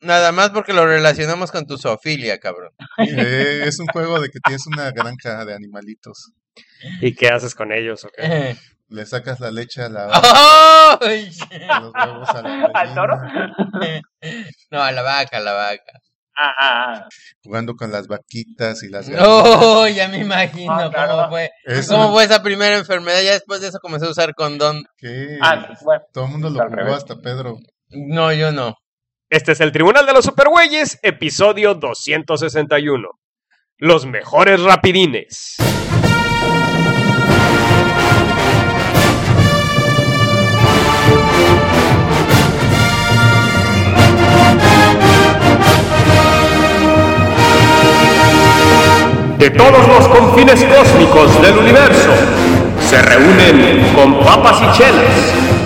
Nada más porque lo relacionamos con tu zoofilia, cabrón. Eh, es un juego de que tienes una granja de animalitos. ¿Y qué haces con ellos? Le sacas la leche a la ¡Ay! a los huevos a la ¿Al toro? No, a la vaca, a la vaca. Ah, ah, ah. jugando con las vaquitas y las gallinas. Oh, ya me imagino Ah, claro. cómo fue. ¿Cómo fue esa primera enfermedad? Ya después de eso comencé a usar condón. Ah, bueno. todo el mundo lo jugó hasta Pedro. No, yo no. Este es el Tribunal de los Supergüeyes, episodio 261. Los mejores rapidines. De todos los confines cósmicos del universo, se reúnen con papas y chelas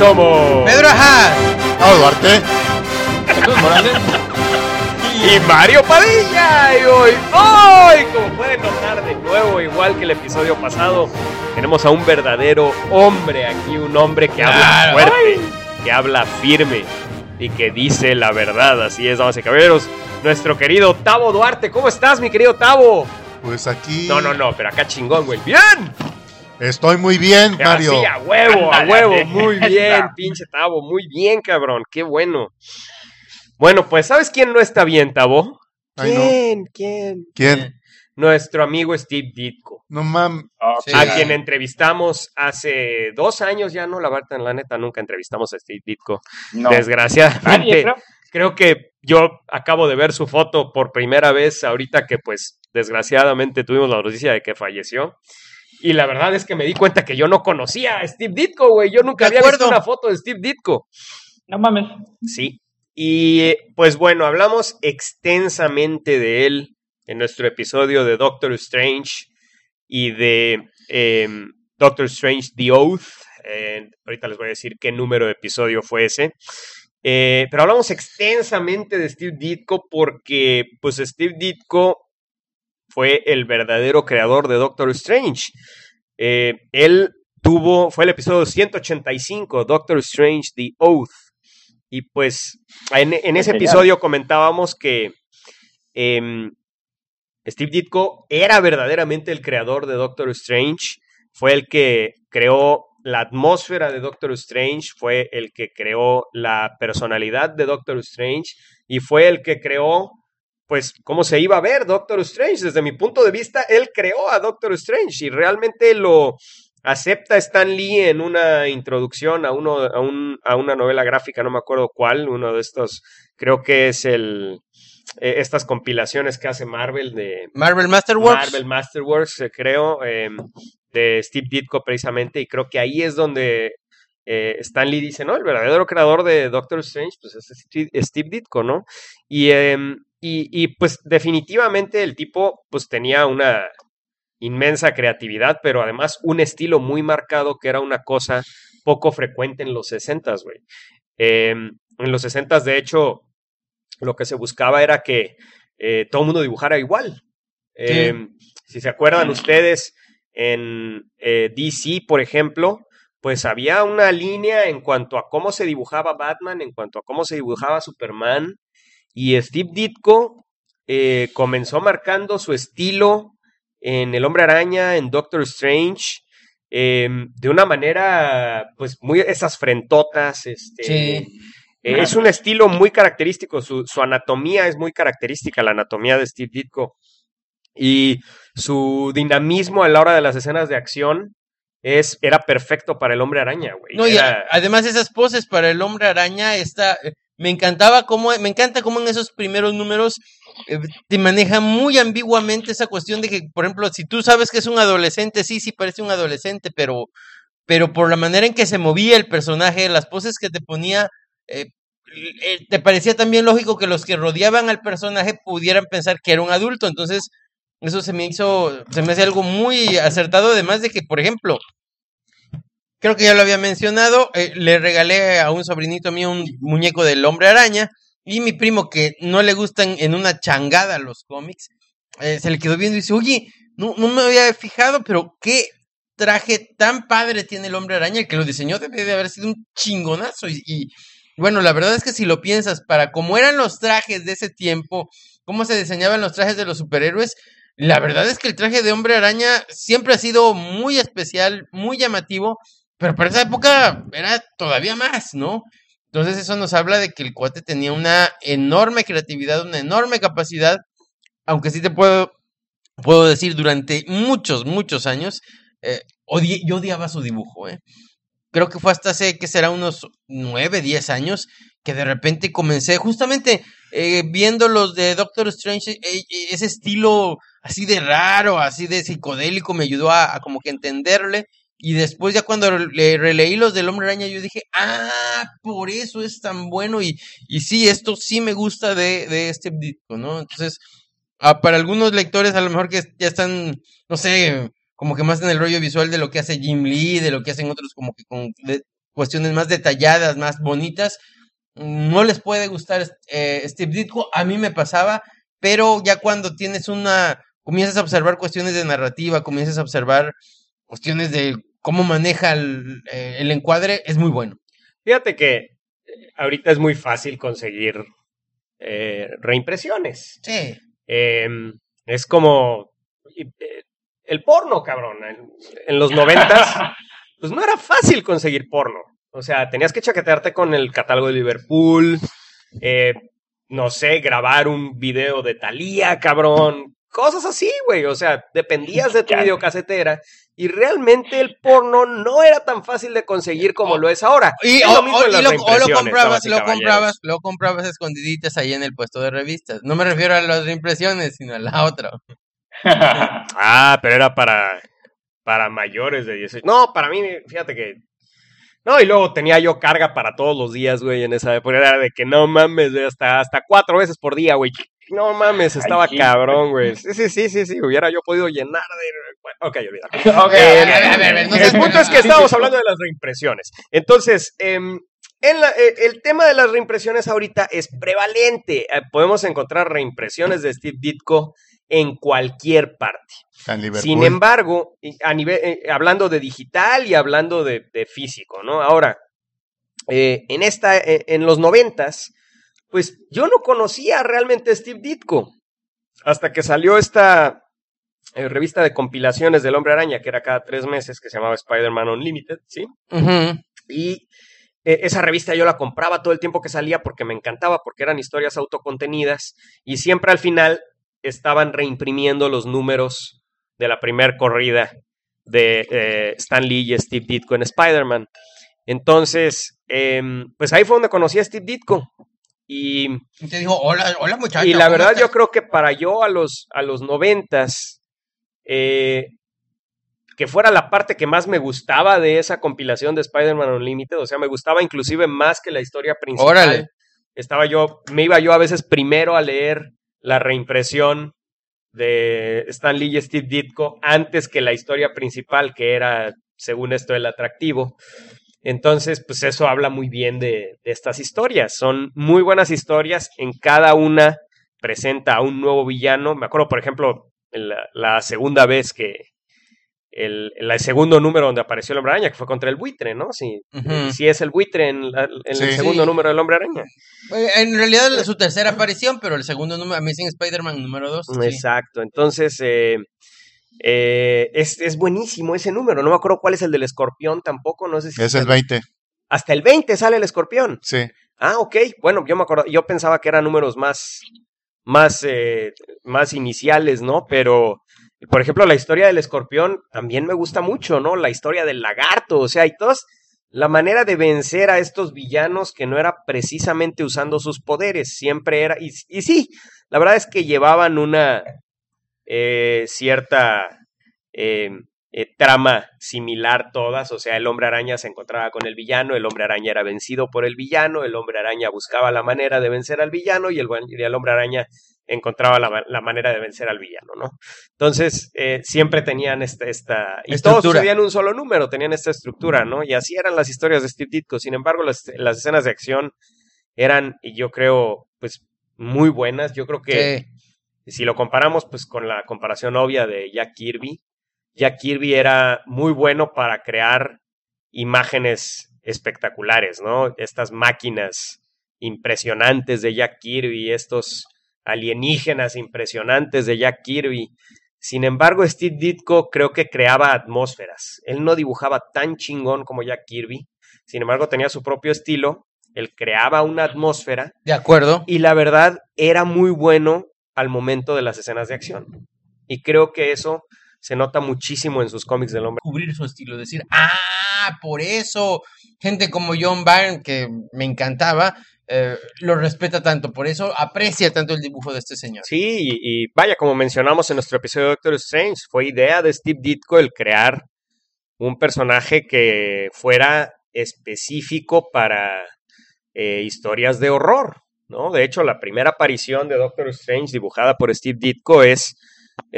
Somos... Pedro Ajá. ¡Ah, Duarte! Jesús Morales. y Mario Padilla. Y hoy, hoy, como pueden notar de nuevo, igual que el episodio pasado, tenemos a un verdadero hombre aquí, un hombre que habla fuerte, que habla firme y que dice la verdad. Así es, damas y caballeros. Nuestro querido Tavo Duarte, ¿cómo estás, mi querido Tavo? Pues aquí No, no, no, pero acá chingón, güey. ¡Bien! Estoy muy bien, Mario. Así, a huevo, a huevo. Muy bien, pinche Tavo. Muy bien, cabrón. Qué bueno. Bueno, pues, ¿sabes quién no está bien? Ay, no. ¿Quién? ¿Quién? ¿Quién? Nuestro amigo Steve Ditko, No mames. Sí. a quien entrevistamos hace dos años ya, ¿no? La verdad, la neta, nunca entrevistamos a Steve Ditko. No. Desgraciadamente, Nadie, creo que yo acabo de ver su foto por primera vez ahorita que, pues, desgraciadamente tuvimos la noticia de que falleció. Y la verdad es que me di cuenta que yo no conocía a Steve Ditko, güey. Yo nunca De había visto una foto de Steve Ditko. No mames. Sí. Y pues bueno, hablamos extensamente de él en nuestro episodio de Doctor Strange y de em, Doctor Strange The Oath. Eh, ahorita les voy a decir qué número de episodio fue ese. Eh, pero hablamos extensamente de Steve Ditko porque pues Steve Ditko fue el verdadero creador de Doctor Strange. Eh, él tuvo, fue el episodio 185, Doctor Strange The Oath. Y pues en, en ese episodio comentábamos que em, Steve Ditko era verdaderamente el creador de Doctor Strange, fue el que creó la atmósfera de Doctor Strange, fue el que creó la personalidad de Doctor Strange y fue el que creó, pues, cómo se iba a ver Doctor Strange. Desde mi punto de vista, él creó a Doctor Strange y realmente lo acepta Stan Lee en una introducción a, uno, a, un, a una novela gráfica, no me acuerdo cuál, uno de estos, creo que es el... eh, estas compilaciones que hace Marvel de, Marvel Masterworks. Marvel Masterworks, eh, creo, em, de Steve Ditko precisamente, y creo que ahí es donde eh, Stan Lee dice, no, el verdadero creador de Doctor Strange, pues es Steve, Steve Ditko, ¿no? Y, em, y, y, pues definitivamente el tipo pues tenía una inmensa creatividad, pero además un estilo muy marcado que era una cosa poco frecuente en los 60, güey. Em, en los 60, de hecho, lo que se buscaba era que eh, todo el mundo dibujara igual. Em, si se acuerdan ustedes, en eh, DC, por ejemplo, pues había una línea en cuanto a cómo se dibujaba Batman, en cuanto a cómo se dibujaba Superman, y Steve Ditko eh, comenzó marcando su estilo en El Hombre Araña, en Doctor Strange, em, de una manera, pues, muy, esas frentotas, este, Sí. eh, es un estilo muy característico, su, su anatomía es muy característica, la anatomía de Steve Ditko. Y su dinamismo a la hora de las escenas de acción es, era perfecto para el hombre araña, güey. No, y a- además esas poses para el hombre araña está eh, me encantaba cómo me encanta cómo en esos primeros números eh, te maneja muy ambiguamente esa cuestión de que por ejemplo si tú sabes que es un adolescente sí sí parece un adolescente pero pero por la manera en que se movía el personaje, las poses que te ponía, eh, eh, te parecía también lógico que los que rodeaban al personaje pudieran pensar que era un adulto. Entonces, eso se me hizo, se me hace algo muy acertado, además de que, por ejemplo, creo que ya lo había mencionado, eh, le regalé a un sobrinito mío un muñeco del hombre araña y mi primo que no le gustan en una changada los cómics, eh, se le quedó viendo y dice, oye, no, no me había fijado, pero qué traje tan padre tiene el hombre araña, el que lo diseñó debe de haber sido un chingonazo y, y bueno, la verdad es que si lo piensas, para cómo eran los trajes de ese tiempo, cómo se diseñaban los trajes de los superhéroes, la verdad es que el traje de hombre araña siempre ha sido muy especial, muy llamativo, pero para esa época era todavía más, ¿no? Entonces eso nos habla de que el cuate tenía una enorme creatividad, una enorme capacidad, aunque sí te puedo, puedo decir, durante muchos, muchos años, eh, yo odiaba su dibujo, ¿eh? Creo que fue hasta hace, que será unos 9, 10 años, que de repente comencé, justamente eh, viendo los de Doctor Strange, eh, eh, ese estilo así de raro, así de psicodélico, me ayudó a, a como que entenderle. Y después ya cuando le releí los del Hombre Araña, yo dije, ah, por eso es tan bueno. Y, y sí, esto sí me gusta de, de este disco, ¿no? Entonces, ah, para algunos lectores a lo mejor que ya están, no sé, como que más en el rollo visual de lo que hace Jim Lee, de lo que hacen otros como que con cuestiones más detalladas, más bonitas, no les puede gustar eh, Steve Ditko, a mí me pasaba, pero ya cuando tienes una, comienzas a observar cuestiones de narrativa, comienzas a observar cuestiones de cómo maneja el, eh, el encuadre, es muy bueno. Fíjate que eh, ahorita es muy fácil conseguir eh, reimpresiones. Sí. Eh, es como el porno, cabrón. En, en los noventas, pues no era fácil conseguir porno. O sea, tenías que chaquetearte con el catálogo de Liverpool, eh, no sé, grabar un video de Thalía, cabrón. Cosas así, güey. O sea, dependías de tu videocasetera y realmente el porno no era tan fácil de conseguir como lo es ahora. Y, Es o, lo mismo o- y lo, o lo reimpresiones, comprabas, lo comprabas, lo comprabas escondiditas ahí en el puesto de revistas. No me refiero a las reimpresiones, sino a la otra. Ah, pero era para, para mayores de 18. No, para mí, fíjate que. No, y luego tenía yo carga para todos los días, güey, en esa época. Era de que no mames, güey, hasta, hasta cuatro veces por día, güey. No mames, estaba cabrón, güey. Sí, sí, sí, sí, sí. Hubiera yo podido llenar de. Bueno, ok, olvídalo. Ok, Eh, a ver, a ver, a ver, no el punto es que estábamos hablando de las reimpresiones. Entonces, em, en la- eh, el tema de las reimpresiones ahorita es prevalente. Eh, podemos encontrar reimpresiones de Steve Ditko en cualquier parte. En. Sin embargo, y a nivel, eh, hablando de digital y hablando de, de físico, ¿no? Ahora, en, esta, en los noventas, pues yo no conocía realmente a Steve Ditko hasta que salió esta eh, revista de compilaciones del Hombre Araña, que era cada tres meses, que se llamaba Spider-Man Unlimited, ¿sí? Ujú. Y eh, esa revista yo la compraba todo el tiempo que salía porque me encantaba, porque eran historias autocontenidas y siempre al final estaban reimprimiendo los números de la primer corrida de eh, Stan Lee y Steve Ditko en Spider-Man. Entonces, em, pues ahí fue donde conocí a Steve Ditko. Y, Y te dijo, hola, hola muchacho. y la ¿cómo verdad estás?". yo creo que para yo a los, a los noventas, eh, que fuera la parte que más me gustaba de esa compilación de Spider-Man Unlimited, o sea, me gustaba inclusive más que la historia principal. Órale. Estaba yo, me iba yo a veces primero a leer la reimpresión de Stan Lee y Steve Ditko antes que la historia principal, que era, según esto, el atractivo. Entonces, pues eso habla muy bien de, de estas historias. Son muy buenas historias. En cada una presenta a un nuevo villano. Me acuerdo, por ejemplo, la, la segunda vez que. El, el segundo número donde apareció el hombre araña, que fue contra el buitre, ¿no? Si, Ujú. si es el buitre en, la- en el segundo Sí. número del hombre araña. Eh, En realidad es su tercera aparición, pero el segundo número, Amazing Spider-Man número dos. sí. Exacto. Entonces, eh, eh, es, es buenísimo ese número. No me acuerdo cuál es el del escorpión tampoco. No sé si Es el 20, hasta el 20 sale el escorpión. sí. Ah, ok. Bueno, yo me acuerdo, yo pensaba que eran números más, más, eh, más iniciales, ¿no? Pero, por ejemplo, la historia del escorpión también me gusta mucho, ¿no? La historia del lagarto, o sea, y todos, la manera de vencer a estos villanos que no era precisamente usando sus poderes, siempre era, y, y sí, la verdad es que llevaban una eh, cierta, eh, eh, trama similar todas, o sea, el hombre araña se encontraba con el villano, el hombre araña era vencido por el villano, el hombre araña buscaba la manera de vencer al villano y el, y el hombre araña encontraba la, la, manera de vencer al villano, ¿no? Entonces, eh, siempre tenían esta, esta y todos sucedían un solo número, tenían esta estructura, ¿no? Y así eran las historias de Steve Ditko. Sin embargo, las, las escenas de acción eran, y yo creo, pues, muy buenas. Yo creo que si lo comparamos, pues, con la comparación obvia de Jack Kirby, Jack Kirby era muy bueno para crear imágenes espectaculares, ¿no? Estas máquinas impresionantes de Jack Kirby, estos alienígenas impresionantes de Jack Kirby. Sin embargo, Steve Ditko creo que creaba atmósferas. Él no dibujaba tan chingón como Jack Kirby. Sin embargo, tenía su propio estilo. Él creaba una atmósfera. De acuerdo. Y la verdad, era muy bueno al momento de las escenas de acción. Y creo que eso se nota muchísimo en sus cómics del hombre. Cubrir su estilo, decir, ah, por eso gente como John Byrne, que me encantaba, eh, lo respeta tanto, por eso aprecia tanto el dibujo de este señor. Sí, y, vaya, como mencionamos en nuestro episodio de Doctor Strange, fue idea de Steve Ditko el crear un personaje que fuera específico para eh, historias de horror, ¿no? De hecho, la primera aparición de Doctor Strange dibujada por Steve Ditko es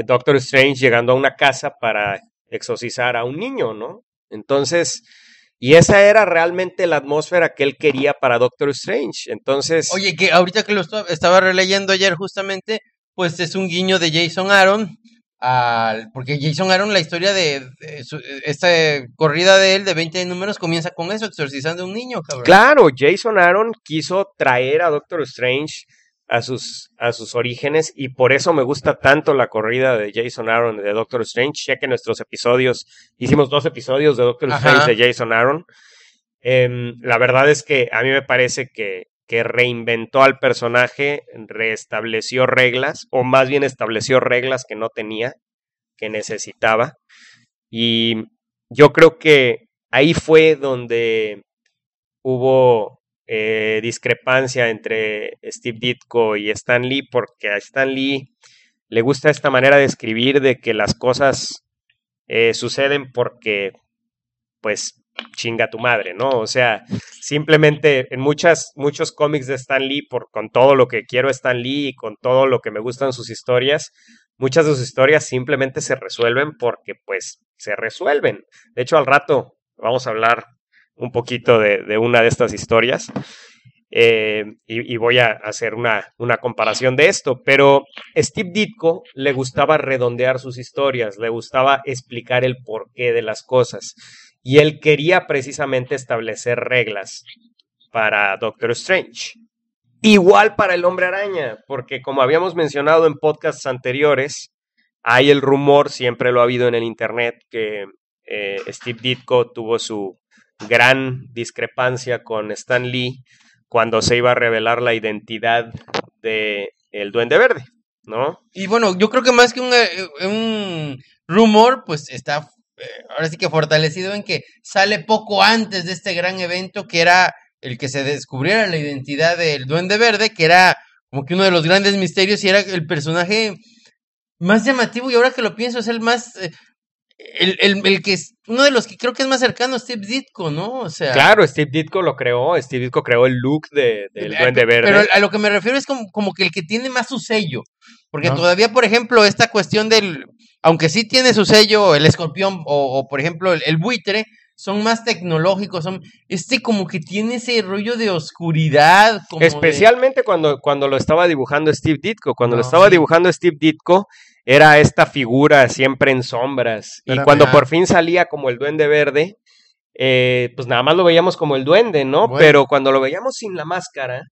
Doctor Strange llegando a una casa para exorcizar a un niño, ¿no? Entonces, y esa era realmente la atmósfera que él quería para Doctor Strange. Entonces. Oye, que ahorita que lo estaba releyendo ayer justamente, pues es un guiño de Jason Aaron. Al, porque Jason Aaron, la historia de, esta corrida de él de 20 números comienza con eso, exorcizando a un niño, cabrón. Claro, Jason Aaron quiso traer a Doctor Strange a sus, a sus orígenes y por eso me gusta tanto la corrida de Jason Aaron de Doctor Strange, ya que nuestros episodios, hicimos dos episodios de Doctor Strange de Jason Aaron. Em, la verdad es que a mí me parece que, que reinventó al personaje, restableció reglas, o más bien estableció reglas que no tenía, que necesitaba. Y yo creo que ahí fue donde hubo eh, discrepancia entre Steve Ditko y Stan Lee, porque a Stan Lee le gusta esta manera de escribir de que las cosas eh, suceden porque, pues, chinga tu madre, ¿no? O sea, simplemente en muchas, muchos cómics de Stan Lee, por, con todo lo que quiero Stan Lee y con todo lo que me gustan sus historias, muchas de sus historias simplemente se resuelven porque, pues, se resuelven. De hecho, al rato vamos a hablar un poquito de, una de estas historias. Eh, y, voy a hacer una, una, comparación de esto, pero Steve Ditko le gustaba redondear sus historias, le gustaba explicar el porqué de las cosas y él quería precisamente establecer reglas para Doctor Strange. Igual para el hombre araña, porque como habíamos mencionado en podcasts anteriores, hay el rumor, siempre lo ha habido en el Internet, que eh, Steve Ditko tuvo su gran discrepancia con Stan Lee cuando se iba a revelar la identidad de el Duende Verde, ¿no? Y bueno, yo creo que más que un, eh, rumor, pues está eh, ahora sí que fortalecido en que sale poco antes de este gran evento que era el que se descubriera la identidad del Duende Verde, que era como que uno de los grandes misterios y era el personaje más llamativo y ahora que lo pienso es el más eh, el, el, el, que es uno de los que creo que es más cercano a Steve Ditko, ¿no? O sea. Claro, Steve Ditko lo creó, Steve Ditko creó el look de, del Duende Verde. Pero a lo que me refiero es como, como que el que tiene más su sello. Porque todavía, por ejemplo, esta cuestión del. Aunque sí tiene su sello, el escorpión o, o por ejemplo, el, el, buitre, son más tecnológicos. Son, este como que tiene ese rollo de oscuridad. Como Especialmente cuando, cuando lo estaba dibujando Steve Ditko. Cuando lo estaba dibujando Steve Ditko era esta figura siempre en sombras. y cuando por fin salía como el duende verde, eh, pues nada más lo veíamos como el duende, ¿no? Pero cuando lo veíamos sin la máscara,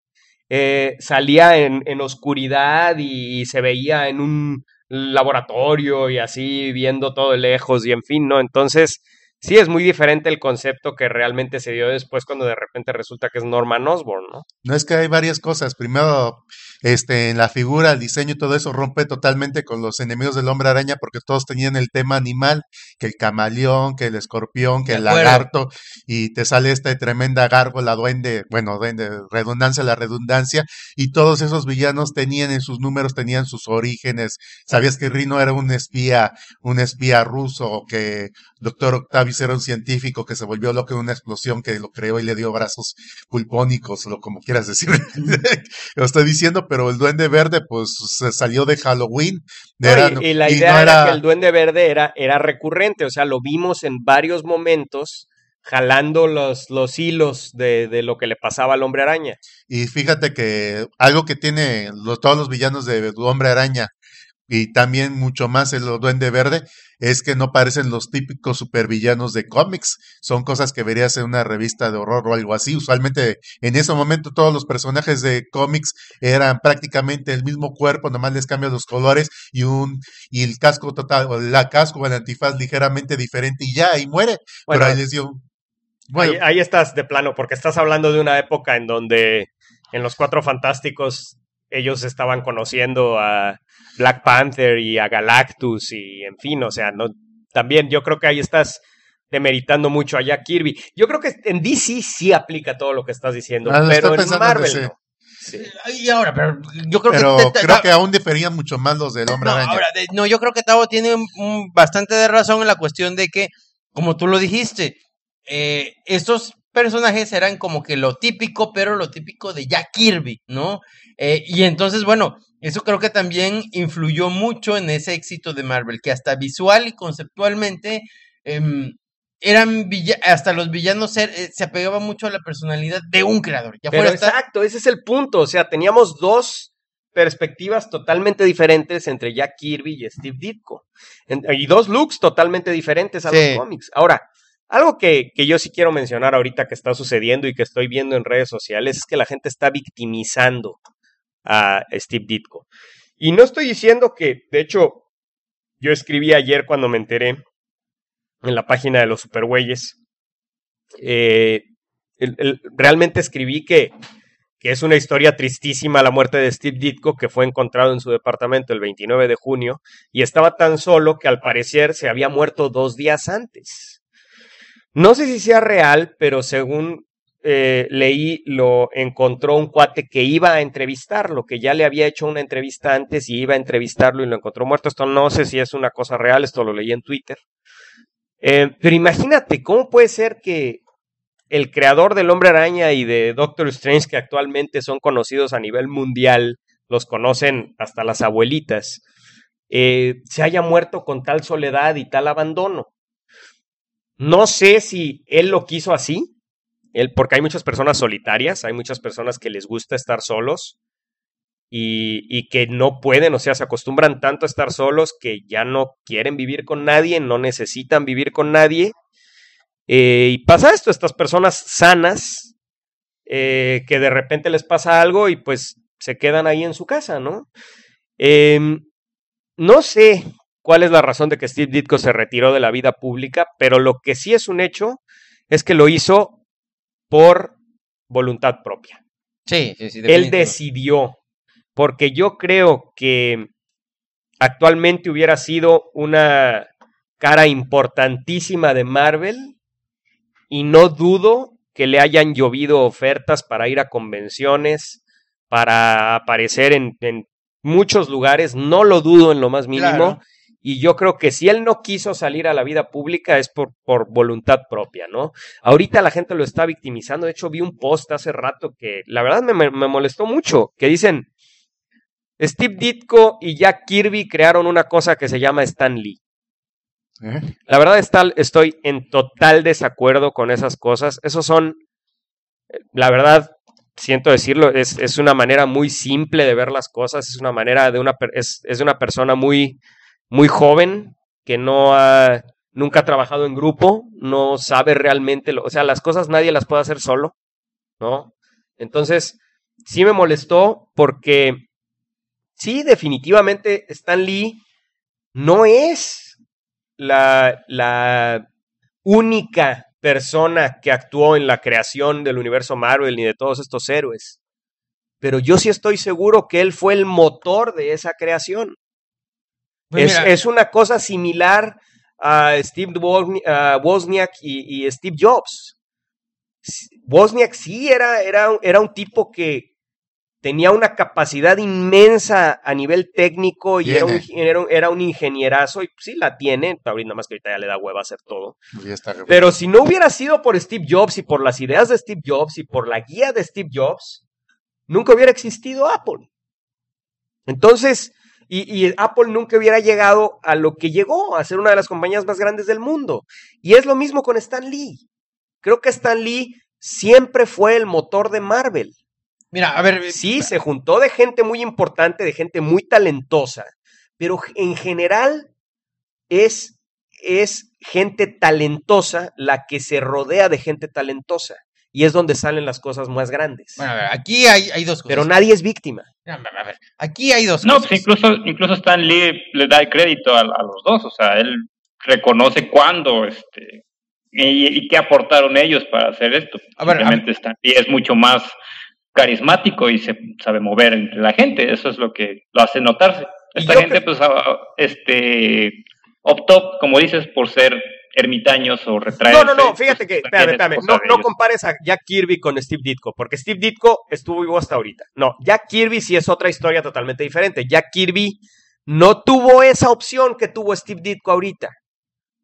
eh, salía en, en oscuridad y, se veía en un laboratorio y así viendo todo de lejos y en fin, ¿no? Entonces, sí es muy diferente el concepto que realmente se dio después cuando de repente resulta que es Norman Osborn, ¿no? No es que hay varias cosas. Primero, este, en la figura, el diseño y todo eso rompe totalmente con los enemigos del hombre araña porque todos tenían el tema animal, que el camaleón, que el escorpión, que el lagarto, y te sale esta tremenda gárgola, duende, bueno, duende, redundancia, la redundancia, y todos esos villanos tenían en sus números, tenían sus orígenes. ¿Sabías que Rino era un espía, un espía ruso, que Doctor Octavius era un científico que se volvió loco en una explosión que lo creó y le dio brazos pulpónicos, o como quieras decir. lo estoy diciendo, pero el Duende Verde, pues, se salió de Halloween. No, y, y la y idea no era, era- que el Duende Verde era, era recurrente, o sea, lo vimos en varios momentos jalando los, los hilos de, de lo que le pasaba al hombre araña. Y fíjate que algo que tiene los- todos los villanos de Hombre Araña y también mucho más el Duende Verde es que no parecen los típicos supervillanos de cómics. Son cosas que verías en una revista de horror o algo así. Usualmente en ese momento todos los personajes de cómics eran prácticamente el mismo cuerpo, nomás les cambian los colores y un y el casco total, o la casco o el antifaz ligeramente diferente y ya, y muere. Bueno, Pero ahí les dio. Bueno, ahí, ahí estás de plano, porque estás hablando de una época en donde en los Cuatro Fantásticos ellos estaban conociendo a Black Panther y a Galactus y en fin, o sea, no también yo creo que ahí estás demeritando mucho a Jack Kirby. Yo creo que en DC sí aplica todo lo que estás diciendo, Ah, pero en en Marvel no. Sí. Y ahora, pero yo creo pero que... te- te- creo que aún diferían mucho más los del Hombre no, Araña. ahora, de- no, yo creo que Tavo tiene un- un bastante de razón en la cuestión de que, como tú lo dijiste, eh, estos personajes eran como que lo típico, pero lo típico de Jack Kirby, ¿no? Eh, y entonces, bueno, eso creo que también influyó mucho en ese éxito de Marvel, que hasta visual y conceptualmente em, eran hasta los villanos eh, se apegaban mucho a la personalidad de un creador. Ya Pero exacto, ese es el punto. O sea, teníamos dos perspectivas totalmente diferentes entre Jack Kirby y Steve Ditko. En- y dos looks totalmente diferentes a Sí. los cómics. Ahora, algo que, que yo sí quiero mencionar ahorita que está sucediendo y que estoy viendo en redes sociales es que la gente está victimizando a Steve Ditko. Y no estoy diciendo que, de hecho, yo escribí ayer cuando me enteré en la página de los supergüeyes. eh, realmente escribí que, que es una historia tristísima la muerte de Steve Ditko, que fue encontrado en su departamento el 29 de junio y estaba tan solo que al parecer se había muerto dos días antes. No sé si sea real, pero según eh, leí, lo encontró un cuate que iba a entrevistarlo, que ya le había hecho una entrevista antes y iba a entrevistarlo y lo encontró muerto. Esto no sé si es una cosa real, esto lo leí en Twitter. Eh, pero imagínate, ¿cómo puede ser que el creador del Hombre Araña y de Doctor Strange, que actualmente son conocidos a nivel mundial, los conocen hasta las abuelitas, eh, se haya muerto con tal soledad y tal abandono? No sé si él lo quiso así, él, porque hay muchas personas solitarias, hay muchas personas que les gusta estar solos y, que no pueden, o sea, se acostumbran tanto a estar solos que ya no quieren vivir con nadie, no necesitan vivir con nadie. Eh, y pasa esto, estas personas sanas, eh, que de repente les pasa algo y pues se quedan ahí en su casa, ¿no? Em, no sé cuál es la razón de que Steve Ditko se retiró de la vida pública, pero lo que sí es un hecho es que lo hizo por voluntad propia. Sí, sí, sí, Él decidió, porque yo creo que actualmente hubiera sido una cara importantísima de Marvel y no dudo que le hayan llovido ofertas para ir a convenciones, para aparecer en, en muchos lugares, no lo dudo en lo más mínimo. Claro. Y yo creo que si él no quiso salir a la vida pública es por, por voluntad propia, ¿no? Ahorita la gente lo está victimizando. De hecho, vi un post hace rato que la verdad me, me- molestó mucho, que dicen, Steve Ditko y Jack Kirby crearon una cosa que se llama Stan Lee. ¿Eh? La verdad está, estoy en total desacuerdo con esas cosas. Esos son, la verdad, siento decirlo, es, es una manera muy simple de ver las cosas, es una manera de una, es, es de una persona muy, muy joven que no ha, nunca ha trabajado en grupo, no sabe realmente, lo, o sea, las cosas nadie las puede hacer solo, ¿no? Entonces, sí me molestó porque, sí, definitivamente Stan Lee no es la, la única persona que actuó en la creación del universo Marvel ni de todos estos héroes. pero yo sí estoy seguro que él fue el motor de esa creación. Pues es, mira, es una cosa similar a Steve Wozniak y, y Steve Jobs. Wozniak sí era, era, era un tipo que tenía una capacidad inmensa a nivel técnico y era un, era, un- era un ingenierazo y sí la tiene, ahorita nada más que ahorita ya le da hueva hacer todo. Está. Pero si no hubiera sido por Steve Jobs y por las ideas de Steve Jobs y por la guía de Steve Jobs, nunca hubiera existido Apple. Entonces, y, y Apple nunca hubiera llegado a lo que llegó, a ser una de las compañías más grandes del mundo. Y es lo mismo con Stan Lee. Creo que Stan Lee siempre fue el motor de Marvel. mira, a ver, Sí, se juntó de gente muy importante, de gente muy talentosa, pero en general es, es gente talentosa la que se rodea de gente talentosa. Y es donde salen las cosas más grandes. bueno, a ver, aquí hay, hay dos cosas. Pero nadie es víctima. A ver, a ver, aquí hay dos No, cosas. pues incluso, incluso Stan Lee le da el crédito a, a los dos, o sea, él reconoce cuándo este, y, y qué aportaron ellos para hacer esto. A ver, a Simplemente Stan Lee es mucho más carismático y se sabe mover entre la gente, eso es lo que lo hace notarse. Esta gente, creo- pues, este, optó, como dices, por ser ermitaños o retraerse. No, no, no, fíjate que, espérame, es espérame, no, compares a Jack Kirby con Steve Ditko, porque Steve Ditko estuvo vivo hasta ahorita. No, Jack Kirby sí es otra historia totalmente diferente. Jack Kirby no tuvo esa opción que tuvo Steve Ditko ahorita.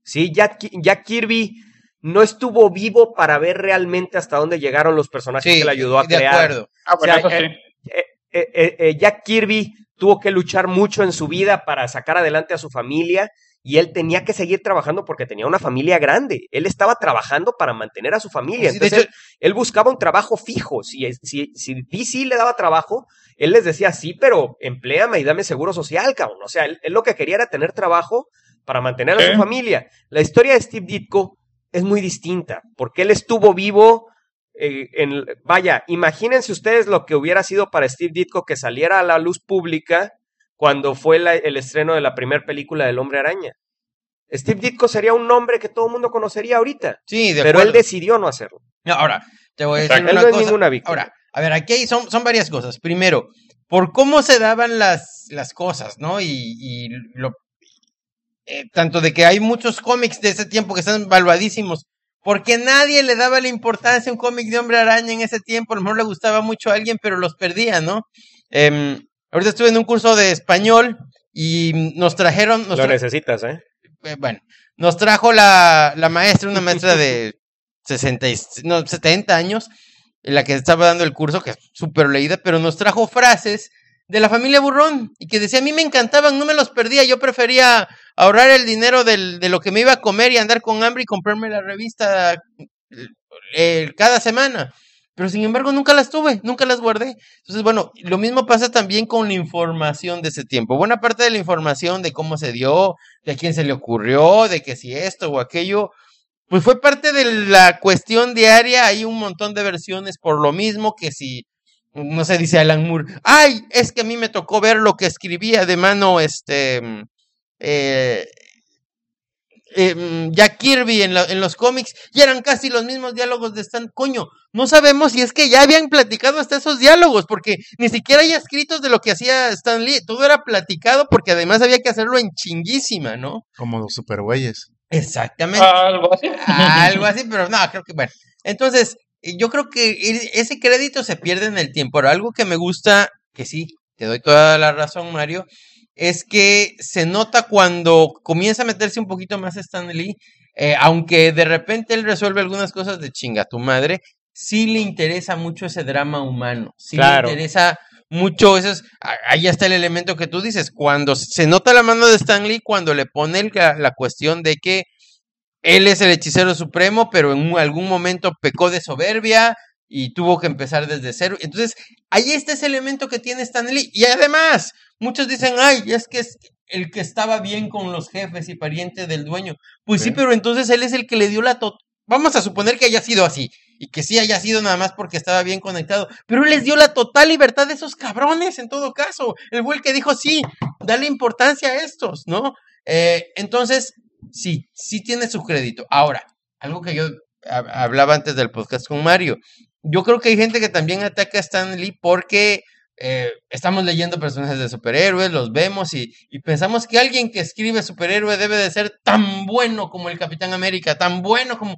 Sí, Jack, Jack Kirby no estuvo vivo para ver realmente hasta dónde llegaron los personajes Sí, que le ayudó a de crear. acuerdo. Ah, bueno, o sea, eso sí. eh, eh, eh, eh, Jack Kirby tuvo que luchar mucho en su vida para sacar adelante a su familia y él tenía que seguir trabajando porque tenía una familia grande. Él estaba trabajando para mantener a su familia. Sí, Entonces hecho- él, él buscaba un trabajo fijo. Si, si, si DC le daba trabajo, él les decía, sí, pero empléame y dame seguro social, cabrón. O sea, él, él lo que quería era tener trabajo para mantener a su familia. La historia de Steve Ditko es muy distinta porque él estuvo vivo eh, en, vaya, imagínense ustedes lo que hubiera sido para Steve Ditko que saliera a la luz pública cuando fue la- el estreno de la primera película del Hombre Araña. Steve Ditko sería un nombre que todo el mundo conocería ahorita, Sí, de pero acuerdo. él decidió no hacerlo. No, ahora, te voy a decir Exacto. Él una no es cosa. ninguna víctima. Ahora, a ver, aquí hay, son, son varias cosas. Primero, por cómo se daban las, las cosas, ¿no? Y, y lo, eh, tanto de que hay muchos cómics de ese tiempo que están valuadísimos, porque nadie le daba la importancia a un cómic de Hombre Araña en ese tiempo, a lo mejor le gustaba mucho a alguien, pero los perdía, ¿no? Em, ahorita estuve en un curso de español y nos trajeron, nos Lo tra- necesitas, ¿eh? eh, bueno, nos trajo la, la maestra, una maestra de 60, y- no, 70 años, la que estaba dando el curso, que es súper leída, pero nos trajo frases de la familia Burrón y que decía, a mí me encantaban, no me los perdía, yo prefería ahorrar el dinero del, de lo que me iba a comer y andar con hambre y comprarme la revista eh, cada semana. Pero sin embargo nunca las tuve, nunca las guardé. Entonces, bueno, lo mismo pasa también con la información de ese tiempo. Buena parte de la información de cómo se dio, de a quién se le ocurrió, de que si esto o aquello, pues fue parte de la cuestión diaria. Hay un montón de versiones por lo mismo que si, no sé, dice Alan Moore, ay, es que a mí me tocó ver lo que escribía de mano este eh, eh, Jack Kirby en, la- en los cómics y eran casi los mismos diálogos de Stan. Coño, no sabemos si es que ya habían platicado hasta esos diálogos, porque ni siquiera hay escritos de lo que hacía Stan Lee. Todo era platicado porque además había que hacerlo en chinguísima, ¿no? Como los supergüeyes. Exactamente. Algo así. Algo así, pero no, creo que bueno. Entonces, eh, yo creo que ese crédito se pierde en el tiempo. Pero algo que me gusta, que sí, te doy toda la razón, Mario, es que se nota cuando comienza a meterse un poquito más Stan Lee, eh, aunque de repente él resuelve algunas cosas de chinga tu madre, sí le interesa mucho ese drama humano, sí Claro. le interesa mucho esos, a- ahí está el elemento que tú dices, cuando se nota la mano de Stan Lee, cuando le pone el- la, la cuestión de que él es el hechicero supremo, pero en un- algún momento pecó de soberbia y tuvo que empezar desde cero. Entonces, ahí está ese elemento que tiene Stan Lee. Y además, muchos dicen, ay, es que es el que estaba bien con los jefes y pariente del dueño. Pues sí, Sí. pero entonces él es el que le dio la... to- Vamos a suponer que haya sido así y que sí haya sido nada más porque estaba bien conectado, pero él les dio la total libertad de esos cabrones en todo caso. El güey que dijo, sí, dale importancia a estos, ¿no? Eh, entonces, sí, sí tiene su crédito. Ahora, algo que yo ha- hablaba antes del podcast con Mario, yo creo que hay gente que también ataca a Stan Lee porque eh, estamos leyendo personajes de superhéroes, los vemos y, y, pensamos que alguien que escribe superhéroe debe de ser tan bueno como el Capitán América, tan bueno como...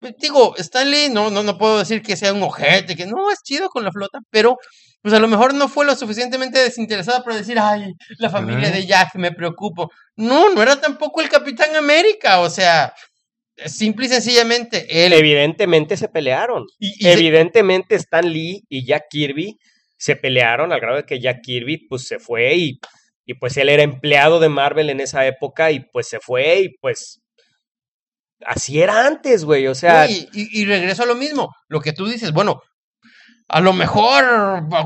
Pues, digo, Stanley, no, no, no puedo decir que sea un ojete, que no, es chido con la flota, pero pues a lo mejor no fue lo suficientemente desinteresado para decir, ay, la familia de Jack, me preocupo. No, no era tampoco el Capitán América, o sea, simple y sencillamente él... Evidentemente se pelearon. Y, Evidentemente Stan Lee y Jack Kirby se pelearon al grado de que Jack Kirby pues se fue y, y pues él era empleado de Marvel en esa época y pues se fue y pues así era antes, güey, o sea... y, y, regreso a lo mismo, lo que tú dices, bueno, a lo mejor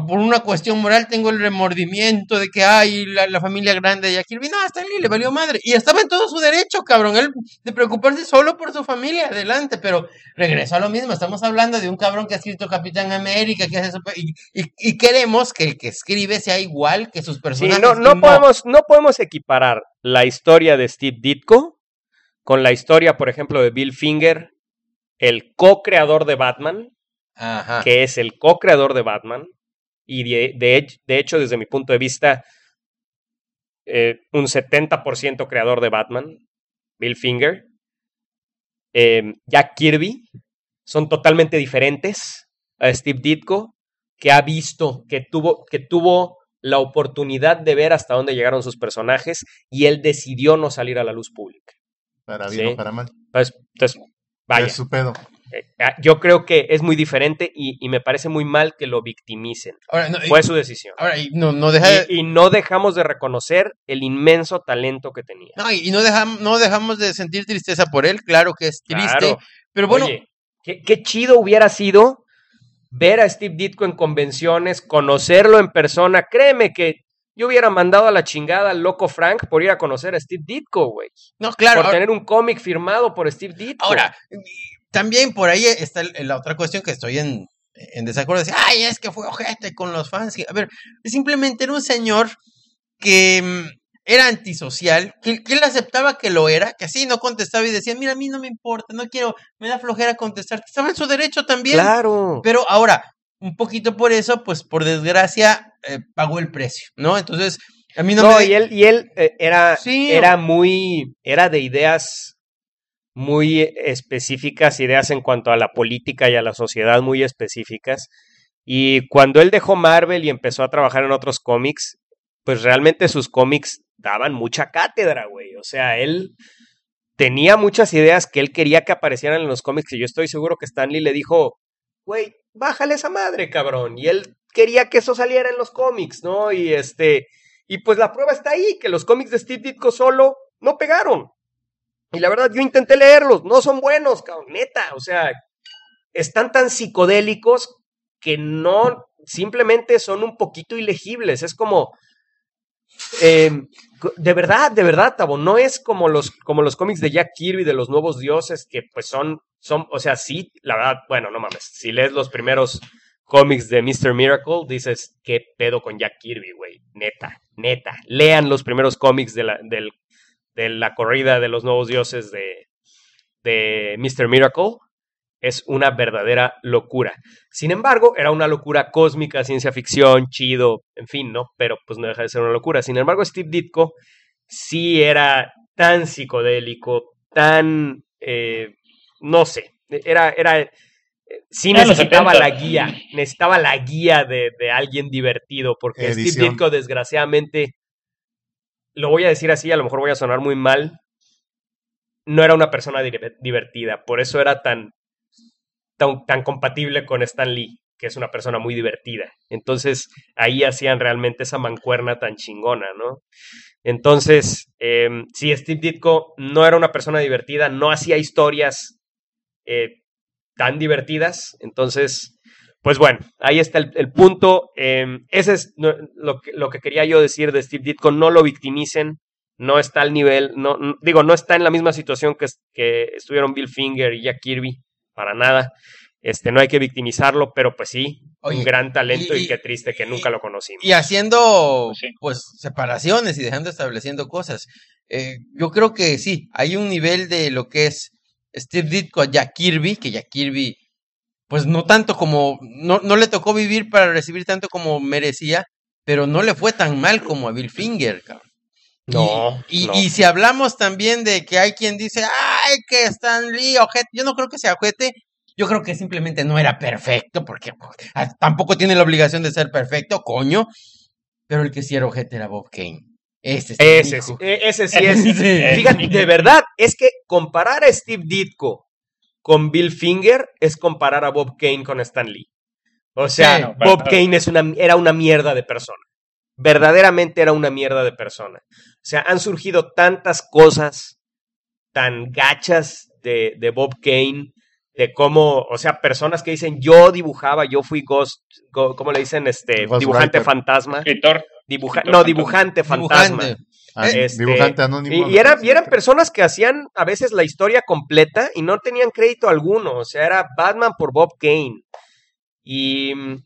por una cuestión moral tengo el remordimiento de que hay la, familia grande de Kirby. No, hasta le valió madre. Y estaba en todo su derecho, cabrón, él de preocuparse solo por su familia, adelante. Pero regresó a lo mismo, estamos hablando de un cabrón que ha escrito Capitán América, que hace y, y, queremos que el que escribe sea igual que sus personajes. no, no, podemos, no podemos equiparar la historia de Steve Ditko con la historia, por ejemplo, de Bill Finger, el co-creador de Batman que es el co-creador de Batman y de, de, hecho, desde mi punto de vista, eh, un 70% creador de Batman, Bill Finger, em, Jack Kirby, son totalmente diferentes a Steve Ditko, que ha visto, que tuvo, que tuvo la oportunidad de ver hasta dónde llegaron sus personajes y él decidió no salir a la luz pública. Para bien o para mal. Pues, entonces, vaya. Es su pedo. Eh, ah, yo creo que es muy diferente y, me parece muy mal que lo victimicen. Fue su decisión. Ahora, y no, no y, no dejamos de reconocer el inmenso talento que tenía. No, y no dejamos, no dejamos de sentir tristeza por él, claro que es triste. Pero bueno. qué, chido hubiera sido ver a Steve Ditko en convenciones, conocerlo en persona. Créeme que yo hubiera mandado a la chingada al loco Frank por ir a conocer a Steve Ditko, güey. No, claro. Por tener un cómic firmado por Steve Ditko. Ahora, también por ahí está la otra cuestión que estoy en, en desacuerdo. Decir, ay, es que fue ojete con los fans. A ver, simplemente era un señor que mm, era antisocial, que, que, él aceptaba que lo era, que así no contestaba y decía, mira, a mí no me importa, no quiero, me da flojera contestar. Estaba en su derecho también. Claro. Pero ahora, un poquito por eso, pues por desgracia, eh, pagó el precio, ¿no? Entonces, a mí no, me... y él, y él eh, era, era muy, era de ideas muy específicas, ideas en cuanto a la política y a la sociedad muy específicas. Y cuando él dejó Marvel y empezó a trabajar en otros cómics, pues realmente sus cómics daban mucha cátedra, güey. O sea, él tenía muchas ideas que él quería que aparecieran en los cómics y yo estoy seguro que Stanley le dijo, güey, bájale esa madre, cabrón. Y él quería que eso saliera en los cómics, ¿no? Y este, y pues la prueba está ahí, que los cómics de Steve Ditko solo no pegaron. Y la verdad, yo intenté leerlos, no son buenos, cabrón, neta, o sea, están tan psicodélicos que no, simplemente son un poquito ilegibles, es como, em, de verdad, de verdad, Tabo, no es como los, como los cómics de Jack Kirby, de los nuevos dioses, que pues son, son, o sea, sí, la verdad, bueno, no mames, si lees los primeros cómics de Mr. Miracle, dices, ¿qué pedo con Jack Kirby, güey? Neta, neta. Lean los primeros cómics de la, del de la corrida de los nuevos dioses de, de Mr. Miracle es una verdadera locura. Sin embargo, era una locura cósmica, ciencia ficción, chido, en fin, ¿no? Pero pues no deja de ser una locura. Sin embargo, Steve Ditko sí era tan psicodélico, tan, eh, no sé, era, era, eh, sí necesitaba la guía, necesitaba la guía de, de alguien divertido, porque Steve Ditko desgraciadamente lo voy a decir así, a lo mejor voy a sonar muy mal, no era una persona divertida, por eso era tan, tan, compatible con Stan Lee, que es una persona muy divertida. Entonces ahí hacían realmente esa mancuerna tan chingona, ¿no? Entonces, eh, si Steve Ditko no era una persona divertida, no hacía historias eh, tan divertidas, entonces pues bueno, ahí está el, punto. Em, ese es lo que, lo que quería yo decir de Steve Ditko. No lo victimicen. No está al nivel, no, digo, no está en la misma situación que, que estuvieron Bill Finger y Jack Kirby, para nada. Este, no hay que victimizarlo, pero pues sí, un gran talento y, qué triste que nunca lo conocimos. Y haciendo, pues, separaciones y dejando estableciendo cosas. Eh, yo creo que sí, hay un nivel de lo que es Steve Ditko a Jack Kirby, que Jack Kirby pues no tanto como, no, no le tocó vivir para recibir tanto como merecía, pero no le fue tan mal como a Bill Finger, cabrón. No, Y, no. y si hablamos también de que hay quien dice, ay, que Stan Lee, ojete, yo no creo que sea ojete, yo creo que simplemente no era perfecto, porque ah, tampoco tiene la obligación de ser perfecto, coño. Pero el que sí era ojete era Bob Kane. Ese sí. Ese, e- ese sí es. Fíjate, de verdad, es que comparar a Steve Ditko con Bill Finger es comparar a Bob Kane con Stan Lee. O sea, Sí, no, Bob para- Kane es una, era una mierda de persona. Verdaderamente era una mierda de persona. O sea, han surgido tantas cosas tan gachas de, de Bob Kane, de cómo, o sea, personas que dicen, yo dibujaba, yo fui Ghost, go- ¿cómo le dicen? Este, Ghost dibujante Writer. fantasma. Escritor. Dibuja- escritor no, fantasma. dibujante fantasma. Dibujante. Este, dibujante anónimo. Y, y eran, y eran personas que hacían a veces la historia completa y no tenían crédito alguno. O sea, era Batman por Bob Kane. Y. mm,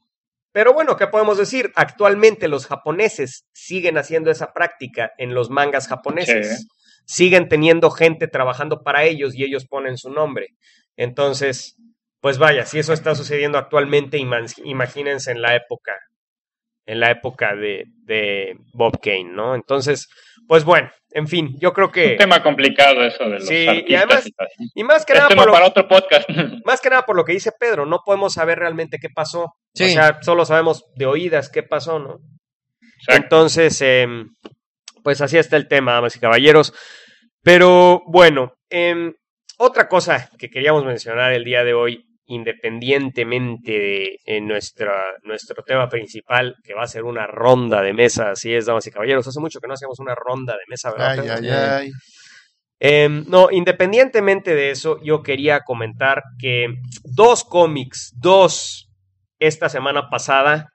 Pero bueno, ¿qué podemos decir? Actualmente los japoneses siguen haciendo esa práctica en los mangas japoneses. Siguen teniendo gente trabajando para ellos y ellos ponen su nombre. Entonces, pues vaya, si eso está sucediendo actualmente, ima- imagínense en la época, en la época de, de Bob Kane, ¿no? Entonces, pues bueno, en fin, yo creo que... Un tema complicado eso de los Sí, y además- y más que, Es nada tema por lo, para otro podcast. más que nada por lo que dice Pedro, no podemos saber realmente qué pasó. Sí. O sea, solo sabemos de oídas qué pasó, ¿no? Exacto. Entonces, em, pues así está el tema, damas y caballeros. Pero bueno, em, otra cosa que queríamos mencionar el día de hoy, independientemente de eh, nuestra, nuestro tema principal, que va a ser una ronda de mesa, así es, damas y caballeros. Hace mucho que no hacemos una ronda de mesa, ¿verdad? Ay, Pedro? ay, Eh. Em, no, independientemente de eso, yo quería comentar que dos cómics, dos, esta semana pasada,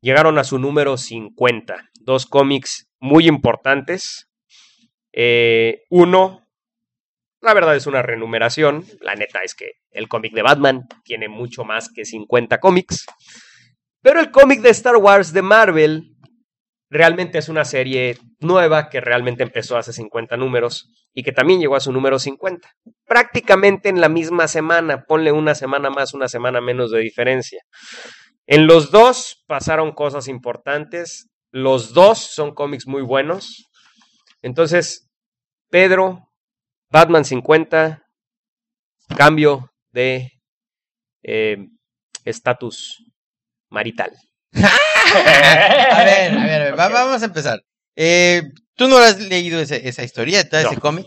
llegaron a su número 50. Dos cómics muy importantes. Eh, uno, la verdad es una renumeración. La neta es que el cómic de Batman tiene mucho más que 50 cómics. Pero el cómic de Star Wars de Marvel realmente es una serie nueva que realmente empezó hace 50 números y que también llegó a su número 50. Prácticamente en la misma semana, ponle una semana más, una semana menos de diferencia. En los dos pasaron cosas importantes, los dos son cómics muy buenos. Entonces, Pedro, Batman 50, cambio de eh, estatus marital. A ver, a ver, a ver, va- vamos a empezar. Eh, Tú no has leído ese- esa historieta, No. ese cómic.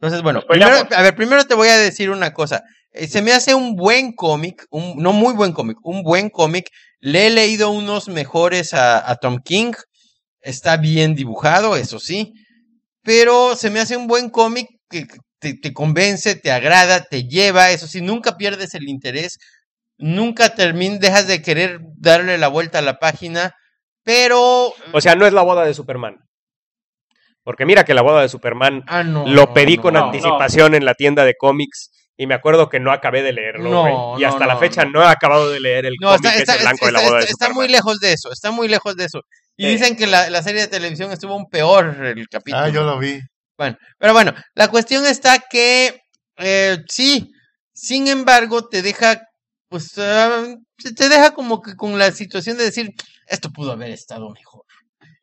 Entonces, bueno, primero, a ver, primero te voy a decir una cosa. Eh, Se me hace un buen cómic, un, no muy buen cómic, un buen cómic. Le he leído unos mejores a, a Tom King. Está bien dibujado, eso sí. Pero se me hace un buen cómic que te, te convence, te agrada, te lleva, eso sí, nunca pierdes el interés. Nunca termin, dejas de querer darle la vuelta a la página. Pero. O sea, no es la boda de Superman. Porque mira que la boda de Superman Ah, no. lo pedí no, con no. anticipación en la tienda de cómics y me acuerdo que no acabé de leerlo. No, y no, hasta la fecha no. no. he acabado de leer el No, cómic está, está, ese blanco de la está- boda de está- está Superman. muy lejos de eso, está muy lejos de eso. Y Sí. dicen que la, la serie de televisión estuvo un peor el capítulo. Ah, yo lo vi. Bueno, pero bueno, la cuestión está que eh, sí, sin embargo, te deja, pues, ah, te deja como que con la situación de decir, esto pudo haber estado mejor.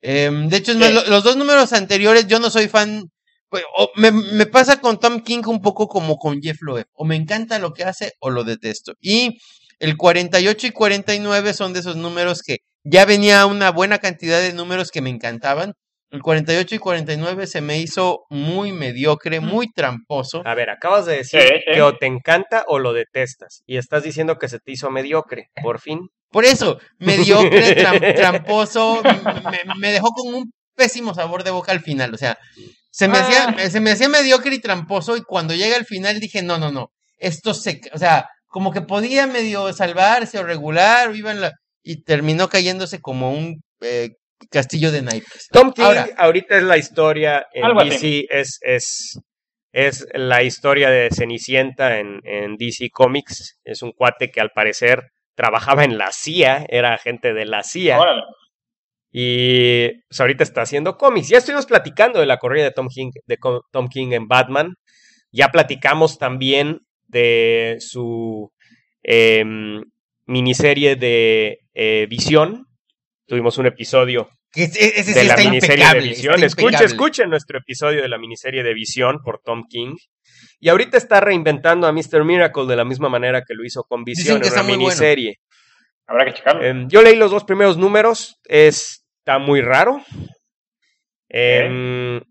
Em, de hecho, Sí. los dos números anteriores, yo no soy fan. pues, o me, me pasa con Tom King un poco como con Jeff Loeb. O me encanta lo que hace o lo detesto. Y el 48 y 49 son de esos números que ya venía una buena cantidad de números que me encantaban. El 48 y 49 se me hizo muy mediocre, muy tramposo. A ver, acabas de decir que o te encanta o lo detestas. Y estás diciendo que se te hizo mediocre, por fin. Por eso, mediocre, tram- tramposo, me, me dejó con un pésimo sabor de boca al final. O sea, se me, Ah. hacía, se me hacía mediocre y tramposo y cuando llega al final dije, no, no, no, esto se, o sea, como que podía medio salvarse o regular, o iba en la, y terminó cayéndose como un eh, castillo de naipes. Tom King Ahora- ahorita es la historia en. DC, es, es, es la historia de Cenicienta en, en DC Comics. Es un cuate que al parecer trabajaba en la CIA, era agente de la CIA. Órale. Y pues, ahorita está haciendo cómics. Ya estuvimos platicando de la corrida de Tom King, de Tom King en Batman. Ya platicamos también de su em, miniserie de eh, Visión. Tuvimos un episodio Que ese, ese sí de la está miniserie de Visión. Escuchen, escuchen nuestro episodio de la miniserie de Visión por Tom King. Y ahorita está reinventando a Mr. Miracle de la misma manera que lo hizo con Visión en una bueno. miniserie. Habrá que checarlo. Em, yo leí los dos primeros números. Está muy raro. Em, ¿Más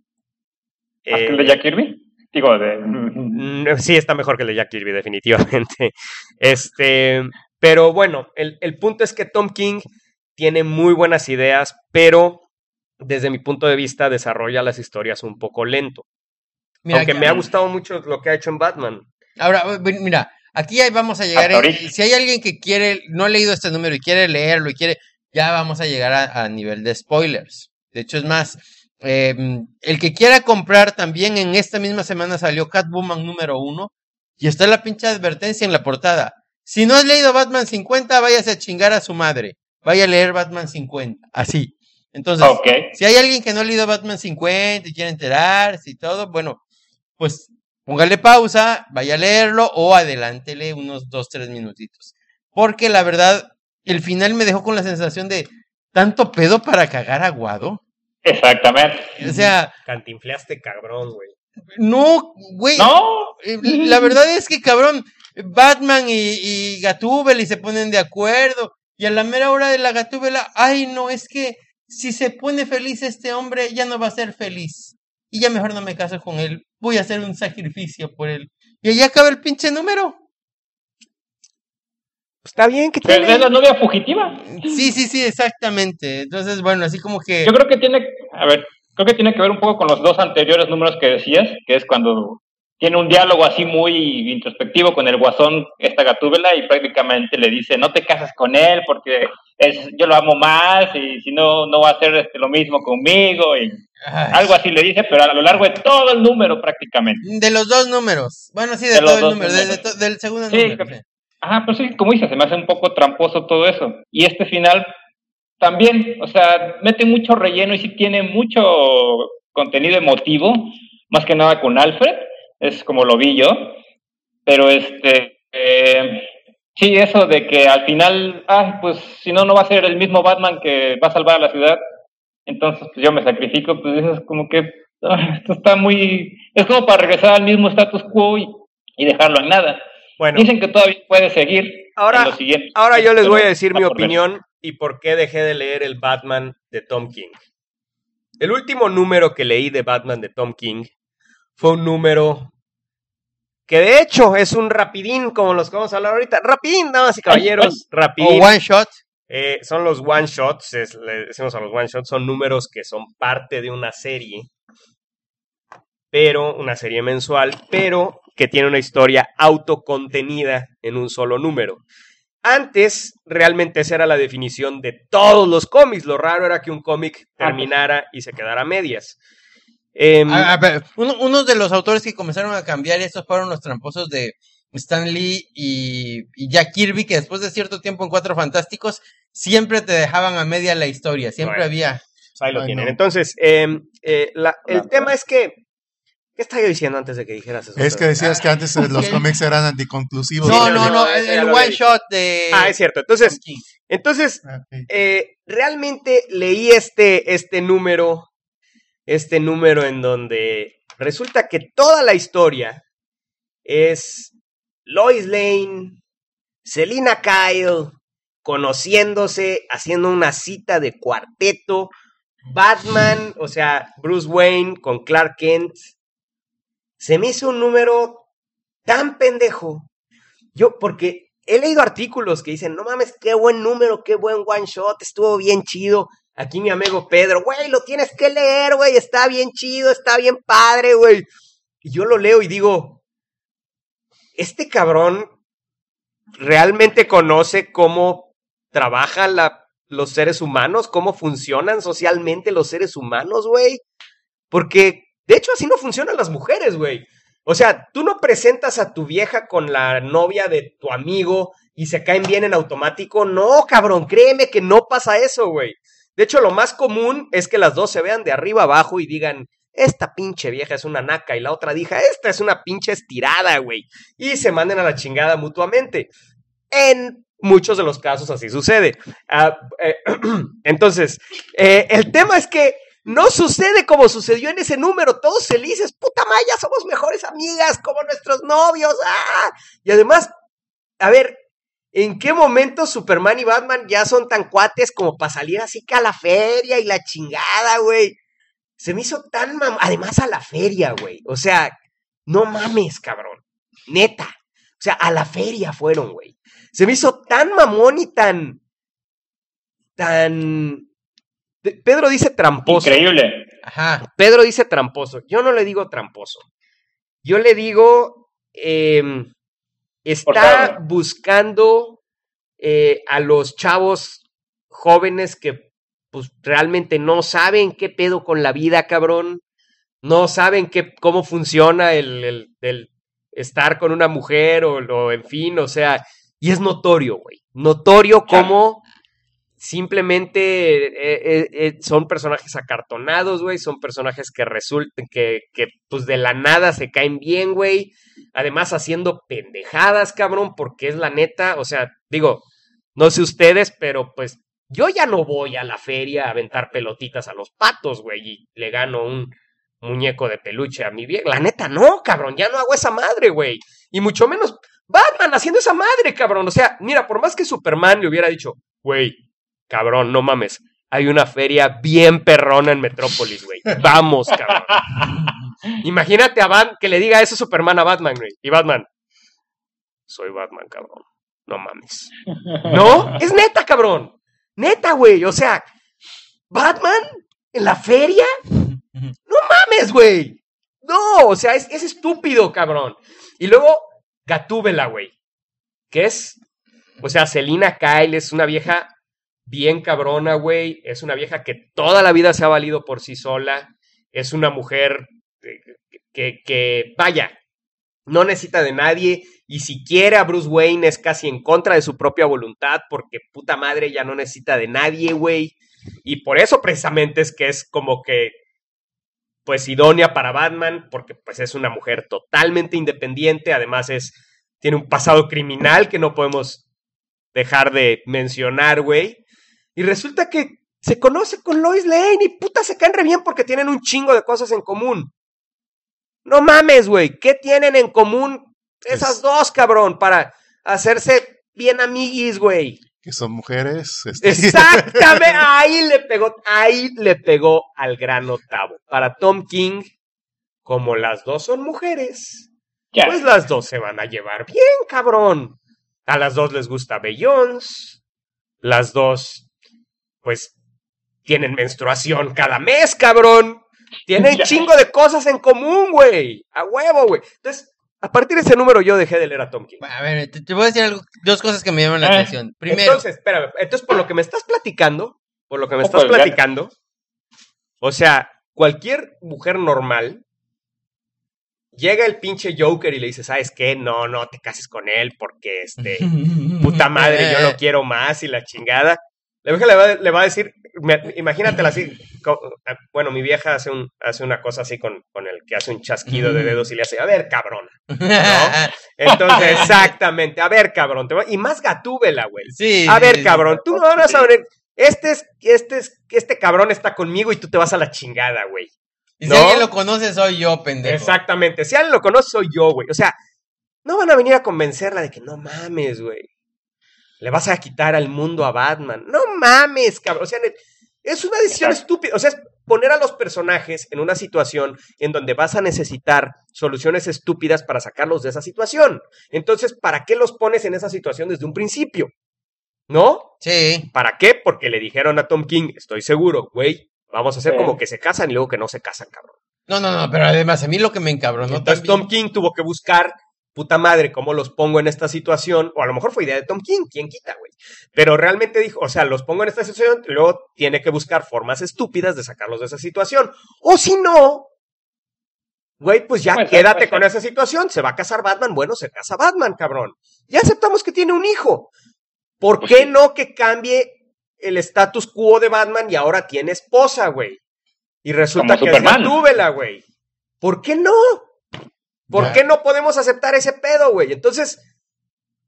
que el eh, de Jack Kirby? Digo, de... Mm, Sí, está mejor que el de Jack Kirby, definitivamente. Este, pero bueno, el, el punto es que Tom King tiene muy buenas ideas, pero desde mi punto de vista desarrolla las historias un poco lento. Mira, Aunque aquí- me ha gustado mucho lo que ha hecho en Batman. Ahora, eh, mira, aquí vamos a llegar. Ahorita. si hay alguien que quiere, no ha leído este número y quiere leerlo y quiere, ya vamos a llegar a, a nivel de spoilers. De hecho, es más, eh, el que quiera comprar también en esta misma semana salió Catwoman número uno y está la pinche advertencia en la portada. Si no has leído Batman 50, váyase a chingar a su madre. Vaya a leer Batman 50. Así. Entonces, si hay alguien que no ha leído Batman 50 y quiere enterarse y todo, bueno, pues póngale pausa, vaya a leerlo o adelántele unos dos, tres minutitos. Porque la verdad, el final me dejó con la sensación de tanto pedo para cagar aguado. Exactamente. O sea, Cantinfleaste cabrón, güey. no, güey. No, eh, La verdad es que, cabrón, Batman y, y Gatúbela y se ponen de acuerdo. Y a la mera hora de la Gatúbela, ay, no, es que si se pone feliz este hombre, ya no va a ser feliz. Y ya mejor no me caso con él. Voy a hacer un sacrificio por él. Y ahí acaba el pinche número. Está bien que pero es tiene. la novia fugitiva. Sí, sí, sí, exactamente. Entonces, bueno, así como que. Yo creo que tiene, a ver, creo que tiene que ver un poco con los dos anteriores números que decías, que es cuando tiene un diálogo así muy introspectivo con el guasón, esta gatúbela, y prácticamente le dice, no te cases con él porque es, yo lo amo más y si no, no va a hacer este, lo mismo conmigo, y ay, algo así le dice, pero a lo largo de todo el número prácticamente. de los dos números. Bueno, sí, de, De los todo el dos número. de- de números. to- del segundo Sí, número. que- sí. Ajá, pero sí, como dices, se me hace un poco tramposo todo eso. Y este final también, o sea, mete mucho relleno y sí tiene mucho contenido emotivo, más que nada con Alfred, es como lo vi yo. Pero este, eh, sí, eso de que al final, ah, pues si no, no va a ser el mismo Batman que va a salvar a la ciudad, entonces pues yo me sacrifico, pues eso es como que, ah, esto está muy, es como para regresar al mismo status quo y, y dejarlo en nada. Bueno, Dicen que todavía puede seguir Ahora- ahora yo les voy a decir mi opinión y por qué dejé de leer el Batman de Tom King. El último número que leí de Batman de Tom King fue un número que de hecho es un rapidín, como los que vamos a hablar ahorita. Rapidín, damas y caballeros, O rapidín. one shot. Eh, son los one shots, es- le decimos a los one shots, son números que son parte de una serie, pero una serie mensual, pero que tiene una historia autocontenida en un solo número. Antes, realmente esa era la definición de todos los cómics. Lo raro era que un cómic terminara y se quedara a medias. A- a ver, uno, uno de los autores que comenzaron a cambiar estos fueron los tramposos de Stan Lee y, y Jack Kirby, que después de cierto tiempo en Cuatro Fantásticos siempre te dejaban a media la historia, siempre Bueno. había... pues ahí lo Ay, tienen. no. Entonces, eh, la- el Hola. tema es que... ¿Qué estaba yo diciendo antes de que dijeras eso? Es que decías que antes eh, los ok. cómics eran anticonclusivos. No, no, no, el, one shot de... Ah, es cierto. Entonces, entonces Ah, eh, realmente leí este, este número, este número en donde resulta que toda la historia es Lois Lane, Selina Kyle, conociéndose, haciendo una cita de cuarteto, Batman, o sea, Bruce Wayne con Clark Kent. Se me hizo un número tan pendejo. Yo, porque he leído artículos que dicen, no mames, qué buen número, qué buen one shot, estuvo bien chido. Aquí mi amigo Pedro, güey, lo tienes que leer, güey, está bien chido, está bien padre, güey. Y yo lo leo y digo, este cabrón realmente conoce cómo trabajan la, los seres humanos, cómo funcionan socialmente los seres humanos, güey. Porque, de hecho, así no funcionan las mujeres, güey. O sea, tú no presentas a tu vieja con la novia de tu amigo y se caen bien en automático. No, cabrón, créeme que no pasa eso, güey. De hecho, lo más común es que las dos se vean de arriba abajo y digan, esta pinche vieja es una naca y la otra diga, esta es una pinche estirada, güey. Y se manden a la chingada mutuamente. En muchos de los casos así sucede. Ah, eh, entonces, eh, el tema es que no sucede como sucedió en ese número, todos felices, puta maya, somos mejores amigas, como nuestros novios, ¡ah! Y además, a ver, ¿en qué momento Superman y Batman ya son tan cuates como para salir así que a la feria y la chingada, güey? Se me hizo tan mam además a la feria, güey. O sea, no mames, cabrón. Neta. O sea, a la feria fueron, güey. Se me hizo tan mamón y tan. tan. Pedro dice tramposo. Increíble. Ajá. Pedro dice tramposo. Yo no le digo tramposo. Yo le digo. em, está buscando eh, a los chavos jóvenes que pues realmente no saben qué pedo con la vida, cabrón. No saben qué, cómo funciona el, el- el estar con una mujer o, o en fin, o sea, y es notorio, güey. Notorio Claro. Simplemente eh, eh, eh, son personajes acartonados, güey. Son personajes que resulten que, que, pues de la nada se caen bien, güey. Además haciendo pendejadas, cabrón, porque es la neta, o sea, digo, no sé ustedes, pero pues yo ya no voy a la feria a aventar pelotitas a los patos, güey, y le gano un muñeco de peluche a mi vieja. La neta, no, cabrón, ya no hago esa madre, güey. Y mucho menos Batman haciendo esa madre, cabrón. O sea, mira, por más que Superman le hubiera dicho, güey, cabrón, no mames, hay una feria bien perrona en Metrópolis, güey. Vamos, cabrón. Imagínate a Batman que le diga eso Superman a Batman, güey. Y Batman, soy Batman, cabrón. No mames. No, es neta, cabrón. Neta, güey. O sea, Batman en la feria. No mames, güey. No, o sea, es, es estúpido, cabrón. Y luego, Gatúbela, güey. Que es, o sea, Selina Kyle es una vieja bien cabrona, güey. Es una vieja que toda la vida se ha valido por sí sola. Es una mujer eh, que, que, vaya, no necesita de nadie. Y si quiere a Bruce Wayne es casi en contra de su propia voluntad, porque puta madre ya no necesita de nadie, güey. Y por eso precisamente es que es como que, pues, idónea para Batman, porque pues es una mujer totalmente independiente, además es, tiene un pasado criminal que no podemos dejar de mencionar, güey. Y resulta que se conoce con Lois Lane y puta se caen re bien porque tienen un chingo de cosas en común. No mames, güey. ¿Qué tienen en común esas Es- dos, cabrón? Para hacerse bien amiguis, güey. Que son mujeres. este, Exactamente. Ahí le pegó, ahí le pegó al gran octavo. Para Tom King, como las dos son mujeres, Ya. pues las dos se van a llevar bien, cabrón. A las dos les gusta Beyoncé. Las dos, pues, tienen menstruación cada mes, cabrón. Tienen Ya. chingo de cosas en común, güey. A huevo, güey. Entonces, a partir de ese número yo dejé de leer a Tom King. A ver, te, te voy a decir algo, dos cosas que me llaman la Ah, atención. Primero, Entonces, espérame. Entonces, por lo que me estás platicando, por lo que me estás platicando, o sea, cualquier mujer normal llega el pinche Joker y le dice, ¿sabes qué? No, no te cases con él porque, este, puta madre, yo lo quiero más y la chingada. La vieja le va, le va a decir, me- imagínatela así, co- bueno, mi vieja hace, un, hace una cosa así con, con el que hace un chasquido de dedos y le hace, a ver, cabrona. Entonces, exactamente, a ver, cabrón, te y más gatúbela, güey. Sí. A ver, cabrón, tú no vas a ver. Este es, este es, este cabrón está conmigo y tú te vas a la chingada, güey. Y si ¿no? alguien lo conoce, soy yo, pendejo. Exactamente. Si alguien lo conoce, soy yo, güey. O sea, no van a venir a convencerla de que no mames, güey. Le vas a quitar al mundo a Batman. No mames, cabrón. O sea, es una decisión Exacto. estúpida. O sea, es poner a los personajes en una situación en donde vas a necesitar soluciones estúpidas para sacarlos de esa situación. Entonces, ¿para qué los pones en esa situación desde un principio? ¿No? Sí. ¿Para qué? Porque le dijeron a Tom King, estoy seguro, güey, vamos a hacer Sí. como que se casan y luego que no se casan, cabrón. No, no, no, pero además a mí lo que me encabronó Entonces también- Tom King tuvo que buscar, puta madre, cómo los pongo en esta situación, o a lo mejor fue idea de Tom King, quién quita, güey. Pero realmente dijo, o sea, los pongo en esta situación, luego tiene que buscar formas estúpidas de sacarlos de esa situación. O si no, güey, pues ya Puede ser, quédate puede con esa situación, se va a casar Batman, bueno, se casa Batman, cabrón. Ya aceptamos que tiene un hijo. ¿Por Pues qué no que cambie el status quo de Batman y ahora tiene esposa, güey? Y resulta que es Superman. Gatúbela, güey. ¿Por qué no? ¿Por qué no podemos aceptar ese pedo, güey? Entonces,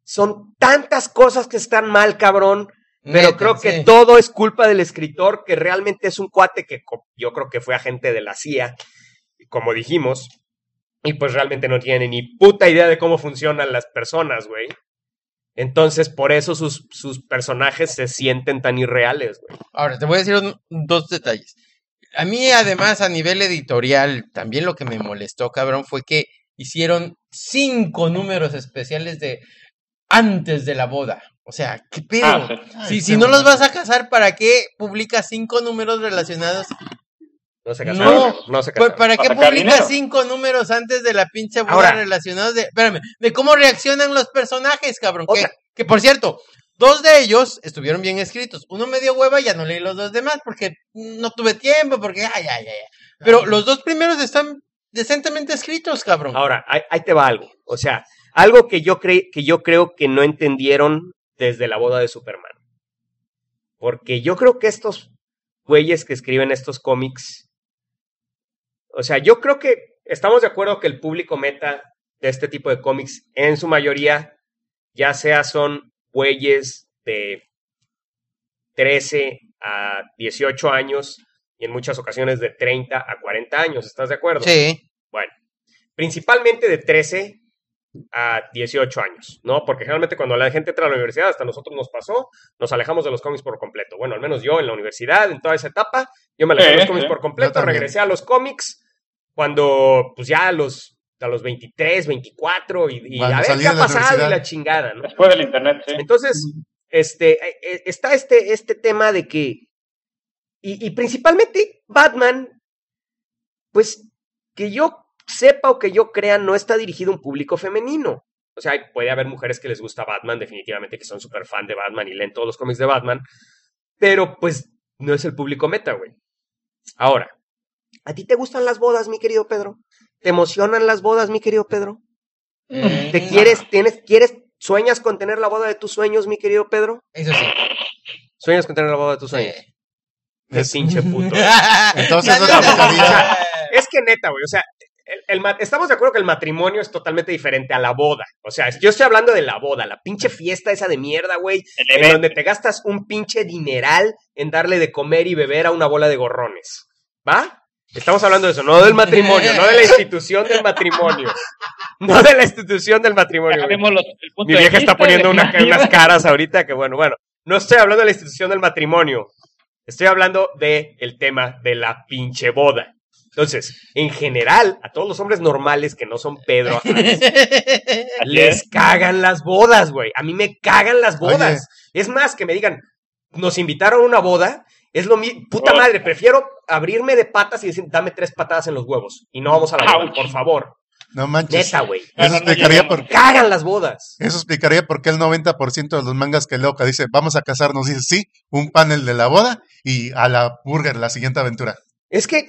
Son tantas cosas que están mal, cabrón. Pero Neta, creo que sí. todo es culpa del escritor, que realmente es un cuate que yo creo que fue agente de la CIA, como dijimos, y pues realmente no tiene ni puta idea de cómo funcionan las personas, güey. Entonces, por eso sus, sus personajes se sienten tan irreales, güey. Ahora, te voy a decir un- dos detalles. A mí, además, a nivel editorial, también lo que me molestó, cabrón, fue que hicieron cinco números especiales de antes de la boda. O sea, ¿qué pedo? Ah, sí. Si, Ay, si qué no los vas a casar, ¿para qué publicas cinco números relacionados? No se casaron. No, no se Pues, casaron. ¿Para qué publicas dinero. cinco números antes de la pinche boda Ahora. relacionados de, espérame, de cómo reaccionan los personajes, cabrón? Que, que, por cierto, dos de ellos estuvieron bien escritos. Uno me dio hueva, ya no leí los dos demás porque no tuve tiempo, porque ay, ay, ay. Pero los dos primeros están decentemente escritos, cabrón. Ahora, ahí, te va algo. O sea, algo que yo, que yo creo que no entendieron desde la boda de Superman. Porque yo creo que estos güeyes que escriben estos cómics. O sea, yo creo que estamos de acuerdo que el público meta de este tipo de cómics, en su mayoría, ya sea son güeyes de 13 a 18 años y en muchas ocasiones de 30 a 40 años. ¿Estás de acuerdo? Sí. Bueno, principalmente de 13 a 18 años, ¿no? Porque generalmente cuando la gente entra a la universidad, hasta nosotros nos pasó, nos alejamos de los cómics por completo. Bueno, al menos yo en la universidad, en toda esa etapa, yo me alejé de los cómics por completo, regresé a los cómics cuando, pues ya a los, a los 23, 24 y, a ver qué ha pasado y la chingada, ¿no? Después del internet, sí. Entonces, este, eh, eh, está este, este tema de que, y, y principalmente Batman, pues que yo sepa o que yo crea, no está dirigido a un público femenino. O sea, puede haber mujeres que les gusta Batman, definitivamente, que son súper fan de Batman y leen todos los cómics de Batman, pero pues no es el público meta, güey. Ahora, ¿a ti te gustan las bodas, mi querido Pedro? ¿Te emocionan las bodas, mi querido Pedro? ¿Te Mm, quieres, tienes, quieres, sueñas con tener la boda de tus sueños, mi querido Pedro? Eso sí. ¿Sueñas con tener la boda de tus sueños? Sí. Qué Es- pinche puto. Entonces, no Es que neta, güey, o sea, el- estamos de acuerdo que el matrimonio es totalmente diferente a la boda. O sea, yo estoy hablando de la boda, la pinche fiesta esa de mierda, güey, en donde te gastas un pinche dineral en darle de comer y beber a una bola de gorrones. ¿Va? Estamos hablando de eso, no del matrimonio, no de la institución del matrimonio. No de la institución del matrimonio. Los- Mi vieja está poniendo una- unas caras ahorita que bueno, bueno. No estoy hablando de la institución del matrimonio. Estoy hablando de el tema de la pinche boda. Entonces, en general, a todos los hombres normales que no son Pedro, les es. cagan las bodas, güey. A mí me cagan las Oye. bodas. Es más, que me digan, nos invitaron a una boda, es lo mismo. Puta Oh. madre, prefiero abrirme de patas y decir, dame tres patadas en los huevos. Y no vamos a la boda, Ouch. por favor. No manches. Neta, güey. Eso explicaría, por, Cagan las bodas. eso explicaría por qué el 90% de los mangas que que dice vamos a casarnos dice sí, un panel de la boda y a la burger la siguiente aventura. Es que,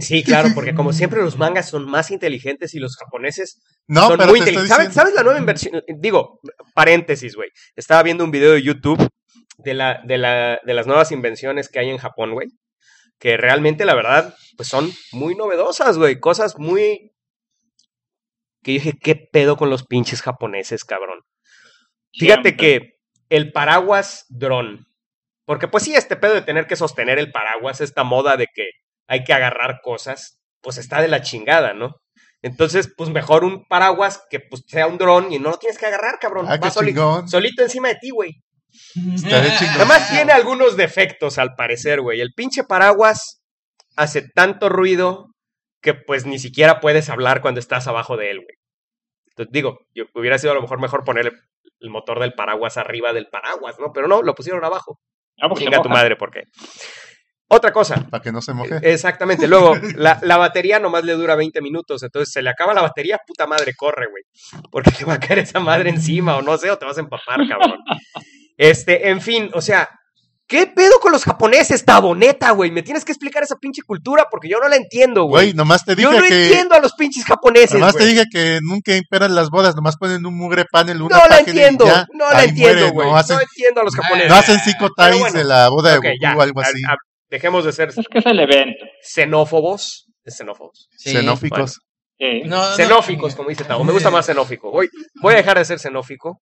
sí, claro, porque como siempre los mangas son más inteligentes y los japoneses No, son pero muy inteligentes. ¿Sabes, diciendo. sabes la nueva inversión? Digo, paréntesis, güey. Estaba viendo un video de YouTube de, la, de, la, de las nuevas invenciones que hay en Japón, güey. Que realmente, la verdad, pues son muy novedosas, güey. Cosas muy... Que yo dije, ¿qué pedo con los pinches japoneses, cabrón? Fíjate Siempre. que el paraguas dron. Porque pues sí, este pedo de tener que sostener el paraguas, esta moda de que hay que agarrar cosas, pues está de la chingada, ¿no? Entonces, pues mejor un paraguas que pues sea un dron y no lo tienes que agarrar, cabrón. Ah, qué Va soli- chingón. solito encima de ti, güey. Además tiene algunos defectos al parecer, güey. El pinche paraguas hace tanto ruido que pues ni siquiera puedes hablar cuando estás abajo de él, güey. Entonces digo, yo hubiera sido a lo mejor mejor poner el, el motor del paraguas arriba del paraguas, ¿no? Pero no, lo pusieron abajo. Ah, porque se Chinga tu madre, ¿por qué? Otra cosa, Para que no se moje. Exactamente. Luego, la, la batería nomás le dura 20 minutos. Entonces, se le acaba la batería, puta madre, corre, güey. Porque te va a caer esa madre encima, o no sé, o te vas a empapar, cabrón. Este, en fin, o sea, ¿qué pedo con los japoneses, taboneta, güey? Me tienes que explicar esa pinche cultura porque yo no la entiendo, Güey, güey. nomás te Yo dije no que. entiendo a los pinches japoneses, Nomás te dije que nunca imperan las bodas, nomás ponen un mugre panel, una No la página y entiendo, ya, no la ahí entiendo, muere, güey. no No, hacen, entiendo a los japoneses. no hacen cinco Pero bueno. de la boda de Ok, Goku ya, o algo así. a- a- dejemos de ser Es que es el evento. xenófobos. ¿Es xenófobos? Sí. Xenóficos. Eh, No, no, Xenóficos, como dice Tavo. Me gusta más xenófico. Voy, voy a dejar de ser xenófico.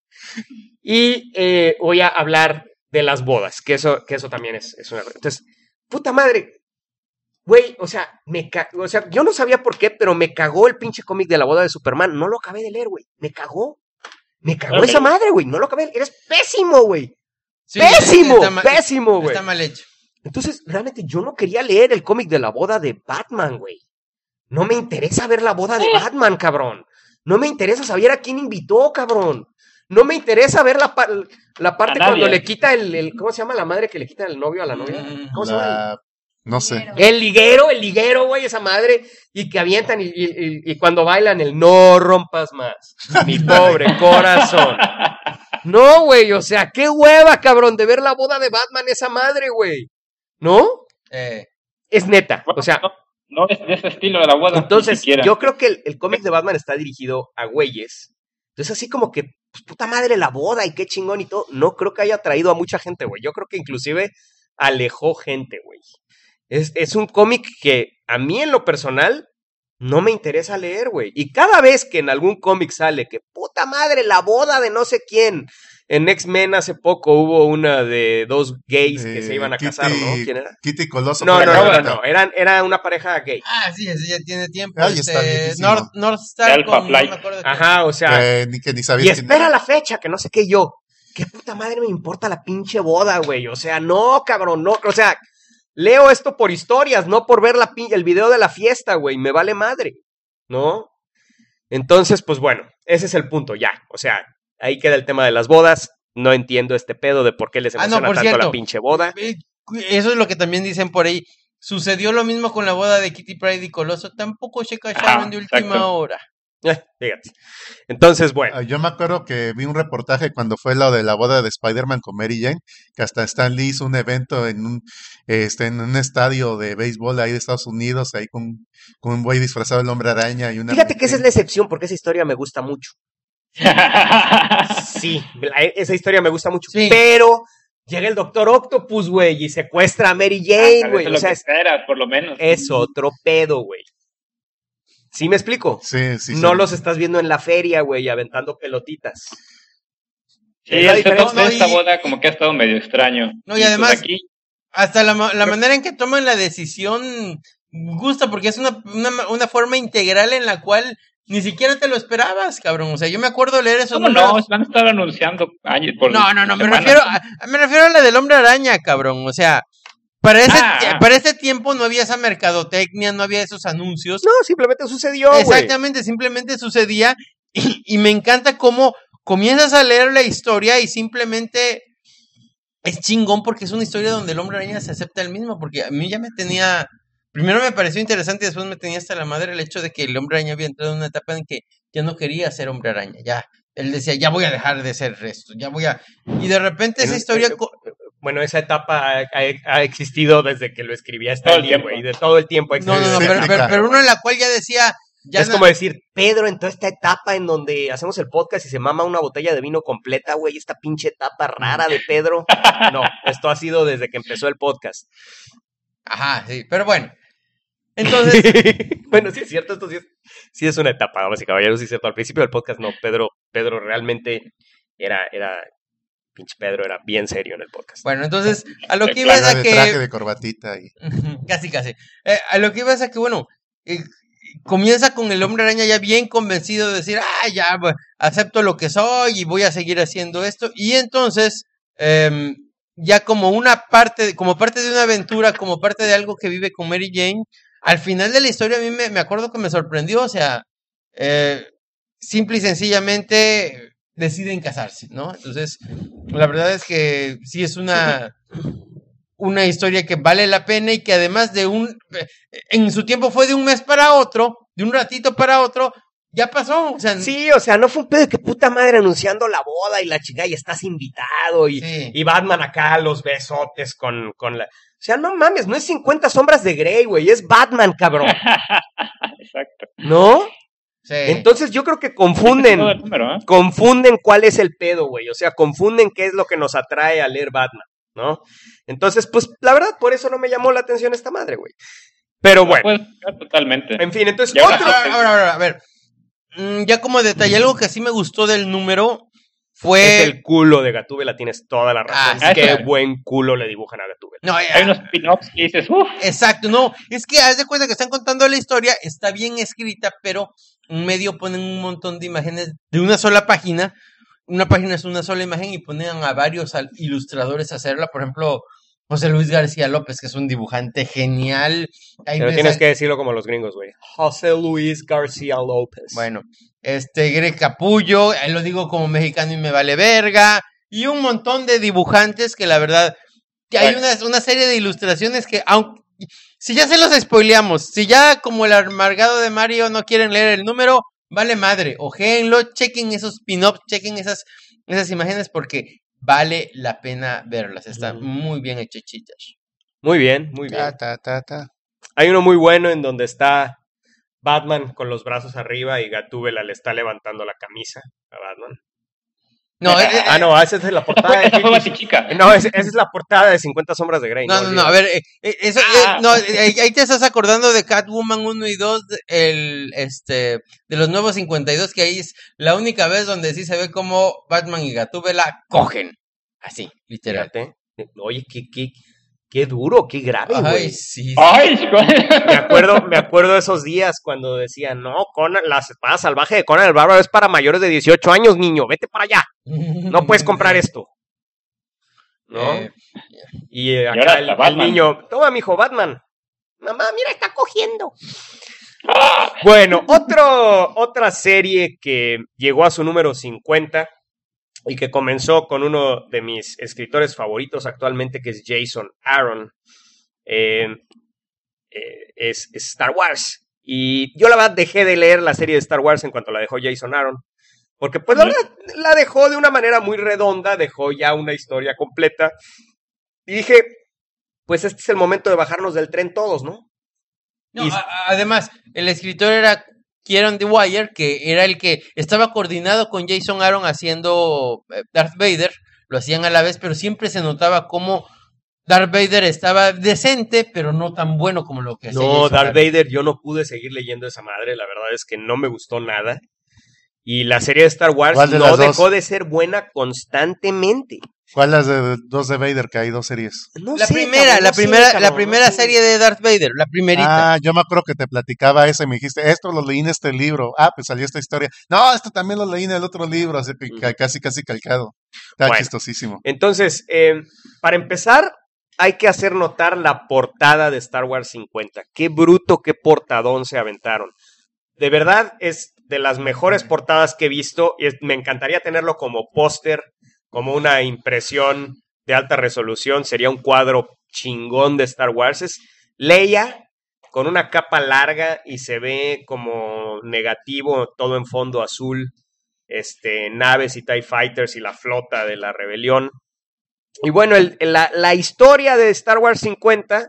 Y eh, voy a hablar de las bodas, que eso, que eso también es, es una. Entonces, puta madre. Güey, o sea, me ca- o sea, yo no sabía por qué, pero me cagó el pinche cómic de la boda de Superman. No lo acabé de leer, güey. Me cagó. Me cagó esa madre, güey. No lo acabé. de. Eres pésimo, güey. Sí, pésimo, está mal- pésimo, güey. Está mal hecho. Entonces, realmente yo no quería leer el cómic de la boda de Batman, güey. No me interesa ver la boda de Batman, cabrón. No me interesa saber a quién invitó, cabrón. No me interesa ver la, pa- la parte cuando le quita el, el- ¿Cómo se llama la madre que le quita el novio a la novia? Mm, ¿Cómo se llama? La- no sé. El liguero, el liguero, güey, esa madre. Y que avientan y, y- y- y cuando bailan el no rompas más. Mi pobre corazón. No, güey, o sea, qué hueva, cabrón, de ver la boda de Batman esa madre, güey. ¿No? Eh, Es neta. O sea, no, no es de ese estilo de la boda. entonces yo creo que el, el cómic de Batman está dirigido a güeyes. Entonces, así como que, pues, puta madre, la boda y qué chingón y todo. No creo que haya atraído a mucha gente, güey. Yo creo que inclusive alejó gente, güey. Es, es un cómic que a mí en lo personal no me interesa leer, güey. Y cada vez que en algún cómic sale que puta madre, la boda de no sé quién. En X-Men hace poco hubo una de dos gays que Eh, se iban a Kitty- casar, ¿no? ¿Quién era? Kitty Coloso. No, no, no, no, no. Eran, era una pareja gay. ah, sí, ese ya tiene tiempo. Está este, viejísimo. North, North Star Alpha con- no Flight. me acuerdo qué- Ajá, o sea. Que ni, que ni Y sabía quién espera era. la fecha, que no sé qué yo. ¿Qué puta madre me importa la pinche boda, güey? O sea, no, cabrón, no. O sea, leo esto por historias, no por ver la pin- el video de la fiesta, güey. Me vale madre, ¿no? Entonces, pues bueno, ese es el punto, ya. O sea, ahí queda el tema de las bodas. No entiendo este pedo de por qué les Ah, no, emociona por tanto cierto. la pinche boda. Eso es lo que también dicen por ahí. Sucedió lo mismo con la boda de Kitty Pride y Coloso. Tampoco se casaron Ajá, de última exacto. hora. Eh, fíjate. Entonces, bueno. Ah, Yo me acuerdo que vi un reportaje cuando fue lo de la boda de Spider-Man con Mary Jane, que hasta Stan Lee hizo un evento en un, este, en un estadio de béisbol ahí de Estados Unidos, ahí con, con un güey disfrazado del hombre araña y una. Fíjate que esa es la excepción, porque esa historia me gusta mucho. Sí, esa historia me gusta mucho. Sí. Pero llega el Doctor Octopus, güey, y secuestra a Mary Jane, Eso güey. es O sea, que es, esperas, por lo menos. es otro pedo, güey. ¿Sí me explico? Sí, sí. no sí. los estás viendo en la feria, güey, aventando pelotitas. Sí, esta Y- boda como que ha estado medio extraño. No, y además- aquí, Hasta la, la manera en que toman la decisión gusta, porque es una, una, una forma integral en la cual ni siquiera te lo esperabas, cabrón. O sea, yo me acuerdo leer esos ¿Cómo números. no? Se van a estar anunciando años por No, no, no, me semanas. refiero, a, me refiero a la del hombre araña, cabrón. O sea, para ese, Ah, para ese tiempo no había esa mercadotecnia, no había esos anuncios. No, simplemente sucedió. Exactamente, simplemente sucedía y, y me encanta cómo comienzas a leer la historia y simplemente es chingón porque es una historia donde el hombre araña se acepta el mismo, porque a mí ya me tenía, primero me pareció interesante y después me tenía hasta la madre el hecho de que el hombre araña había entrado en una etapa en que ya no quería ser hombre araña, ya, él decía, ya voy a dejar de ser esto, ya voy a... Y de repente esa En- historia... Bueno, esa etapa ha, existido desde que lo escribía Todo Stan el tiempo. güey. De todo el tiempo. ha No, no, no, pero, pero, pero uno en la cual ya decía... Ya es como decir, Pedro entró a esta etapa en donde hacemos el podcast y se mama una botella de vino completa, güey, esta pinche etapa rara de Pedro. No, esto ha sido desde que empezó el podcast. Ajá, sí, pero bueno. Entonces, bueno, sí es cierto, esto sí es, sí es una etapa, damas y caballeros, sí es cierto. Al principio del podcast, no, Pedro, Pedro realmente era, era, pinche Pedro era bien serio en el podcast. bueno, entonces, a lo que iba es Era a que... traje de corbatita y casi, casi. Eh, a lo que iba es a que, bueno, eh, comienza con el hombre araña ya bien convencido de decir, ah, ya, acepto lo que soy y voy a seguir haciendo esto. Y entonces, em, ya como una parte, como parte de una aventura, como parte de algo que vive con Mary Jane, al final de la historia a mí me, me acuerdo que me sorprendió, o sea, eh, simple y sencillamente deciden casarse, ¿no? Entonces, la verdad es que sí es una, una historia que vale la pena y que además de un, en su tiempo fue de un mes para otro, de un ratito para otro, ya pasó, o sea, Sí, o sea, no fue un pedo de que puta madre anunciando la boda y la chica y estás invitado y, Sí. y Batman acá los besotes con, con la... O sea, no mames, no es 50 sombras de Grey, güey, es Batman, cabrón, Exacto. ¿no? sí. Entonces yo creo que confunden, número, ¿eh? confunden cuál es el pedo, güey. O sea, confunden qué es lo que nos atrae a leer Batman, ¿no? Entonces, pues, la verdad, por eso no me llamó la atención esta madre, güey. Pero bueno, explicar totalmente. en fin, entonces ahora- otro... Ahora, ahora, ahora, a ver. Mm, Ya como detalle, algo que sí me gustó del número Es fue. el culo de Gatúbela, tienes toda la razón. Ah. Qué buen culo le dibujan a Gatúbela. No, Hay unos pin-ups que dices, uff, Exacto, no, es que haz de cuenta que están contando la historia, está bien escrita, pero en medio ponen un montón de imágenes de una sola página. Una página es una sola imagen y ponen a varios ilustradores a hacerla. Por ejemplo, José Luis García López, que es un dibujante genial. Ahí Pero tienes a- que decirlo como los gringos, güey. José Luis García López. Bueno, este Greg Capullo, ahí lo digo como mexicano y me vale verga. Y un montón de dibujantes que la verdad, que hay Bueno. una, una serie de ilustraciones que, aunque, si ya se los spoileamos, si ya como el amargado de Mario no quieren leer el número, vale madre, ojéenlo, chequen esos pin-ups, chequen esas, esas imágenes porque vale la pena verlas, están muy bien hechitas. Muy bien, muy bien. Ta, ta, ta, ta. Hay uno muy bueno en donde está Batman con los brazos arriba y Gatúbela le está levantando la camisa a Batman. No, eh, eh, Ah, no, esa es la portada de esa fue 50 Batichica. No, esa, esa es la portada de 50 sombras de Grey. No, no, no, a ver, eh, eh, eso, Ah. eh, no, eh, ahí te estás acordando de Catwoman 1 y 2, el, este, de los nuevos 52, que ahí es la única vez donde sí se ve como Batman y Gatúbela cogen. Así, literal. Fíjate. Oye, qué, qué, qué duro, qué grave, Ay, güey. sí. Ay, Me acuerdo, me acuerdo de esos días cuando decían, no, Conan, la espada salvaje de Conan el Bárbaro es para mayores de 18 años, niño, vete para allá. No puedes comprar esto. ¿no? Eh, Y eh, ahora acá el, niño, toma, mijo, Batman. Mamá, mira, está cogiendo. Bueno, otro, otra serie que llegó a su número 50 y que comenzó con uno de mis escritores favoritos actualmente, que es Jason Aaron, eh, eh, es, es Star Wars. Y yo la verdad dejé de leer la serie de Star Wars en cuanto la dejó Jason Aaron. Porque pues la Ujú. verdad la dejó de una manera muy redonda, dejó ya una historia completa. Y dije, pues este es el momento de bajarnos del tren todos, ¿no? no, y- además, el escritor era Kieron Dwyer, que era el que estaba coordinado con Jason Aaron haciendo eh, Darth Vader, lo hacían a la vez, pero siempre se notaba como Darth Vader estaba decente, pero no tan bueno como lo que hacía No, Jason Darth Aaron. Vader, yo no pude seguir leyendo esa madre, la verdad es que no me gustó nada. Y la serie de Star Wars ¿Cuál de no dejó de ser buena constantemente. ¿Cuál las de dos de Vader? Que hay dos series. No La sé, primera, cabrón, la no sé, primera, la primera serie de Darth Vader, la primerita. Ah, yo me acuerdo que te platicaba ese y me dijiste, esto lo leí en este libro. Ah, pues salió esta historia. No, esto también lo leí en el otro libro, así que casi, casi calcado. Está Bueno. chistosísimo. Entonces, eh, para empezar, hay que hacer notar la portada de Star Wars 50. Qué bruto, qué portadón se aventaron. De verdad, es de las mejores portadas que he visto y es- me encantaría tenerlo como póster, como una impresión de alta resolución. Sería un cuadro chingón de Star Wars. Es Leia con una capa larga y se ve como negativo, todo en fondo azul. Este, naves y TIE Fighters y la flota de la rebelión. Y bueno, la, la historia de Star Wars 50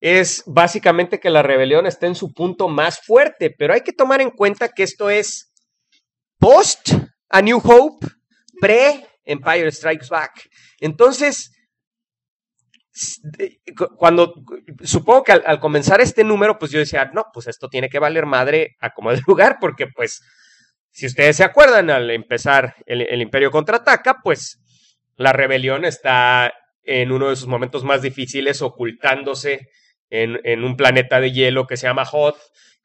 es básicamente que la rebelión está en su punto más fuerte, pero hay que tomar en cuenta que esto es post A New Hope, pre Empire Strikes Back. Entonces, cuando supongo que al, al comenzar este número, pues yo decía, no, pues esto tiene que valer madre a como de lugar, porque pues, si ustedes se acuerdan, al empezar el, el Imperio contraataca, pues la rebelión está en uno de sus momentos más difíciles, ocultándose en, en un planeta de hielo que se llama Hoth,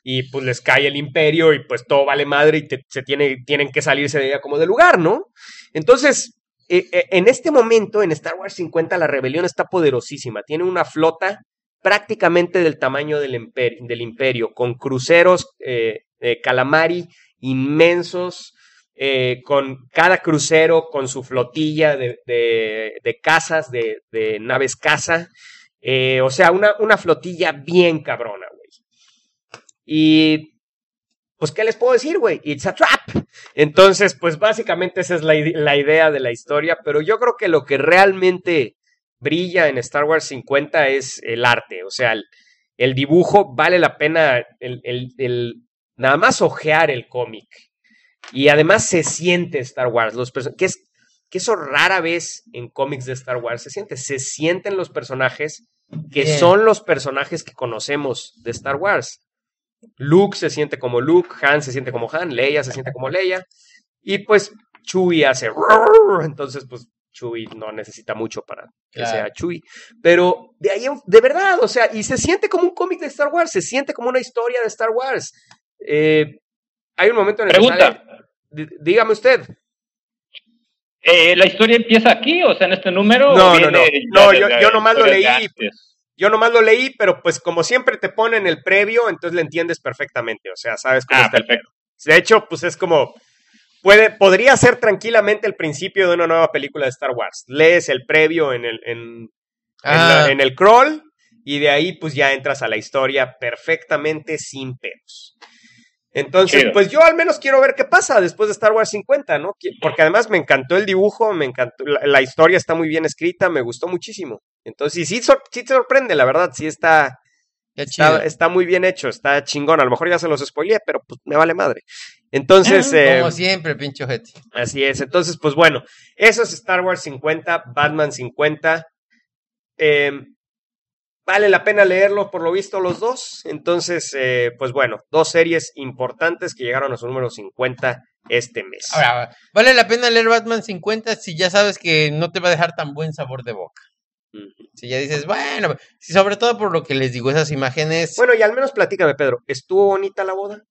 y pues les cae el imperio y pues todo vale madre y se tiene, tienen que salirse de ella como de lugar, ¿no? Entonces, eh, eh, en este momento, en Star Wars 50, la rebelión está poderosísima, tiene una flota prácticamente del tamaño del imperio, del imperio con cruceros eh, eh, calamari inmensos, eh, con cada crucero con su flotilla de, de, de casas, de, de naves caza, eh, o sea, una, una flotilla bien cabrona. Y pues, ¿qué les puedo decir, güey? It's a trap. Entonces, pues básicamente esa es la, la idea de la historia, pero yo creo que lo que realmente brilla en Star Wars 50 es el arte, o sea, el, el dibujo vale la pena el, el- el nada más ojear el cómic. Y además se siente Star Wars, los que es que eso rara vez en cómics de Star Wars se siente, se sienten los personajes que Bien. son los personajes que conocemos de Star Wars. Luke se siente como Luke, Han se siente como Han, Leia se siente como Leia, y pues Chewie hace entonces pues Chewie no necesita mucho para que Claro. sea Chewie, pero de ahí, de verdad, o sea, y se siente como un cómic de Star Wars, se siente como una historia de Star Wars. Eh, hay un momento en el que Pregunta. sale- Dí- dígame usted. Eh, ¿La historia empieza aquí, o sea, en este número? No, no, no. No, yo- nomás lo leí? Yo nomás lo leí, pero pues como siempre te ponen el previo, entonces le entiendes perfectamente, o sea, sabes cómo Ah, está el perfecto. De hecho, pues es como. Puede, podría ser tranquilamente el principio de una nueva película de Star Wars. Lees el previo en el, en, en Ah. la- en el crawl y de ahí pues ya entras a la historia perfectamente sin pedos. Entonces, Chido. pues yo al menos quiero ver qué pasa después de Star Wars 50, ¿no? Porque además me encantó el dibujo, me encantó, la, la historia está muy bien escrita, me gustó muchísimo. Entonces, sí, sor- sí te sorprende, la verdad, sí está, está, está muy bien hecho, está chingón. A lo mejor ya se los spoileé, pero pues me vale madre. Entonces, eh, Como siempre, pinche ojete. así es. Entonces, pues bueno, eso es Star Wars 50, Batman 50. Eh, vale la pena leerlo, por lo visto, los dos. Entonces, eh, pues bueno, dos series importantes que llegaron a su número 50 este mes. Ahora, ¿vale la pena leer Batman 50 si ya sabes que no te va a dejar tan buen sabor de boca? Si ya dices, bueno, sobre todo por lo que les digo, esas imágenes. Bueno, y al menos platícame, Pedro, ¿estuvo bonita la boda?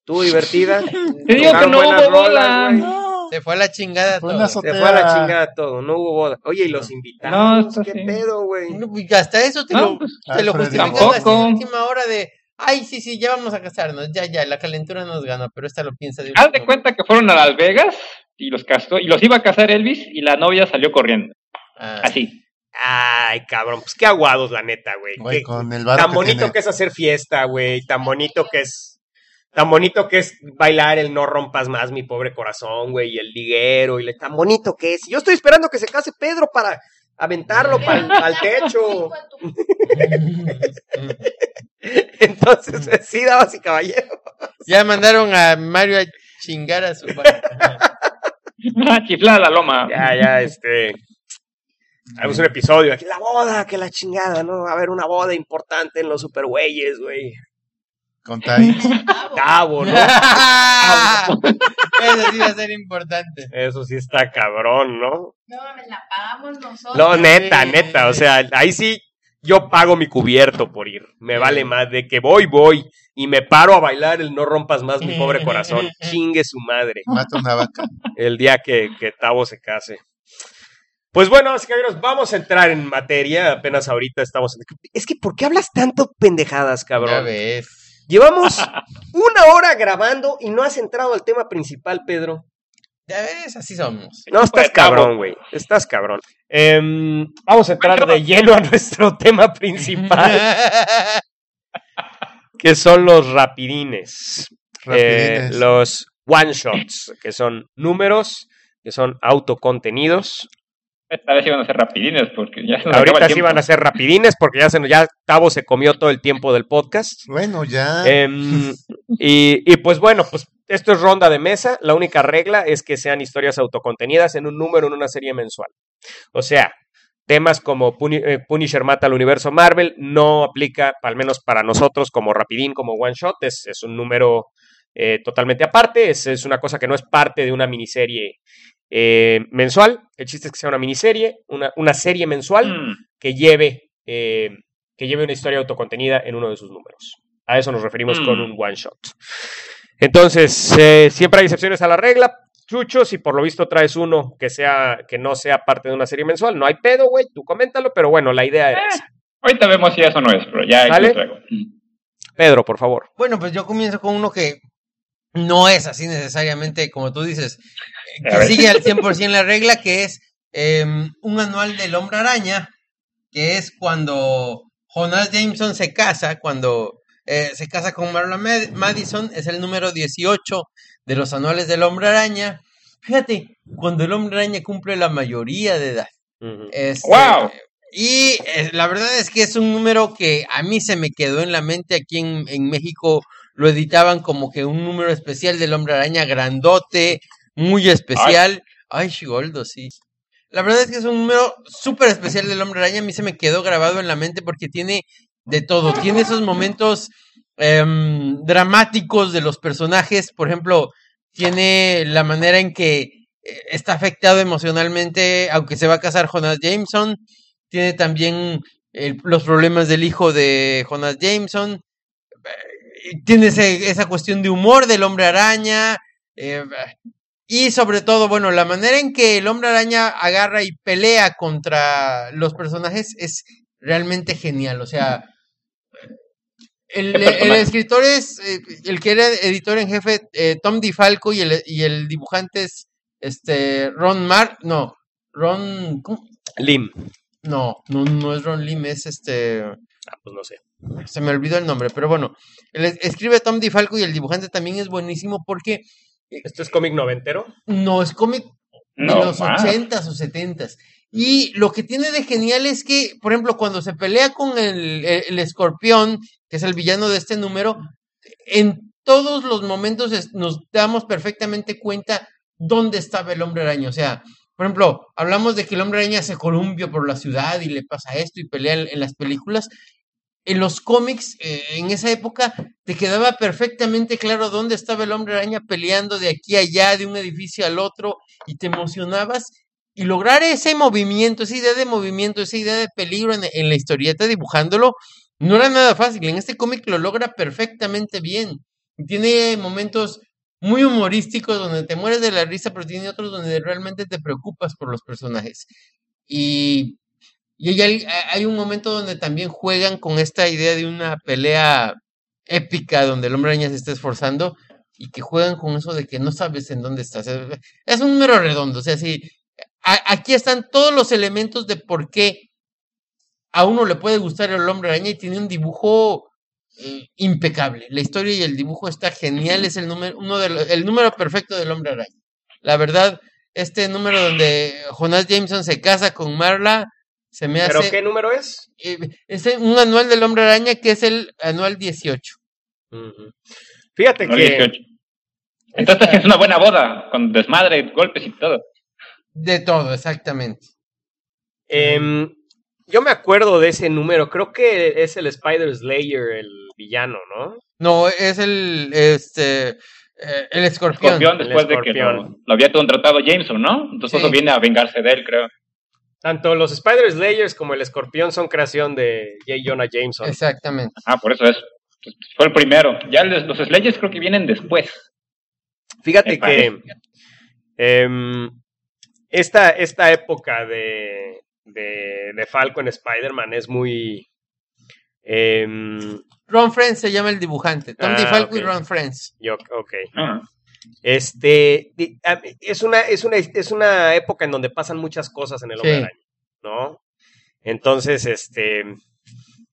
¿Estuvo divertida? Te digo que ¿Tocaron no hubo boda. se fue a la chingada Fue todo. Se fue a la chingada todo, no hubo boda. Oye, y los invitados, esto ¿qué sí. pedo, güey? No, pues, hasta eso te No, lo, pues, te lo justifican en última hora de, ay, sí, sí, ya vamos a casarnos, ya, ya, la calentura nos gana, pero esta lo piensa de Haz de cuenta que fueron a Las Vegas y los casó, y los iba a casar Elvis y la novia salió corriendo. Ah, Así. Ay, cabrón, pues qué aguados, la neta, güey. Güey, Qué- con el Tan que bonito tiene. que es hacer fiesta, güey. Tan bonito que es. Tan bonito que es bailar el No rompas más mi pobre corazón, güey. Y el liguero. Y le, tan bonito que es. Yo estoy esperando que se case Pedro para aventarlo para el, al techo. Entonces, eh, sí, damas y caballeros. Ya mandaron a Mario a chingar a su padre. Chiflada la loma. Ya, ya, este. Haremos un episodio aquí. La boda, que la chingada, ¿no? Va a haber una boda importante en los supergüeyes, güey. Con Tai. Cabo, ¿no? Eso sí va a ser importante. Eso sí está cabrón, ¿no? No mames, la pagamos nosotros. No, neta, neta. O sea, ahí sí yo pago mi cubierto por ir. Me vale más de que voy, voy. Y me paro a bailar el no rompas más mi pobre corazón. Chingue su madre. Mata una vaca. El día que, que Tavo se case. Pues bueno, así vamos a entrar en materia. Apenas ahorita estamos. en- Es que, ¿por qué hablas tanto pendejadas, Ya cabrón? ves. Llevamos una hora grabando y no has entrado al tema principal, Pedro. Ya ves, así somos. No, estás Pues, cabrón, güey. Estás cabrón. Em, vamos a entrar de lleno a nuestro tema principal, que son los rapidines. Eh, Rapidines. los one shots, que son números, que son autocontenidos. Esta vez iban a ser rapidines porque ya se nos Ahorita sí van a ser rapidines porque ya, se, nos- ya Tavo se comió todo el tiempo del podcast. Bueno, ya. Em, y, y pues bueno, pues esto es ronda de mesa. La única regla es que sean historias autocontenidas en un número en una serie mensual. O sea, temas como Puni- eh, Punisher mata al universo Marvel no aplica, al menos para nosotros, como rapidín, como one shot. Es, es un número eh, totalmente aparte. Es, es una cosa que no es parte de una miniserie eh, mensual. El chiste es que sea una miniserie, una, una serie mensual Mm, que lleve, eh, que lleve una historia autocontenida en uno de sus números. A eso nos referimos Mm. con un one shot. Entonces, eh, siempre hay excepciones a la regla. Chucho, si por lo visto traes uno que sea, que no sea parte de una serie mensual, no hay pedo, güey, tú coméntalo, pero bueno, la idea esa. Ahorita vemos si eso no es, pero ya. Mm. Pedro, por favor. Bueno, pues yo comienzo con uno que no es así necesariamente, como tú dices, que sigue al 100% la regla, que es em, un anual del hombre araña, que es cuando Jonas Jameson se casa, cuando eh, se casa con Marla Mad- Madison, es el número 18 de los anuales del hombre araña. Fíjate, cuando el hombre araña cumple la mayoría de edad. Ujú. Este. Y eh, la verdad es que es un número que a mí se me quedó en la mente. Aquí en, en México lo editaban como que un número especial del hombre araña grandote, muy especial. Ay, Chigoldo, sí. La verdad es que es un número súper especial del Hombre Araña. A mí se me quedó grabado en la mente porque tiene de todo. Tiene esos momentos em, dramáticos de los personajes. Por ejemplo, tiene la manera en que eh, está afectado emocionalmente, aunque se va a casar Jonas Jameson. Tiene también los problemas del hijo de Jonas Jameson. Tiene ese- esa cuestión de humor del hombre araña. eh, y sobre todo, bueno, la manera en que el hombre araña agarra y pelea contra los personajes es realmente genial. O sea, el, ¿Qué el escritor es eh, el que era editor en jefe, eh, Tom DiFalco, y el, y el dibujante es este Ron Mar. No, Ron. ¿cómo? Lim. No, no, no es Ron Lim, es este. Ah, pues no sé. Se me olvidó el nombre, pero bueno. Escribe Tom DiFalco y el dibujante también es buenísimo porque ¿Esto es cómic noventero? no es cómic de No, los más. ochentas o setentas. Y lo que tiene de genial es que, por ejemplo, cuando se pelea con el, el- el escorpión, que es el villano de este número, en todos los momentos es- nos damos perfectamente cuenta dónde estaba el hombre araña. O sea, por ejemplo, hablamos de que el hombre araña se columpia por la ciudad y le pasa esto y pelea en, en las películas. En los cómics, eh, en esa época, te quedaba perfectamente claro dónde estaba el hombre araña peleando de aquí a allá, de un edificio al otro, y te emocionabas. Y lograr ese movimiento, esa idea de movimiento, esa idea de peligro en, en la historieta dibujándolo, no era nada fácil. En este cómic lo logra perfectamente bien. Tiene momentos muy humorísticos donde te mueres de la risa, pero tiene otros donde realmente te preocupas por los personajes. Y, y hay, hay un momento donde también juegan con esta idea de una pelea épica donde el hombre araña se está esforzando y que juegan con eso de que no sabes en dónde estás. Es- un número redondo, o sea, sí, a- aquí están todos los elementos de por qué a uno le puede gustar el hombre araña y tiene un dibujo eh, impecable. La historia y el dibujo está genial, es el número, uno de los- el número perfecto del hombre araña. La verdad, este número donde Jonas Jameson se casa con Marla, se me ¿Pero hace qué número es? eh, es un anual del hombre araña que es el anual 18. Ujú. Fíjate No, que 18. Entonces es una buena boda, con desmadre, golpes y todo. De todo, exactamente. em, yo me acuerdo de ese número. Creo que es el Spider Slayer, el villano, ¿no? No, es el este eh, el escorpión. Escorpión después de que lo había contratado Jameson, ¿no? Entonces Sí. eso viene a vengarse de él, creo. Tanto los Spider Slayers como el escorpión son creación de J. Jonah Jameson. Exactamente. Ah, por eso es. Pues, Fue el primero. Ya los, los Slayers creo que vienen después. Fíjate Me que parece. em, esta, esta época de, de, de Falcon Spider-Man es muy... em, Ron Friends se llama el dibujante. Tom Ah, DiFalco y ok. Ron Friends. yo, ok. Ah, Este, es una, es, una, es una época en donde pasan muchas cosas en el Hombre Sí. Araña, ¿no? Entonces, este,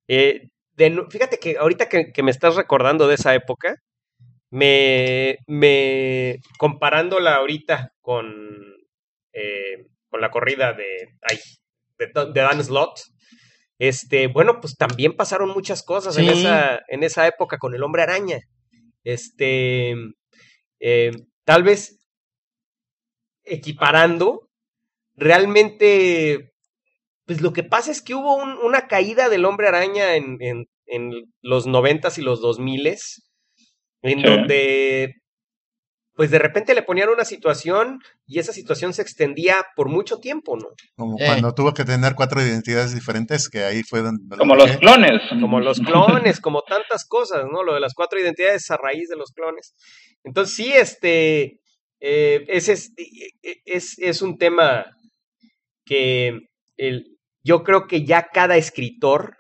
eh, de fíjate que ahorita que, que me estás recordando de esa época, me, me comparándola ahorita con, eh, con la corrida de, ay, de, de Dan Slott, este, bueno, pues también pasaron muchas cosas en, esa, en esa época con el Hombre Araña. Este, eh, tal vez equiparando, realmente, pues lo que pasa es que hubo un- una caída del hombre araña en, en- en los noventas y los dos miles, en Sí. donde, pues de repente le ponían una situación y esa situación se extendía por mucho tiempo, ¿no? Como Eh. cuando tuvo que tener cuatro identidades diferentes, que ahí fue donde... lo como los clones. como los clones, como tantas cosas, ¿no? Lo de las cuatro identidades a raíz de los clones. Entonces, sí, este, eh, ese es, es, es un tema que el, yo creo que ya cada escritor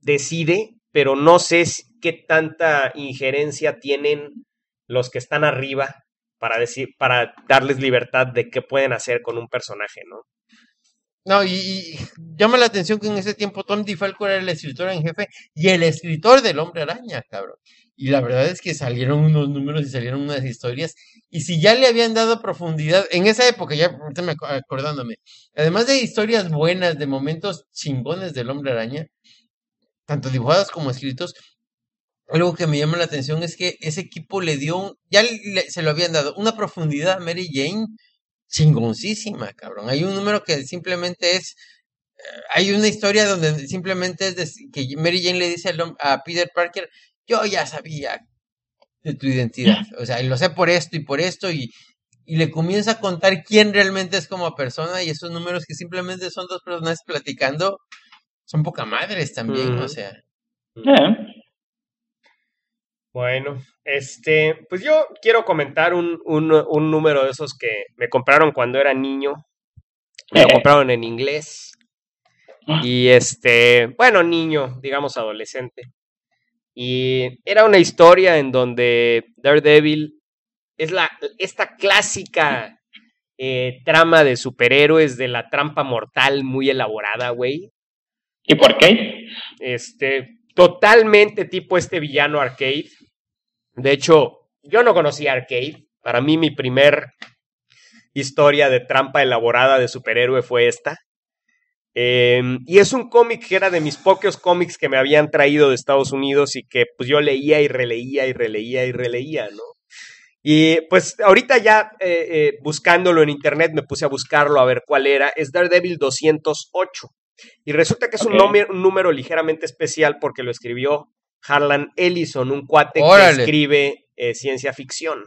decide, pero no sé qué tanta injerencia tienen los que están arriba para decir, para darles libertad de qué pueden hacer con un personaje, ¿no? No, y, llama la atención que en ese tiempo Tom DiFalco era el escritor en jefe y el escritor del Hombre Araña, cabrón. Y la verdad es que salieron unos números y salieron unas historias. Y si ya le habían dado profundidad, en esa época, ya acordándome, además de historias buenas, de momentos chingones del Hombre Araña, tanto dibujados como escritos, algo que me llama la atención es que ese equipo le dio, ya se lo habían dado, una profundidad a Mary Jane chingoncísima, cabrón. Hay un número que simplemente es, eh, hay una historia donde simplemente es que Mary Jane le dice a Peter Parker, yo ya sabía de tu identidad, o sea, y lo sé por esto y por esto y, y le comienza a contar quién realmente es como persona y esos números que simplemente son dos personas platicando son poca madres también, o Ujú. sea. Eh, Bueno, este, pues yo quiero comentar un, un, un número de esos que me compraron cuando era niño. Me lo Eh. compraron en inglés. Y este, bueno, niño, digamos adolescente. Y era una historia en donde Daredevil es la, esta clásica eh, trama de superhéroes de la trampa mortal muy elaborada, güey. ¿Y por qué? Este, totalmente tipo este villano arcade. De hecho, yo no conocía arcade. Para mí, mi primer historia de trampa elaborada de superhéroe fue esta. Em, y es un cómic que era de mis pocos cómics que me habían traído de Estados Unidos y que pues yo leía y releía y releía y releía, ¿no? Y pues ahorita ya eh, eh, buscándolo en internet me puse a buscarlo a ver cuál era. Es Daredevil 208. Y resulta que es un, número, un número ligeramente especial porque lo escribió Harlan Ellison, un cuate Órale. que escribe eh, ciencia ficción.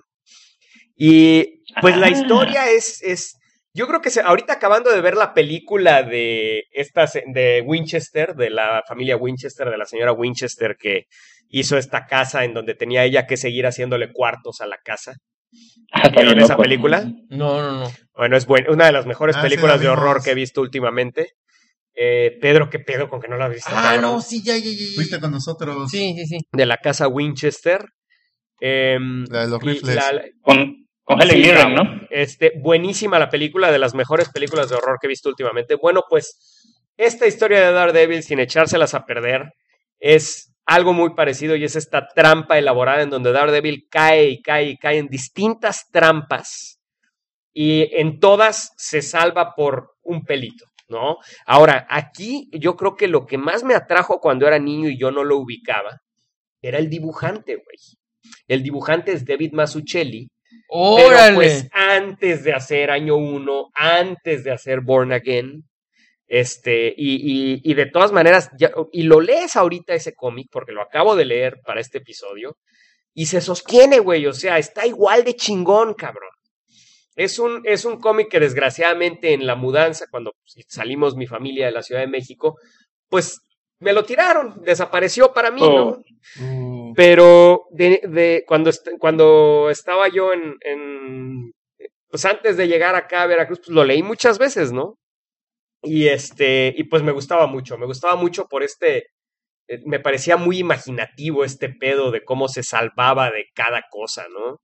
Y pues la Ah. historia es, es yo creo que se- ahorita acabando de ver la película de esta se- de Winchester, de la familia Winchester, de la señora Winchester que hizo esta casa en donde tenía ella que seguir haciéndole cuartos a la casa. Ah, ¿Vieron esa película? No, no, no. Bueno, es buena, una de las mejores Ah, películas la de horror que he visto últimamente. Eh, Pedro, ¿qué pedo con que no la has visto? Ah, cabrón? no, sí, ya, ya, ya. Fuiste con nosotros. Sí, sí, sí. De la casa Winchester. Em, La de los rifles. la- Con, con Helen Sí, Mirren, cabrón. ¿no? Este, buenísima la película, de las mejores películas de horror que he visto últimamente. Bueno, pues esta historia de Daredevil, sin echárselas a perder, es algo muy parecido y es esta trampa elaborada en donde Daredevil cae y cae y cae en distintas trampas y en todas se salva por un pelito, ¿no? Ahora, aquí yo creo que lo que más me atrajo cuando era niño y yo no lo ubicaba era el dibujante, güey. El dibujante es David Mazzucchelli, pero pues antes de hacer año uno, antes de hacer Born Again, este, y, y, y de todas maneras, ya- y lo lees ahorita ese cómic, porque lo acabo de leer para este episodio, y se sostiene, güey, o sea, está igual de chingón, cabrón. Es un, es un cómic que desgraciadamente en la mudanza, cuando salimos mi familia de la Ciudad de México, pues me lo tiraron, desapareció para mí, ¿no? Oh. Uh, Pero de, de cuando, est- cuando estaba yo en, en- Pues antes de llegar acá a Veracruz, pues lo leí muchas veces, ¿no? Y este. Y pues me gustaba mucho. Me gustaba mucho por este. eh, Me parecía muy imaginativo este pedo de cómo se salvaba de cada cosa, ¿no?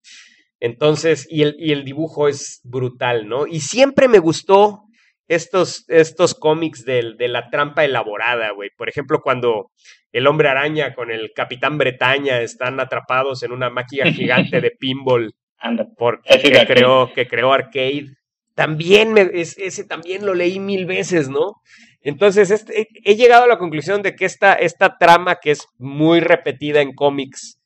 Entonces, y el, y el dibujo es brutal, ¿no? Y siempre me gustó estos, estos cómics del- de la trampa elaborada, güey. Por ejemplo, cuando el hombre araña con el capitán Bretaña están atrapados en una máquina gigante de pinball porque de que creó, que creó Arcade. También me- es- ese también lo leí mil veces, ¿no? Entonces, este- he, he llegado a la conclusión de que esta, esta trama, que es muy repetida en cómics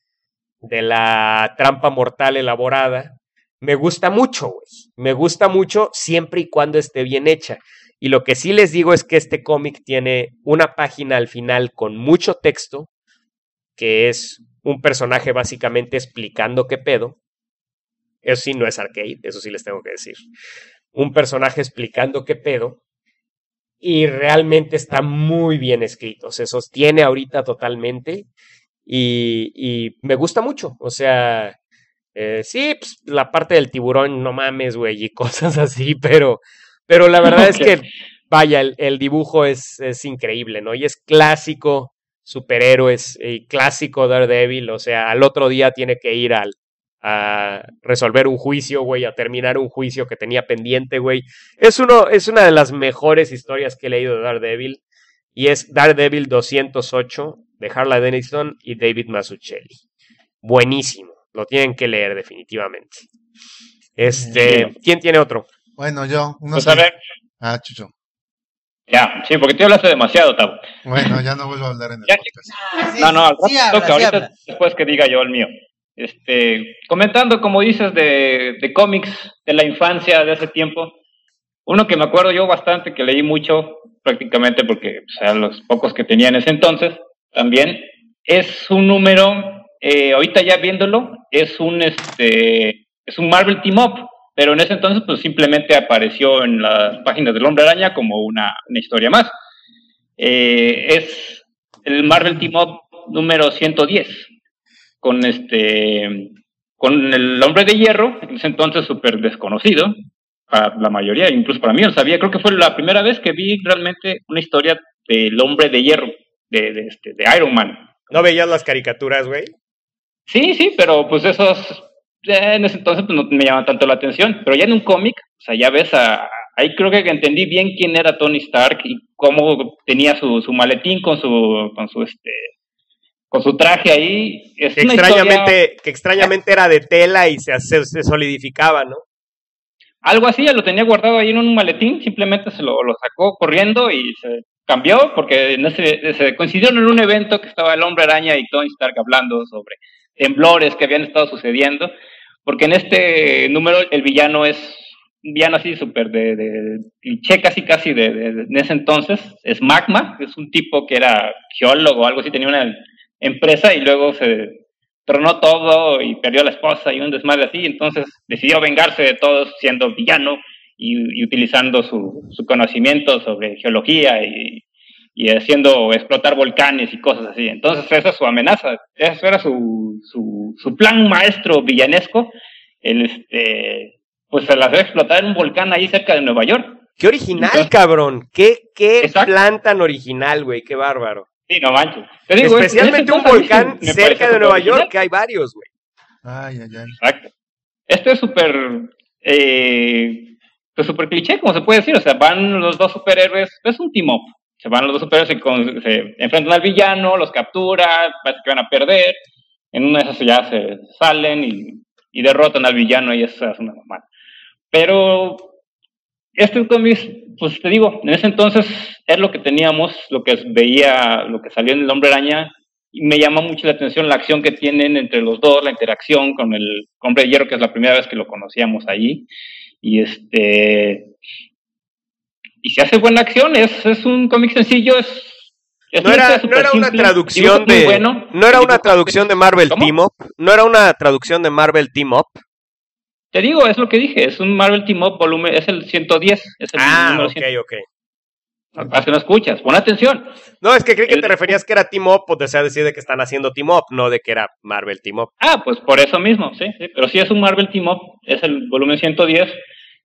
de la trampa mortal elaborada, me gusta mucho, güey. Me gusta mucho siempre y cuando esté bien hecha. Y lo que sí les digo es que este cómic tiene una página al final con mucho texto, que es un personaje básicamente explicando qué pedo. Eso sí no es arcade, eso sí les tengo que decir. Un personaje explicando qué pedo. Y realmente está muy bien escrito. Se sostiene ahorita totalmente. Y, y me gusta mucho. O sea, eh, sí, pues, la parte del tiburón, no mames, güey, y cosas así, pero, pero la verdad es que, vaya, el, el dibujo es, es increíble, ¿no? Y es clásico superhéroes y clásico Daredevil, o sea, al otro día tiene que ir al, a resolver un juicio, güey, a terminar un juicio que tenía pendiente, güey. Es, uno, es una de las mejores historias que he leído de Daredevil y es Daredevil 208 de Harla Dennison y David Mazzucchelli. Buenísimo, lo tienen que leer definitivamente. Este. ¿quién tiene otro? bueno, yo, no Pues sé. a ver, Ah, Chucho. ya, sí, porque tú hablaste demasiado, Tavo. Bueno, ya no vuelvo a hablar en el Ya, podcast. Sí, No, no, al sí habla, sí ahorita habla. después que diga yo el mío. Este, comentando, como dices, de, de cómics de la infancia de hace tiempo, uno que me acuerdo yo bastante, que leí mucho, prácticamente porque o sea, los pocos que tenía en ese entonces, también, es un número, eh, ahorita ya viéndolo, es un, este, es un Marvel Team Up, pero en ese entonces pues simplemente apareció en las páginas del Hombre Araña como una, historia más. Eh, es el Marvel Team Up número 110, con este con el hombre de hierro, en ese entonces súper desconocido, para la mayoría, incluso para mí, no sabía, creo que fue la primera vez que vi realmente una historia del hombre de hierro, de, de, este, de Iron Man. ¿No veías las caricaturas, güey? Sí, sí, pero pues esos, eh, en ese entonces pues, no me llaman tanto la atención, pero ya en un cómic, o sea, ya ves a, ahí creo que entendí bien quién era Tony Stark y cómo tenía su, su maletín con su, con su, este, con su traje ahí. Es Que una extrañamente, historia- que extrañamente era de tela y se, se, se solidificaba, ¿no? algo así, ya lo tenía guardado ahí en un maletín, simplemente se lo, lo sacó corriendo y se cambió porque en ese, se coincidieron en un evento que estaba el hombre araña y Tony Stark hablando sobre temblores que habían estado sucediendo, porque en este número el villano es un villano así súper de, cliché casi casi de, en ese entonces, es Magma, es un tipo que era geólogo o algo así, tenía una empresa y luego se tronó todo y perdió a la esposa y un desmadre así, entonces decidió vengarse de todos siendo villano y, y utilizando su, su conocimiento sobre geología y, y haciendo explotar volcanes y cosas así. Entonces esa es su amenaza, eso era su, su, su plan maestro villanesco, el este pues se las va a explotar en un volcán ahí cerca de Nueva York. Qué original, Entonces- cabrón. Qué, qué Exacto. plan tan original, güey. Qué bárbaro. Sí, no manches. Te digo, es- Especialmente un volcán me cerca de Nueva. York, que hay varios, güey. Ay, ay, ay. Exacto. Este es súper eh, pues súper cliché, como se puede decir. O sea, van los dos superhéroes, es un team up. Se van los dos superhéroes y con- se enfrentan al villano, los captura, parece que van a perder. En una de esas ya se salen y, y derrotan al villano y eso es una mamada. Pero este cómic, pues te digo, en ese entonces es lo que teníamos, lo que veía, lo que salió en El Hombre Araña, y me llama mucho la atención la acción que tienen entre los dos, la interacción con el Hombre de Hierro, que es la primera vez que lo conocíamos allí, y este, y se hace buena acción, es, es un cómic sencillo, es... es No era, no era una simple, traducción de. bueno, no era una traducción de Marvel ¿Cómo? Team Up. No era una traducción de Marvel Team Up. Te digo, es lo que dije, es un Marvel Team Up volumen, es el 110, es el Ah, ok, 100. ok. Para que no escuchas, pon atención. No, es que creí que El- te referías que era Team Up, o sea, decir de que están haciendo Team Up, no de que era Marvel Team Up. Ah, pues por eso mismo, sí, sí, pero sí es un Marvel Team Up, es el volumen 110,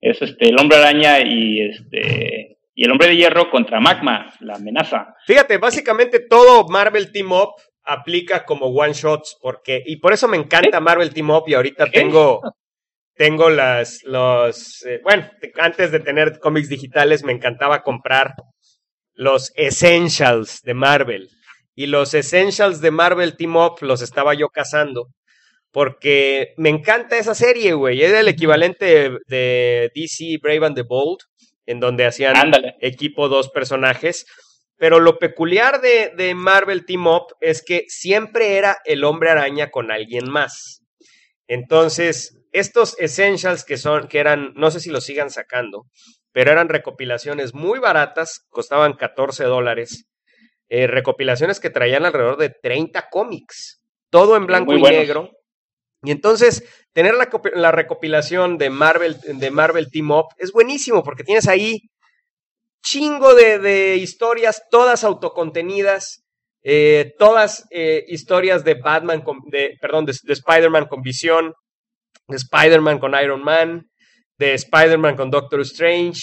es este el Hombre Araña y este y el Hombre de Hierro contra Magma, la amenaza. Fíjate, básicamente todo Marvel Team Up aplica como one shots, porque, y por eso me encanta Marvel Team Up, y ahorita Sí. tengo, tengo las, los, eh, bueno, te- antes de tener cómics digitales me encantaba comprar los essentials de Marvel. Y los essentials de Marvel Team Up los estaba yo cazando. Porque me encanta esa serie, güey. Es el equivalente de, de DC Brave and the Bold, en donde hacían Ándale. equipo dos personajes. Pero lo peculiar de, de Marvel Team Up es que siempre era el hombre araña con alguien más. Entonces, estos essentials que son, que eran, no sé si los sigan sacando, pero eran recopilaciones muy baratas, costaban 14 dólares. eh, recopilaciones que traían alrededor de 30 cómics, todo en blanco Muy y negro. Y entonces, tener la, la recopilación de Marvel, de Marvel Team Up es buenísimo porque tienes ahí chingo de, de historias, todas autocontenidas, eh, todas eh, historias de Batman, con, de, perdón, de, de Spider-Man con Visión, de Spider-Man con Iron Man, de Spider-Man con Doctor Strange.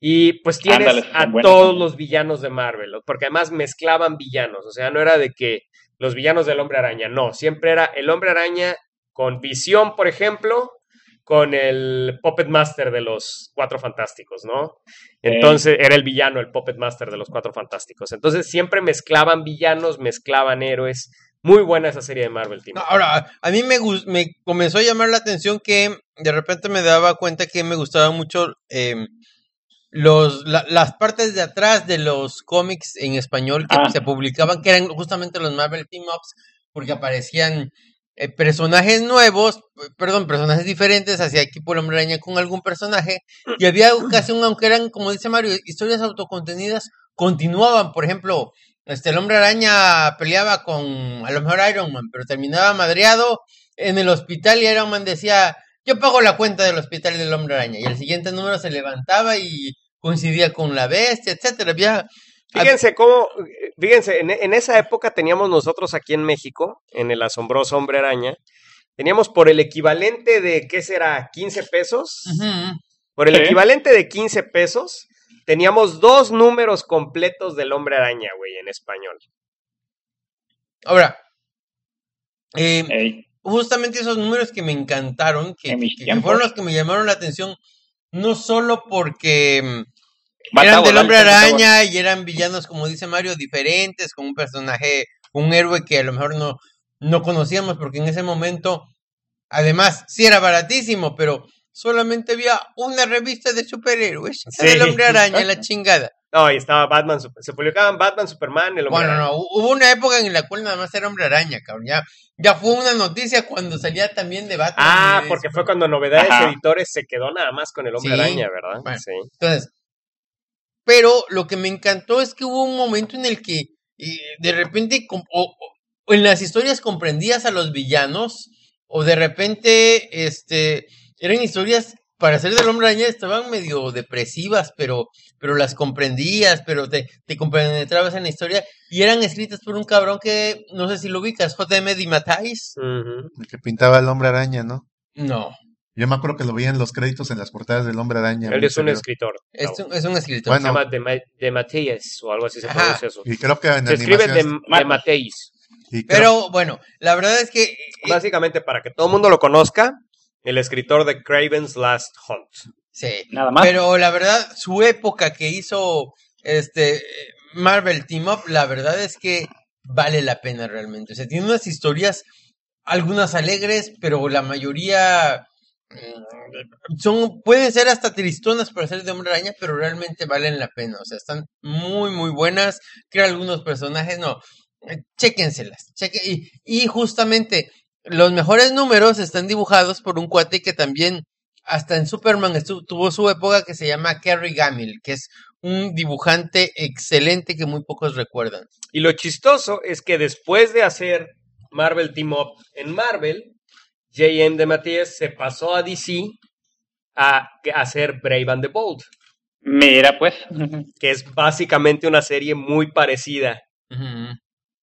Y pues tienes Ándale, a todos los villanos de Marvel, porque además mezclaban villanos, o sea, no era de que los villanos del hombre araña, no, siempre era el hombre araña con visión, por ejemplo, con el Puppet Master de los Cuatro Fantásticos, ¿no? Entonces era el villano, el Puppet Master de los Cuatro Fantásticos. Entonces siempre mezclaban villanos, mezclaban héroes. Muy buena esa serie de Marvel Team. No, ahora, a mí me, me comenzó a llamar la atención que de repente me daba cuenta que me gustaban mucho em, los, la- las partes de atrás de los cómics en español que Ah. se publicaban, que eran justamente los Marvel Team Ups, porque aparecían eh, personajes nuevos, eh, perdón, personajes diferentes hacia equipo el hombre araña con algún personaje, y había ocasión, aunque eran, como dice Mario, historias autocontenidas, continuaban, por ejemplo, este, el hombre araña peleaba con a lo mejor Iron Man, pero terminaba madreado en el hospital y Iron Man decía, yo pago la cuenta del hospital del hombre araña, y el siguiente número se levantaba y coincidía con la bestia, etcétera, había... Fíjense cómo, fíjense, en, en esa época teníamos nosotros aquí en México, en el asombroso Hombre Araña, teníamos por el equivalente de, ¿qué será? 15 pesos. Por el Sí. equivalente de 15 pesos, teníamos dos números completos del Hombre Araña, güey, en español. Ahora, eh, justamente esos números que me encantaron, que, fueron los que me llamaron la atención, no solo porque mm, eran del hombre araña y eran villanos, como dice Mario, diferentes, con un personaje, un héroe que a lo mejor no, no conocíamos, porque en ese momento, además, sí era baratísimo, pero solamente había una revista de superhéroes, Sí. del hombre araña, la chingada. No, y estaba Batman, se publicaban Batman, Superman, el Hombre Bueno, Araña. no, hu- hubo una época en la cual nada más era hombre araña, cabrón. Ya, ya fue una noticia cuando salía también de Batman. Ah, de porque fue cuando Novedades Ajá. Editores se quedó nada más con el Hombre Sí. Araña, ¿verdad? Bueno. Sí. Entonces, pero lo que me encantó es que hubo un momento en el que eh, de repente o, o en las historias comprendías a los villanos o de repente este eran historias para ser del hombre araña estaban medio depresivas, pero pero las comprendías, pero te, te compenetrabas en la historia y eran escritas por un cabrón que no sé si lo ubicas, JM Di Matthijs. Ujú. El que pintaba el hombre araña, ¿no? No, Yo me acuerdo que lo veía en los créditos en las portadas del hombre araña. Él es un escritor. es un, es un escritor. Bueno, Se llama de, Ma- de Matías o algo así se Ajá. pronuncia eso. Y creo que en Se escribe de, de. Mateis. creo- Pero bueno, la verdad es que eh, Básicamente, para que todo el mundo lo conozca, el escritor de Craven's Last Hunt. sí, Nada más. Pero la verdad, su época que hizo este Marvel Team Up, la verdad es que vale la pena realmente. O sea, tiene unas historias, algunas alegres, pero la mayoría son, pueden ser hasta tristonas para ser de hombre araña, pero realmente valen la pena. O sea, están muy, muy buenas. Creo algunos personajes, no. eh, Chéquenselas. Cheque, y, justamente los mejores números están dibujados por un cuate que también hasta en Superman estu- tuvo su época que se llama Kerry Gamil, que es un dibujante excelente que muy pocos recuerdan. Y lo chistoso es que después de hacer Marvel Team Up en Marvel, J.M. de Matías se pasó a DC a hacer Brave and the Bold, Mira, pues. que es básicamente una serie muy parecida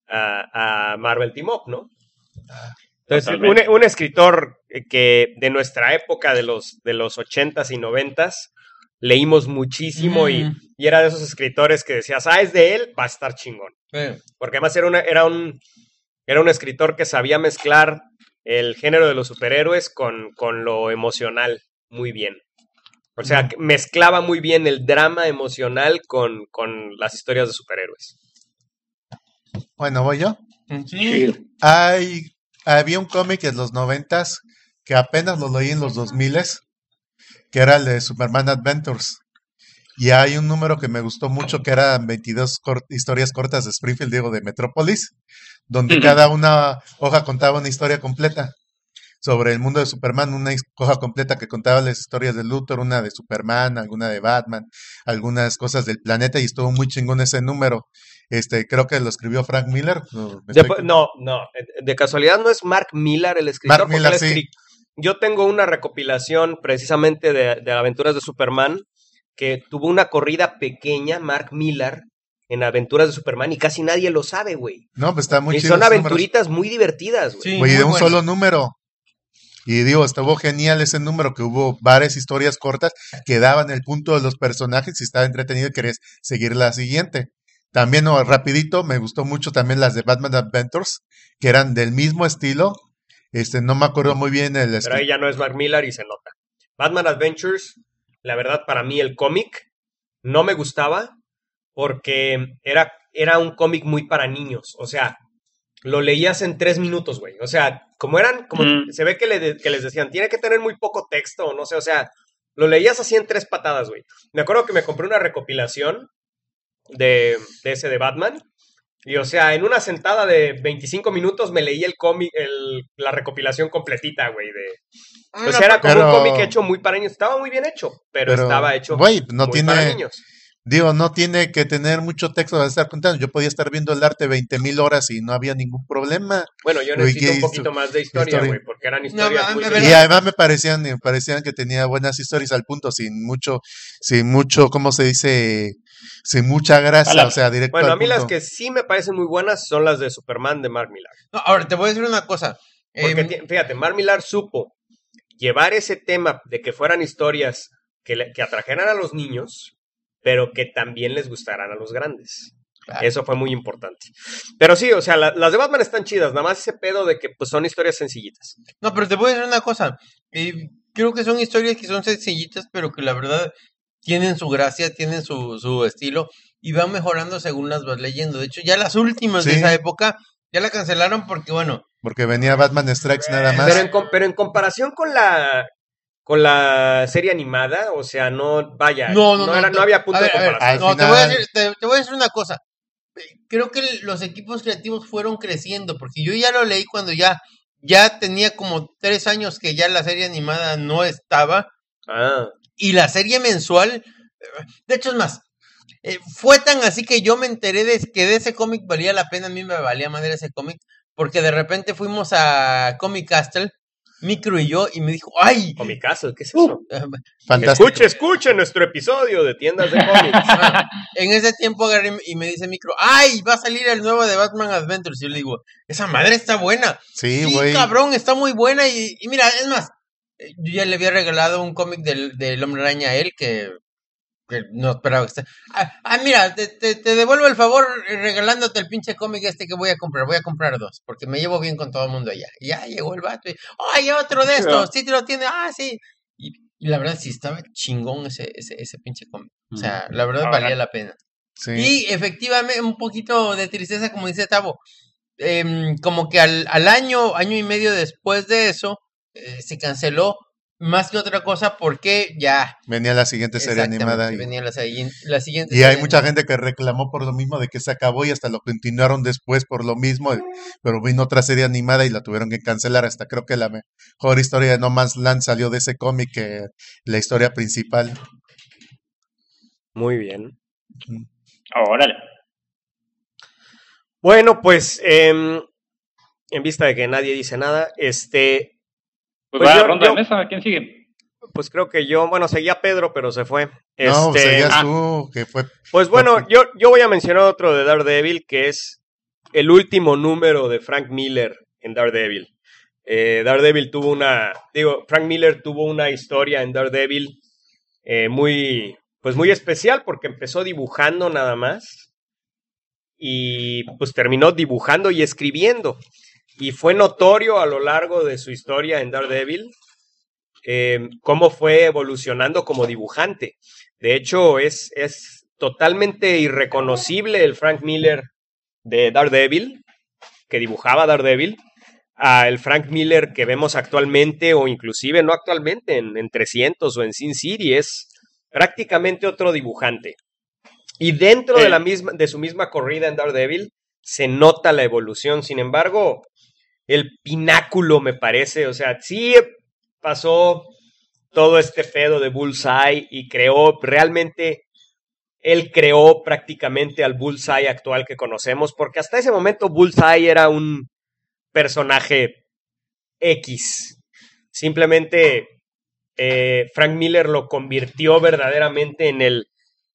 a, a Marvel Team Up, ¿no? Entonces, un, escritor que de nuestra época, de los, de los 80s y 90s, leímos muchísimo y, Mm. y era de esos escritores que decías, ah, es de él, va a estar chingón. Porque además era, una, era, un, era un escritor que sabía mezclar el género de los superhéroes con, con lo emocional muy bien. O sea, mezclaba muy bien el drama emocional con, con las historias de superhéroes. Bueno, voy yo. Sí. Hay, había un cómic en los noventas que apenas lo leí en los 2000 que era el de Superman Adventures. Y hay un número que me gustó mucho que eran 22 cor- historias cortas de Springfield, digo, de Metrópolis, donde cada una hoja contaba una historia completa sobre el mundo de Superman, una hoja completa que contaba las historias de Luthor, una de Superman, alguna de Batman, algunas cosas del planeta y estuvo muy chingón ese número. Este, creo que lo escribió Frank Miller. no, me De- estoy- no, no, de casualidad no es Mark Millar el escritor. Mark él sí. Yo tengo una recopilación precisamente de, de aventuras de Superman que tuvo una corrida pequeña, Mark Millar, en aventuras de Superman y casi nadie lo sabe, güey. No, pues está muy Y chido. son esos números. aventuritas muy divertidas, güey. Sí, de un bueno. solo número. Y digo, estuvo genial ese número, que hubo varias historias cortas que daban el punto de los personajes y estaba entretenido y querías seguir la siguiente. También, no, rapidito, me gustó mucho también las de Batman Adventures, que eran del mismo estilo. Este, no me acuerdo muy bien el Pero ahí ya no es Mark Millar y se nota. Batman Adventures, la verdad, para mí el cómic no me gustaba porque era, era un cómic muy para niños. O sea, lo leías en tres minutos, güey. O sea, como eran, como Mm. se ve que, le que les decían, tiene que tener muy poco texto, o no sé, o sea, lo leías así en tres patadas, güey. Me acuerdo que me compré una recopilación de, de ese de Batman Y o sea, en una sentada de 25 minutos me leí el cómic, el, la recopilación completita, güey, de... O sea, era como Pero- un cómic hecho muy para niños. Estaba muy bien hecho, pero, Pero, estaba hecho güey, no muy tiene- para niños. Digo, no tiene que tener mucho texto para estar contando. Yo podía estar viendo el arte 20 mil horas y no había ningún problema. Bueno, yo necesito ¿qué un hizo? poquito más de historia, Historia. güey, porque eran historias a- muy... Y además me parecían, me parecían que tenía buenas historias al punto, sin mucho, sin mucho, ¿cómo se dice? Sin mucha grasa, Palabra. o sea, directo Bueno, a mí las que sí me parecen muy buenas son las de Superman de Mark Millar. No, ahora, te voy a decir una cosa. Porque, Em, fíjate, Mark Millar supo llevar ese tema de que fueran historias que, le- que atrajeran a los niños, pero que también les gustaran a los grandes. Claro. Eso fue muy importante. Pero sí, o sea, la- las de Batman están chidas, nada más ese pedo de que pues son historias sencillitas. No, pero te voy a decir una cosa. eh, creo que son historias que son sencillitas, pero que la verdad tienen su gracia, tienen su, su estilo y van mejorando según las vas leyendo. De hecho, ya las últimas de esa época ya la cancelaron porque, bueno, Porque venía Batman Strikes nada más. Pero en, pero en comparación con la con la serie animada, o sea, no, vaya, no, no, no. era- no había punto ver, de ver, comparación. No, te voy, a decir, te, te voy a decir una cosa. Creo que los equipos creativos fueron creciendo, porque yo ya lo leí cuando ya, ya tenía como tres años que ya la serie animada no estaba. Ah, Y la serie mensual, de hecho es más, eh, fue tan así que yo me enteré de que de ese cómic valía la pena, a mí me valía madre ese cómic, porque de repente fuimos a Comic Castle, Micro y yo, y me dijo, ¡ay! Comic Castle, ¿qué es eso? Eh, Fantástico. Escuche, escuche nuestro episodio de tiendas de cómics. en ese tiempo agarré y me dice Micro, ¡ay! Va a salir el nuevo de Batman Adventures. Y yo le digo, esa madre está buena. Sí, Sí, güey. cabrón, está muy buena. Y, y mira, es más, yo ya le había regalado un cómic del, del Hombre Araña a él que, que no esperaba que esté. Ah, ah, mira, te, te, te devuelvo el favor eh, regalándote el pinche cómic este que voy a comprar. Voy a comprar dos, porque me llevo bien con todo el mundo allá. Y ya llegó el vato y, ¡ay, otro de estos! Sí, te lo tiene, ¡ah, sí! Y, y la verdad, sí estaba chingón ese, ese, ese pinche cómic. O sea, la verdad Ahora. valía la pena. Sí. Y efectivamente, un poquito de tristeza, como dice Tavo. Em, como que al, al año, año y medio después de eso, eh, se canceló más que otra cosa porque ya. Venía la siguiente serie animada. Y, venía la, siguiente. y hay serie mucha gente que reclamó por lo mismo de que se acabó y hasta lo continuaron después por lo mismo. eh, Pero vino otra serie animada y la tuvieron que cancelar. Hasta creo que la mejor historia de No Man's Land salió de ese cómic que la historia principal. Muy bien. Órale. Bueno, pues em, en vista de que nadie dice nada, este, Pues, Pues va yo- a ronda yo- de mesa. ¿Quién sigue? pues creo que yo, bueno, seguía Pedro, pero se fue. No, Este, seguías ah. tú, que fue. Pues bueno, yo, yo voy a mencionar otro de Daredevil, que es el último número de Frank Miller en Daredevil. Eh, Daredevil tuvo una, digo, Frank Miller tuvo una historia en Daredevil eh, muy, pues muy especial porque empezó dibujando nada más y pues terminó dibujando y escribiendo. Y fue notorio a lo largo de su historia en Daredevil eh, cómo fue evolucionando como dibujante. De hecho, es, es totalmente irreconocible el Frank Miller de Daredevil, que dibujaba Daredevil, a el Frank Miller que vemos actualmente, o inclusive no actualmente, en, en 300 o en Sin City, es prácticamente otro dibujante. Y dentro de, la misma, de su misma corrida en Daredevil, se nota la evolución. Sin embargo, el pináculo me parece, o sea, sí pasó todo este pedo de Bullseye y creó realmente, él creó prácticamente al Bullseye actual que conocemos, porque hasta ese momento Bullseye era un personaje X. Simplemente eh, Frank Miller lo convirtió verdaderamente en el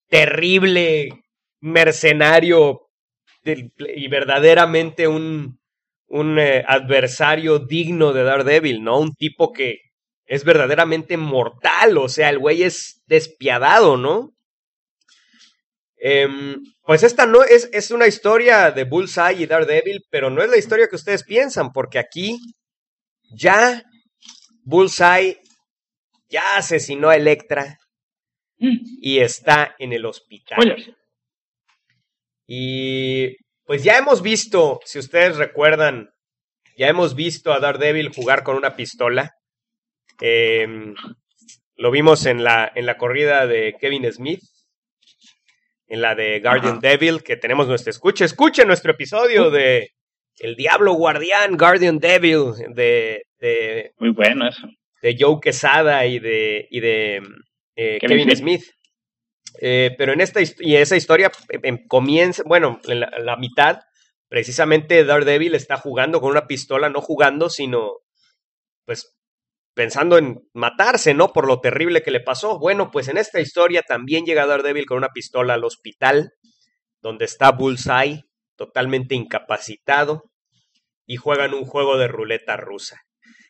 terrible mercenario y verdaderamente un, un eh, adversario digno de Daredevil, ¿no? Un tipo que es verdaderamente mortal, o sea, el güey es despiadado, ¿no? Em, pues esta no es, es una historia de Bullseye y Daredevil, pero no es la historia que ustedes piensan, porque aquí ya Bullseye ya asesinó a Electra y está en el hospital. Y pues ya hemos visto, si ustedes recuerdan, ya hemos visto a Daredevil jugar con una pistola. Em, lo vimos en la, en la corrida de Kevin Smith. en la de Guardian Ajá. Devil, que tenemos nuestro escuche, escuche nuestro episodio de El Diablo Guardián, Guardian Devil, de, de, Muy bueno eso. de Joe Quesada y de, y de eh, Kevin Kevin Smith. Eh, pero en esta y esa historia eh, em, comienza, bueno, en la, mitad, precisamente Daredevil está jugando con una pistola, no jugando, sino pues pensando en matarse, ¿no? Por lo terrible que le pasó. Bueno, pues en esta historia también llega Daredevil con una pistola al hospital, donde está Bullseye, totalmente incapacitado, y juegan un juego de ruleta rusa.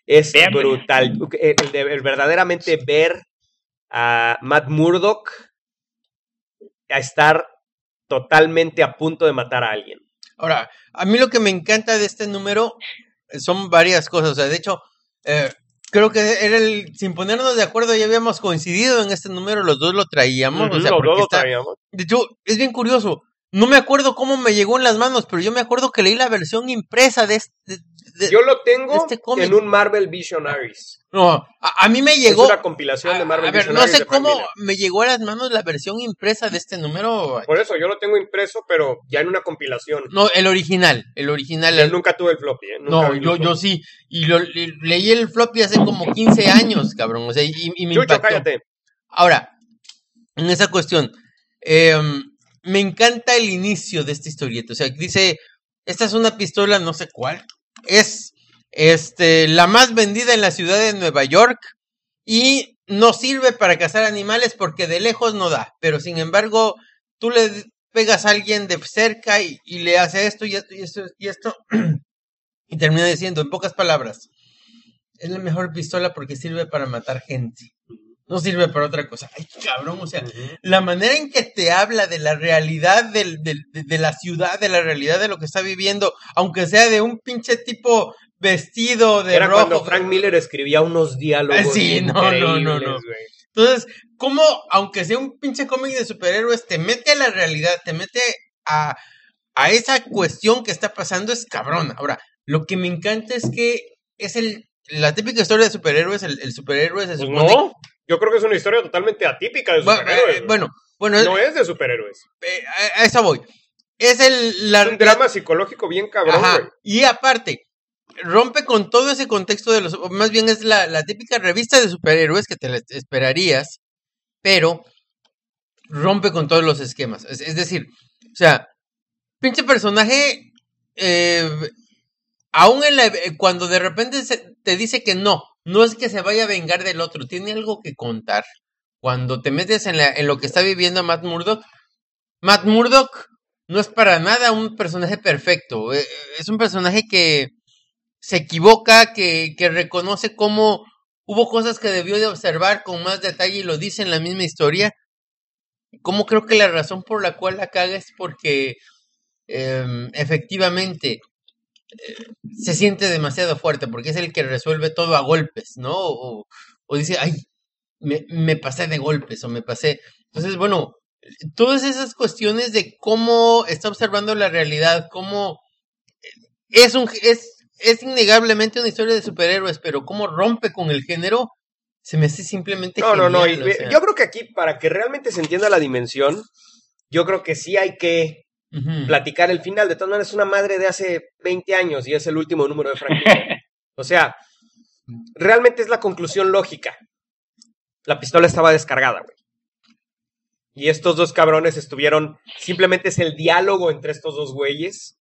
Es brutal. El, el de- el verdaderamente ver a Matt Murdock a estar totalmente a punto de matar a alguien. Ahora, a mí lo que me encanta de este número son varias cosas. O sea, de hecho, eh, creo que era el. Sin ponernos de acuerdo, ya habíamos coincidido en este número, los dos lo traíamos. o sea, Ujú, porque los dos lo está- traíamos. De hecho, es bien curioso. No me acuerdo cómo me llegó en las manos, pero yo me acuerdo que leí la versión impresa de este. De- Yo lo tengo este en un Marvel Visionaries. no, a, a mí me llegó. es una compilación de a, Marvel a ver, no Visionaries sé de Frank cómo me llegó a las manos la versión impresa de este número. Por eso yo lo tengo impreso, pero ya en una compilación. No, el original, el original. Yo el- nunca tuve el floppy, ¿eh? Nunca No, yo, floppy. yo sí. Y lo, le- leí el floppy hace como 15 años, cabrón. O sea, y, y me Chucho, impactó. cállate. Ahora, en esa cuestión, em, me encanta el inicio de esta historieta. O sea, dice, esta es una pistola, no sé cuál. Es este, la más vendida en la ciudad de Nueva York y no sirve para cazar animales porque de lejos no da. Pero sin embargo, tú le pegas a alguien de cerca y, y le hace esto y esto y esto y esto. y termina diciendo, en pocas palabras, es la mejor pistola porque sirve para matar gente. No sirve para otra cosa. Ay, cabrón, o sea, la manera en que te habla de la realidad del, del- de, de la ciudad, de la realidad de lo que está viviendo, aunque sea de un pinche tipo vestido de Era rojo. cuando Frank Miller escribía unos diálogos. Sí, no, no, no, no. Entonces, ¿cómo, aunque sea un pinche cómic de superhéroes, te mete a la realidad, te mete a, a esa cuestión que está pasando? Es cabrón. Ahora, lo que me encanta es que es el, la típica historia de superhéroes, el, el superhéroe se Pues supone... no, yo creo que es una historia totalmente atípica de superhéroes. eh, güey. bueno, bueno, no es de superhéroes. eh, a, a eso voy. Es el, la, Es un drama psicológico bien cabrón, Ajá. Y aparte, rompe con todo ese contexto de los. Más bien es la, la típica revista de superhéroes que te la esperarías, pero rompe con todos los esquemas. Es, es decir, o sea, pinche personaje. eh, aún en la, eh, cuando de repente se- te dice que no, no es que se vaya a vengar del otro, tiene algo que contar. Cuando te metes en, la, en lo que está viviendo Matt Murdock, Matt Murdock no es para nada un personaje perfecto. eh, Es un personaje que se equivoca, que, reconoce cómo hubo cosas que debió de observar con más detalle y lo dice en la misma historia. Como creo que la razón por la cual la caga es porque em, efectivamente se siente demasiado fuerte, porque es el que resuelve todo a golpes, ¿no? O, o dice, ay, me, me pasé de golpes o me pasé. Entonces, bueno, todas esas cuestiones de cómo está observando la realidad, cómo es un es, es innegablemente una historia de superhéroes, pero cómo rompe con el género, se me hace simplemente No, no, no. y- genial, o sea. Yo creo que aquí, para que realmente se entienda la dimensión, yo creo que sí hay que Platicar el final. De todas maneras, es una madre de hace 20 años y es el último número de Frank Miller. O sea, realmente es la conclusión lógica. La pistola estaba descargada, güey. Y estos dos cabrones estuvieron. Simplemente es el diálogo entre estos dos güeyes.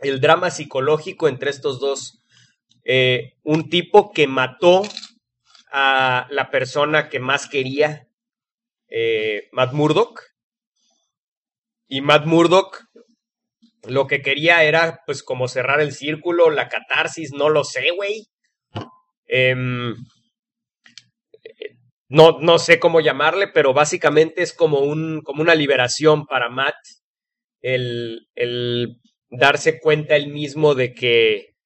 El drama psicológico entre estos dos. Eh, un tipo que mató a la persona que más quería, eh, Matt Murdock. Y Matt Murdock lo que quería era, pues, como cerrar el círculo, la catarsis, no lo sé, güey. Em, no, no sé cómo llamarle, pero básicamente es como, un, como una liberación para Matt el, el darse cuenta él mismo de que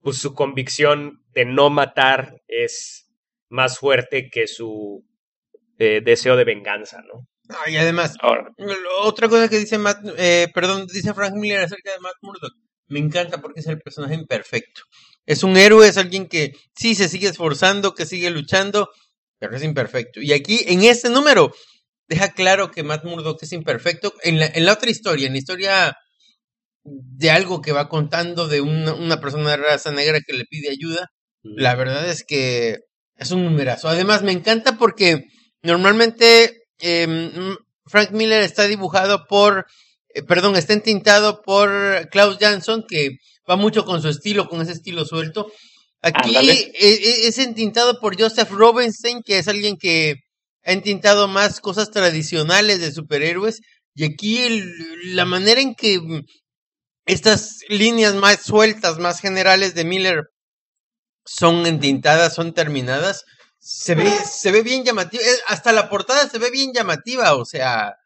pues, su convicción de no matar es más fuerte que su eh, deseo de venganza, ¿no? Y además, Ahora, otra cosa que dice Matt, eh, perdón, dice Frank Miller acerca de Matt Murdock, me encanta porque es el personaje imperfecto. Es un héroe, es alguien que sí se sigue esforzando, que sigue luchando, pero es imperfecto. Y aquí, en este número, deja claro que Matt Murdock es imperfecto. En la, en la otra historia, en la historia de algo que va contando de una, una persona de raza negra que le pide ayuda, la verdad es que es un numerazo. Además, me encanta porque normalmente em, Frank Miller está dibujado por, eh, perdón, está entintado por Klaus Jansson, que va mucho con su estilo, con ese estilo suelto. Aquí e- e- es entintado por Joseph Robinstein, que es alguien que ha entintado más cosas tradicionales de superhéroes. Y aquí el- la manera en que estas líneas más sueltas, más generales de Miller son entintadas, son terminadas, se ve, se ve bien llamativa. Hasta la portada se ve bien llamativa, o sea,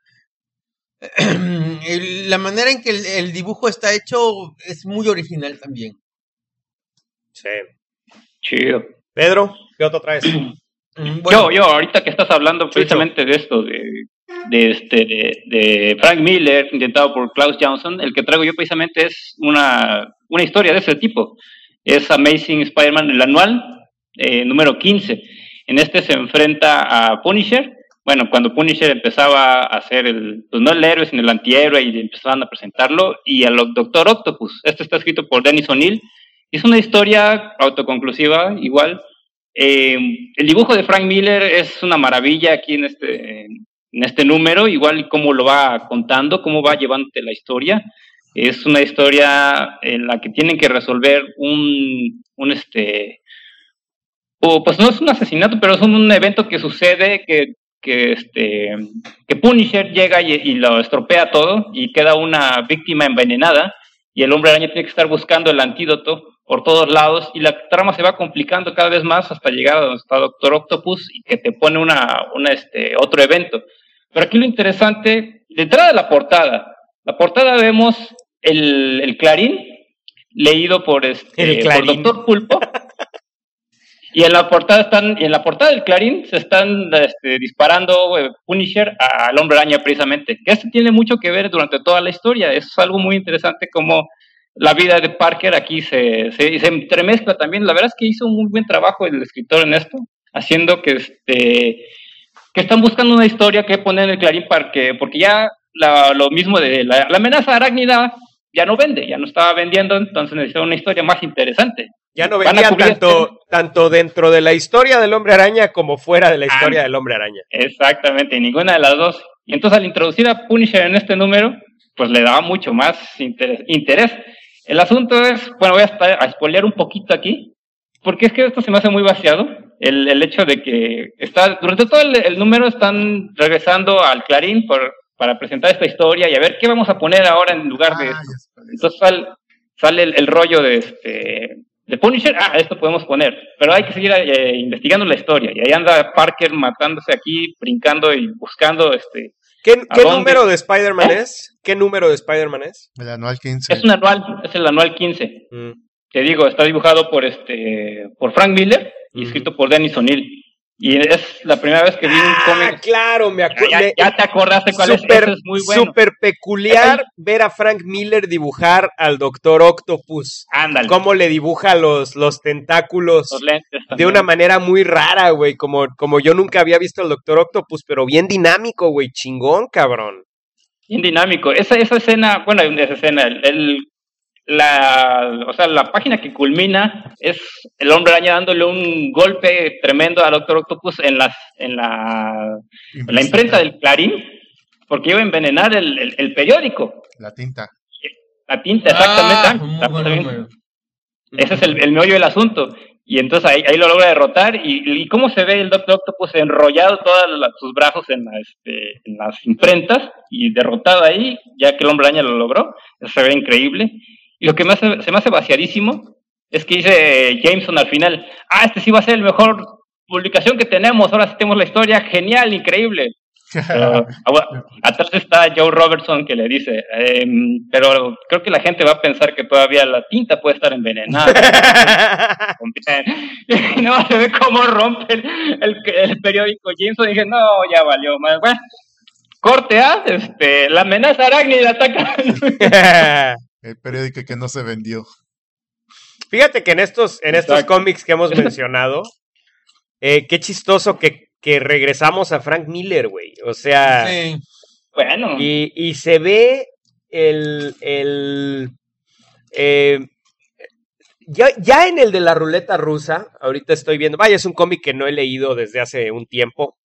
la manera en que el, el dibujo está hecho es muy original también. Sí. Chido. Pedro, ¿qué otro traes? Mm, Bueno, Yo, yo, ahorita que estás hablando precisamente de esto, de, de este, de, de Frank Miller, intentado por Klaus Johnson, el que traigo yo precisamente es una, una historia de ese tipo. Es Amazing Spider-Man, el anual, eh, número 15. En este se enfrenta a Punisher. Bueno, cuando Punisher empezaba a ser el, pues no el héroe, sino el antihéroe, y empezaban a presentarlo, y al Doctor Octopus. Este está escrito por Dennis O'Neill. Es una historia autoconclusiva, igual, eh, el dibujo de Frank Miller es una maravilla aquí en este, en este número, igual cómo lo va contando, cómo va llevándote la historia. Es una historia en la que tienen que resolver un, un este, o pues no es un asesinato, pero es un, un evento que sucede que, que, este, que Punisher llega y, y lo estropea todo y queda una víctima envenenada y el hombre araña tiene que estar buscando el antídoto por todos lados y la trama se va complicando cada vez más hasta llegar a donde está Doctor Octopus y que te pone una, una, este, otro evento. Pero aquí lo interesante, detrás de la portada, la portada vemos el, el clarín leído por, este, El por. Doctor Pulpo. Y en la portada están, y en la portada del Clarín se están este, disparando eh, Punisher al hombre araña precisamente. Que esto tiene mucho que ver durante toda la historia. Es algo muy interesante como la vida de Parker aquí se, se, entremezcla también. La verdad es que hizo un muy buen trabajo el escritor en esto, haciendo que este que están buscando una historia que poner en el Clarín porque, porque ya la- lo mismo de la, la amenaza arácnida ya no vende, ya no estaba vendiendo, entonces necesitaba una historia más interesante. Ya no venía cubrir tanto, tanto dentro de la historia del hombre araña como fuera de la historia Ah. del hombre araña. Exactamente, ninguna de las dos. Y entonces al introducir a Punisher en este número, pues le daba mucho más interés. interés. El asunto es, bueno, voy a, estar, a spoilear un poquito aquí, porque es que esto se me hace muy vaciado. El, el hecho de que está, durante todo el, el número están regresando al Clarín por, para presentar esta historia y a ver qué vamos a poner ahora en lugar de Ah, esto. Entonces sal- sale el, el rollo de este de Punisher, ah, esto podemos poner, pero hay que seguir eh, investigando la historia. Y ahí anda Parker matándose aquí, brincando y buscando este. ¿Qué, número de Spider-Man ¿Eh? es? ¿Qué número de Spider-Man es? El anual 15. Es un anual, es el anual 15. Mm. Te digo, está dibujado por este por Frank Miller y escrito por Dennis O'Neill. Y es la primera vez que vi un Ah, cómic. claro, me acuerdo. ya- ya te acordaste cuál es. Es muy bueno. súper peculiar ver a Frank Miller dibujar al Doctor Octopus. Ándale. Cómo le dibuja los, los tentáculos Los lentes de una manera muy rara, güey. Como, como yo nunca había visto al Doctor Octopus, pero bien dinámico, güey. Chingón, cabrón. bien dinámico. Esa, esa escena, bueno, esa escena, el, el- la, o sea, la página que culmina es el hombre araña dándole un golpe tremendo al Doctor Octopus en, las, en, la, en la imprenta del Clarín, porque iba a envenenar el, el- el periódico. La tinta. La tinta, exactamente. Ah, ah. Ese es el, el meollo del asunto. Y entonces ahí, ahí lo logra derrotar. Y, y cómo se ve el Doctor Octopus enrollado todos sus brazos en, la, este, en las imprentas y derrotado ahí, ya que el hombre araña lo logró. Eso se ve increíble. Y lo que me hace- se me hace vaciadísimo es que dice Jameson al final: Ah, este sí va a ser el mejor publicación que tenemos. Ahora sí tenemos la historia. Genial, increíble. Pero, ahora, atrás está Joe Robertson que le dice, em, pero creo que la gente va a pensar que todavía la tinta puede estar envenenada. y no se ve cómo rompe el, el- el periódico Jameson. dije, no, ya valió. Bueno, corte A, este, la amenaza arácnida ataca. El periódico que no se vendió. Fíjate que en estos, en estos cómics que hemos mencionado, eh, qué chistoso que que regresamos a Frank Miller, güey. O sea, Sí. Bueno, y, y se ve el. el eh, ya, ya en el de la ruleta rusa, ahorita estoy viendo, vaya, es un cómic que no he leído desde hace un tiempo.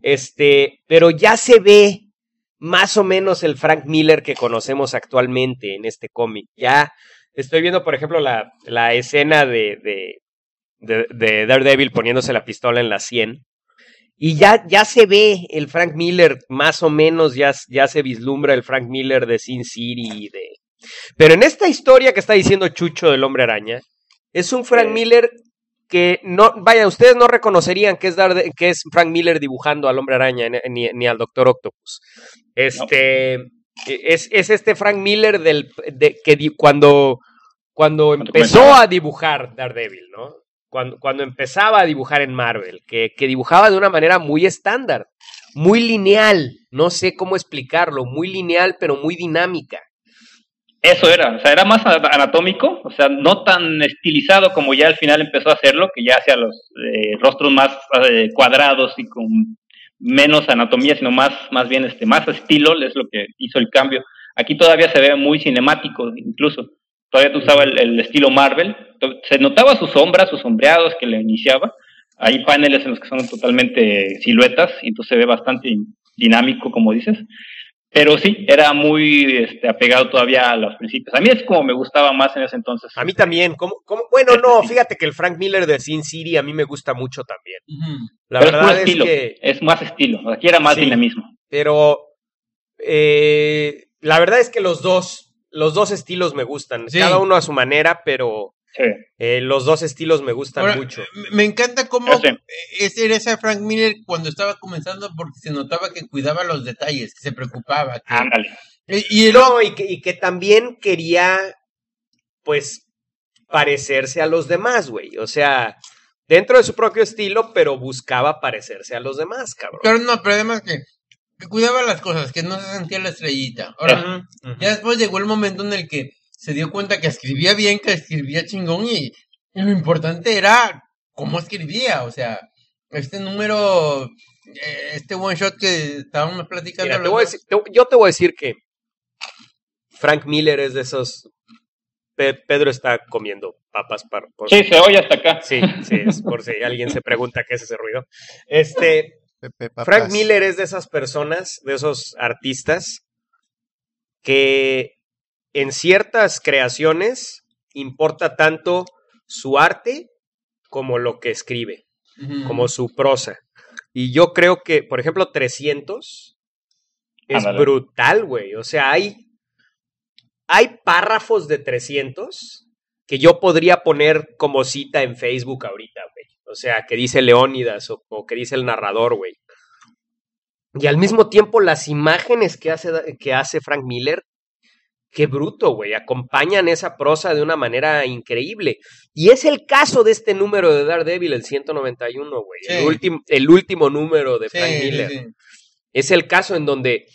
Este, pero ya se ve más o menos el Frank Miller que conocemos actualmente en este cómic. Ya estoy viendo, por ejemplo, la, la escena de, de, de, de Daredevil poniéndose la pistola en la 100. Y ya, ya se ve el Frank Miller, más o menos, ya, ya se vislumbra el Frank Miller de Sin City. De... Pero en esta historia que está diciendo Chucho del Hombre Araña, es un Frank. Miller que no, vaya, ustedes no reconocerían que es, Darde- que es Frank Miller dibujando al Hombre Araña ni, al Doctor Octopus. Este, es, es este Frank Miller del, de, que di- cuando, cuando empezó a dibujar Daredevil, ¿no? Cuando, cuando empezaba a dibujar en Marvel, que, que dibujaba de una manera muy estándar, muy lineal, no sé cómo explicarlo, muy lineal pero muy dinámica. Eso era, o sea, era más anatómico, o sea, no tan estilizado como ya al final empezó a hacerlo, que ya hacía los eh, rostros más eh, cuadrados y con menos anatomía, sino más, más bien este, más estilo, es lo que hizo el cambio. Aquí todavía se ve muy cinemático, incluso. Todavía usaba el, el estilo Marvel. Se notaba sus sombras, sus sombreados que le iniciaba. Hay paneles en los que son totalmente siluetas, y entonces se ve bastante dinámico, como dices. Pero sí, era muy este, apegado todavía a los principios. A mí es como me gustaba más en ese entonces. A mí también, ¿cómo, cómo? bueno, no, fíjate que el Frank Miller de Sin City a mí me gusta mucho también. La Pero verdad es, estilo, que, es más estilo. Aquí era más Sí. dinamismo. pero eh, la verdad es que los dos, los dos estilos me gustan, Sí. cada uno a su manera, pero Sí. eh, los dos estilos me gustan Ahora, mucho. me- encanta cómo era ese Frank Miller cuando estaba comenzando porque se notaba que cuidaba los detalles, que se preocupaba. que- Ándale. y, y el No, y que, y que también quería, pues, parecerse a los demás, güey. O sea, dentro de su propio estilo, pero buscaba parecerse a los demás, cabrón. Pero no, pero además que, que cuidaba las cosas, que no se sentía la estrellita. Ahora, ya después llegó el momento en el que se dio cuenta que escribía bien, que escribía chingón y, y lo importante era cómo escribía. O sea, este número, eh, este one shot que estábamos platicando. Mira, te los voy a dos, decir- te- yo te voy a decir que Frank Miller es de esos. Pe- Pedro está comiendo papas para. por- Sí, se oye hasta acá. sí, sí, es por si alguien se pregunta qué es ese ruido. Este, Pepe. Frank Miller es de esas personas, de esos artistas, que en ciertas creaciones importa tanto su arte como lo que escribe, como su prosa. Y yo creo que, por ejemplo, 300 es Ándale. brutal, güey. O sea, hay, hay párrafos de 300 que yo podría poner como cita en Facebook ahorita, güey. O sea, que dice Leónidas o, o que dice el narrador, güey. Y al mismo tiempo las imágenes que hace, que hace Frank Miller, qué bruto, güey. Acompañan esa prosa de una manera increíble. Y es el caso de este número de Daredevil, el 191, güey. El, último, el último número de Sí, Frank Miller. sí. Es el caso en donde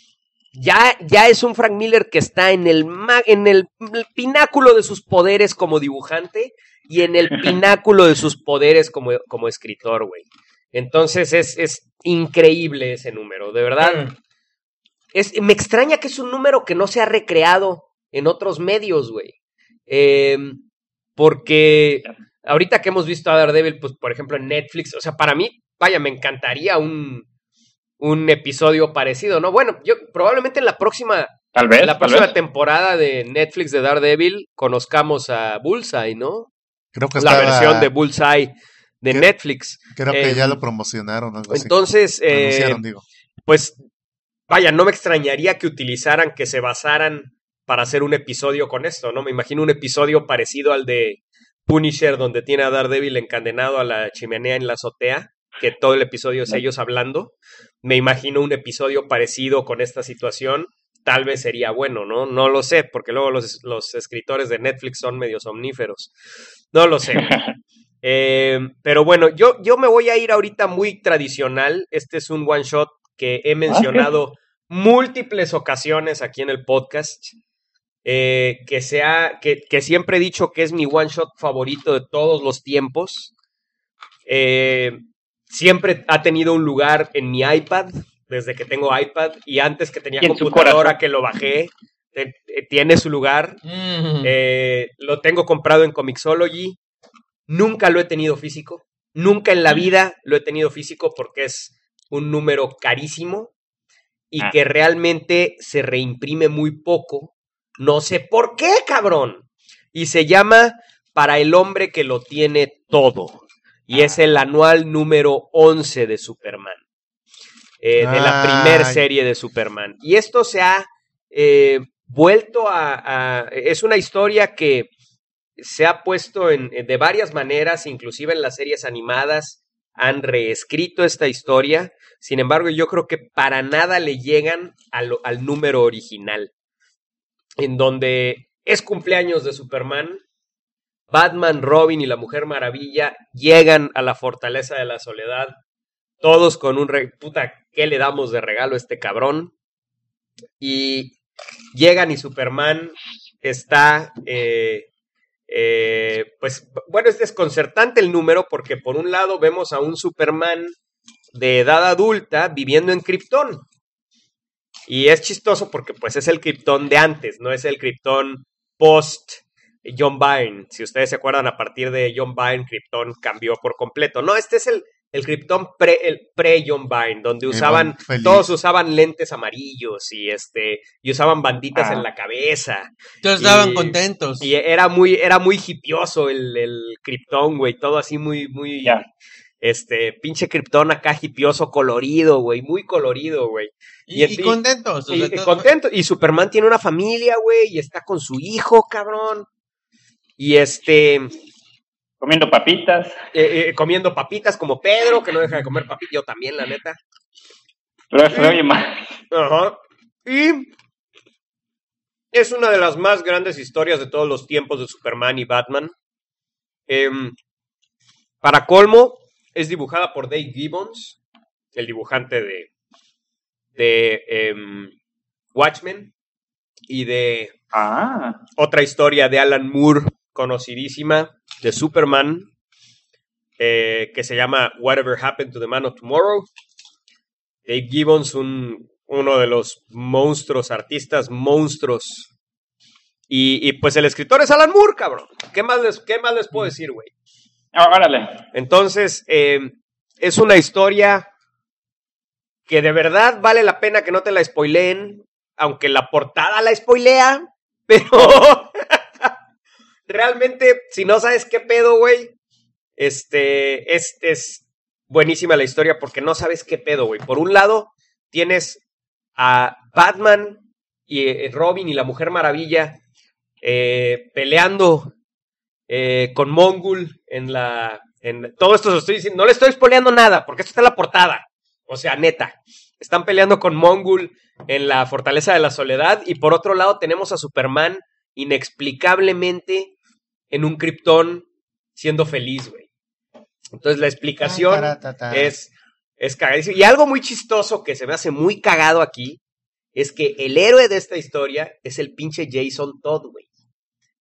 ya, ya es un Frank Miller que está en el, ma- en el, el pináculo de sus poderes como dibujante y en el pináculo de sus poderes como, como escritor, güey. Entonces es, es increíble ese número, de verdad. Mm. Es, me extraña que es un número que no se ha recreado en otros medios, güey. Eh, porque ahorita que hemos visto a Daredevil, pues por ejemplo en Netflix, o sea, para mí, vaya, me encantaría un, un episodio parecido, ¿no? Bueno, yo probablemente en la próxima, Tal vez. la tal próxima vez. temporada de Netflix de Daredevil conozcamos a Bullseye, ¿no? Creo que La estaba- versión de Bullseye de. Netflix. Creo que eh, ya lo promocionaron, algo así. Entonces, eh, Anunciaron, digo. pues vaya, no me extrañaría que utilizaran, que se basaran para hacer un episodio con esto, ¿no? Me imagino un episodio parecido al de Punisher, donde tiene a Daredevil encadenado a la chimenea en la azotea, que todo el episodio es ellos hablando. Me imagino un episodio parecido con esta situación. Tal vez sería bueno, ¿no? No lo sé, porque luego los, los escritores de Netflix son medio somníferos. No lo sé. Eh, pero bueno, yo, yo me voy a ir ahorita muy tradicional. Este es un one shot que he mencionado múltiples ocasiones aquí en el podcast. Eh, que, sea, que, que siempre he dicho que es mi one shot favorito de todos los tiempos. Eh, siempre ha tenido un lugar en mi iPad, desde que tengo iPad, y antes que tenía computadora que lo bajé, te- te- tiene su lugar. Mm. Eh, lo tengo comprado en Comixology. Nunca lo he tenido físico. Nunca en la vida lo he tenido físico porque es un número carísimo y Ah. que realmente se reimprime muy poco. No sé por qué, cabrón. Y se llama Para el hombre que lo tiene todo. Y es el anual número 11 de Superman. Eh, de la primer Ay. serie de Superman. Y esto se ha eh, vuelto a, a- Es una historia que se ha puesto en, de varias maneras, inclusive en las series animadas han reescrito esta historia. Sin embargo, yo creo que para nada le llegan al, al número original, en donde es cumpleaños de Superman. Batman, Robin y la Mujer Maravilla llegan a la Fortaleza de la Soledad, todos con un... Puta, ¿qué le damos de regalo a este cabrón? Y llegan y Superman está... eh, eh, pues bueno, es desconcertante el número porque por un lado vemos a un Superman de edad adulta viviendo en Krypton. Y es chistoso porque pues es el Krypton de antes, no es el Krypton post John Byrne. Si ustedes se acuerdan, a partir de John Byrne, Krypton cambió por completo. No, este es el, el Krypton pre, el pre John Byrne, donde usaban, todos usaban lentes amarillos y este, y usaban banditas Ah. en la cabeza. Todos estaban contentos. Y era muy, era muy hipioso el, el Krypton, güey. Todo así muy, muy. Este, pinche Krypton acá hipioso, colorido, güey. Muy colorido, güey. Y, y- y contentos. o Y, sea, y todo- contento. Y Superman tiene una familia, güey. Y está con su hijo, cabrón. Y este. Comiendo papitas. eh, eh, comiendo papitas como Pedro, que no deja de comer papitas. Yo también, la neta. Pero se oye mal. Ajá. Y es una de las más grandes historias de todos los tiempos de Superman y Batman. Em, para colmo, es dibujada por Dave Gibbons, el dibujante de, de em, Watchmen, y de Ah, otra historia de Alan Moore, conocidísima, de Superman, eh, que se llama Whatever Happened to the Man of Tomorrow. Dave Gibbons, un, uno de los monstruos, artistas monstruos. Y, y, pues el escritor es Alan Moore, cabrón. ¿Qué más les, qué más les puedo decir, güey? Ah. Entonces, eh, es una historia que de verdad vale la pena que no te la spoileen, aunque la portada la spoilea, pero realmente, si no sabes qué pedo, güey, este, es, es buenísima la historia porque no sabes qué pedo, güey. Por un lado, tienes a Batman y eh, Robin y la Mujer Maravilla eh, peleando eh, con Mongul en la. En, todo esto lo estoy diciendo. No le estoy spoileando nada, porque esto está en la portada. O sea, neta. Están peleando con Mongul en la Fortaleza de la Soledad. Y por otro lado, tenemos a Superman inexplicablemente en un Krypton siendo feliz, güey. Entonces la explicación es, es cagadísimo. Y algo muy chistoso que se me hace muy cagado aquí es que el héroe de esta historia es el pinche Jason Todd, güey.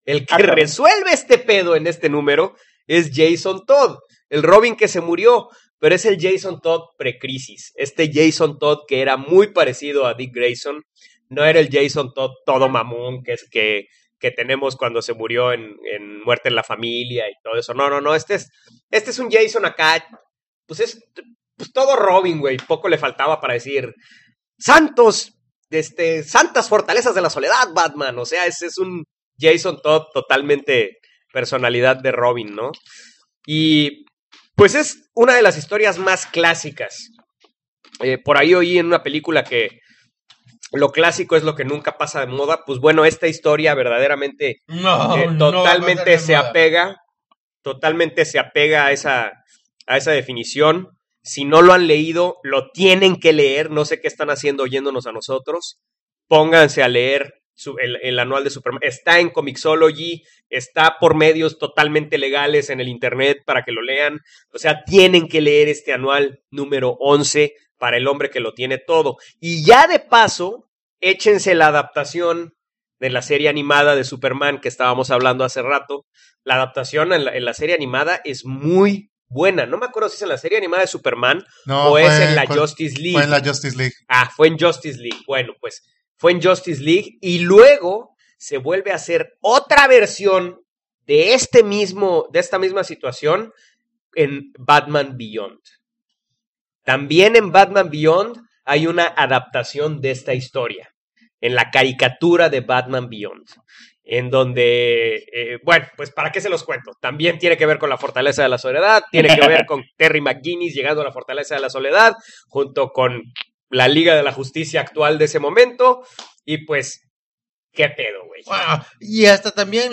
El que resuelve este pedo en este número es Jason Todd, el Robin que se murió, pero es el Jason Todd precrisis. Este Jason Todd que era muy parecido a Dick Grayson, no era el Jason Todd todo mamón que es que, que tenemos cuando se murió en, en Muerte en la Familia y todo eso. No, no, no, este es, este es un Jason acá, pues es pues todo Robin, güey. Poco le faltaba para decir santos, este, santas fortalezas de la soledad, Batman. O sea, ese es un Jason Todd totalmente personalidad de Robin, ¿no? Y pues es una de las historias más clásicas. Eh, por ahí oí en una película que lo clásico es lo que nunca pasa de moda. Pues bueno, esta historia verdaderamente No, eh, totalmente se moda. apega, totalmente se apega a esa, a esa definición. Si no lo han leído, lo tienen que leer. No sé qué están haciendo oyéndonos a nosotros. Pónganse a leer su- el, el anual de Superman. Está en Comixology, está por medios totalmente legales en el Internet para que lo lean. O sea, tienen que leer este anual número 11 para el hombre que lo tiene todo. Y ya de paso, échense la adaptación de la serie animada de Superman que estábamos hablando hace rato. La adaptación en la, en la serie animada es muy buena. No me acuerdo si es en la serie animada de Superman No, o es fue- en la fue- Justice League. Fue en la Justice League. Ah, fue en Justice League. Bueno, pues fue en Justice League y luego se vuelve a hacer otra versión de este mismo, de esta misma situación en Batman Beyond. También en Batman Beyond hay una adaptación de esta historia, en la caricatura de Batman Beyond, en donde, eh, bueno, pues para qué se los cuento, también tiene que ver con la fortaleza de la soledad, tiene que ver con Terry McGuinness llegando a la fortaleza de la soledad, junto con la Liga de la Justicia actual de ese momento, y pues, qué pedo, güey. Wow, Y hasta también,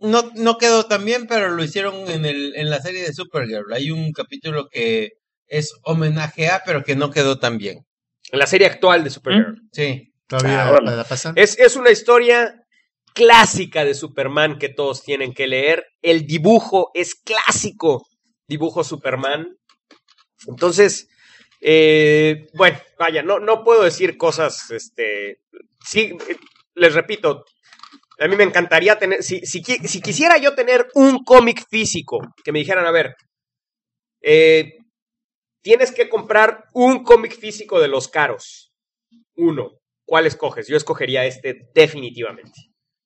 no, no quedó tan bien, pero lo hicieron en, el, en la serie de Supergirl. Hay un capítulo que es homenaje a, pero que no quedó tan bien. En la serie actual de Supergirl. Sí. Todavía Ah, la pasan. Es, es una historia clásica de Superman que todos tienen que leer. El dibujo es clásico, dibujo Superman. Entonces, eh, bueno, vaya, no, no puedo decir cosas, este, sí, les repito, a mí me encantaría tener, si, si, si quisiera yo tener un cómic físico, que me dijeran, a ver, eh, tienes que comprar un cómic físico de los caros, uno, ¿cuál escoges? Yo escogería este definitivamente.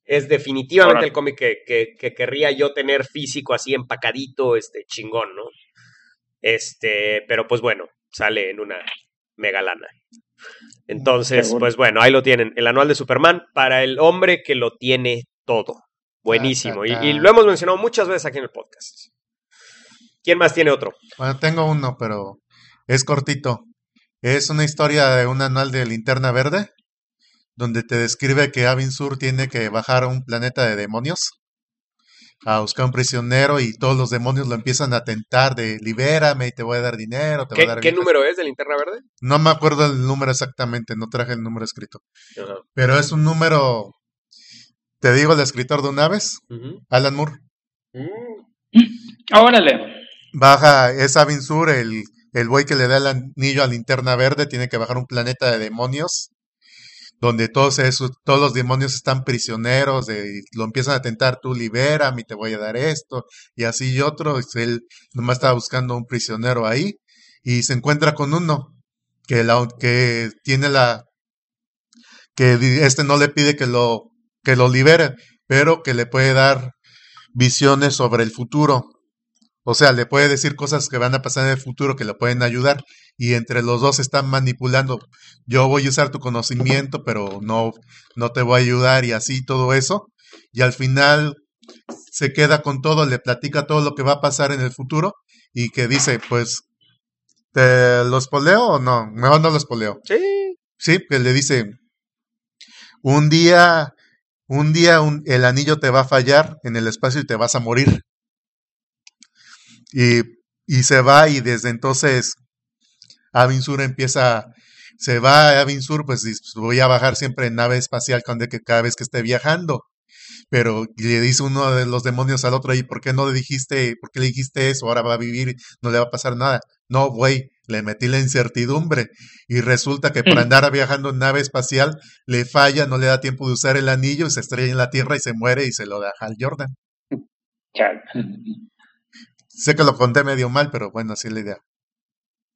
Es definitivamente el cómic que, que, que querría yo tener físico, así empacadito, este, chingón, ¿no? Este, pero pues bueno, sale en una mega lana. Entonces, pues bueno, ahí lo tienen. El anual de Superman para el hombre que lo tiene todo. Buenísimo. Y, Ta, ta, ta. y lo hemos mencionado muchas veces aquí en el podcast. ¿Quién más tiene otro? Bueno, tengo uno, pero es cortito. Es una historia de un anual de Linterna Verde, donde te describe que Avin Sur tiene que bajar a un planeta de demonios a buscar un prisionero y todos los demonios lo empiezan a tentar de libérame y te voy a dar dinero, te voy ¿Qué, a dar qué viejas". número es de Linterna Verde? No me acuerdo el número exactamente, no traje el número escrito, pero es un número, te digo, el escritor de una vez. Alan Moore. Mm. Órale. Baja, es Avin Sur, el, el güey que le da el anillo a Linterna Verde, tiene que bajar un planeta de demonios, donde todos, esos, todos los demonios están prisioneros, de, lo empiezan a tentar, tú libérame y te voy a dar esto, y así y otro, y él nomás estaba buscando un prisionero ahí, y se encuentra con uno, que, la, que tiene la, que este no le pide que lo, que lo libere, pero que le puede dar visiones sobre el futuro. O sea, le puede decir cosas que van a pasar en el futuro que le pueden ayudar y entre los dos están manipulando. Yo voy a usar tu conocimiento, pero no, no te voy a ayudar y así todo eso. Y al final se queda con todo, le platica todo lo que va a pasar en el futuro y que dice, pues, ¿te los poleo o no? Mejor no los poleo. Sí. Sí, que le dice, un día, un día un- el anillo te va a fallar en el espacio y te vas a morir. Y, y se va y desde entonces Avin Sur empieza, se va a Avin Sur, pues voy a bajar siempre en nave espacial cuando que cada vez que esté viajando. Pero le dice uno de los demonios al otro, ¿y por qué no le dijiste, por qué le dijiste eso? Ahora va a vivir, no le va a pasar nada. No, güey, le metí la incertidumbre. Y resulta que por Mm. andar viajando en nave espacial, le falla, no le da tiempo de usar el anillo, y se estrella en la Tierra y se muere y se lo da a Hal Jordan. Chale. Sé que lo conté medio mal, pero bueno, así es la idea.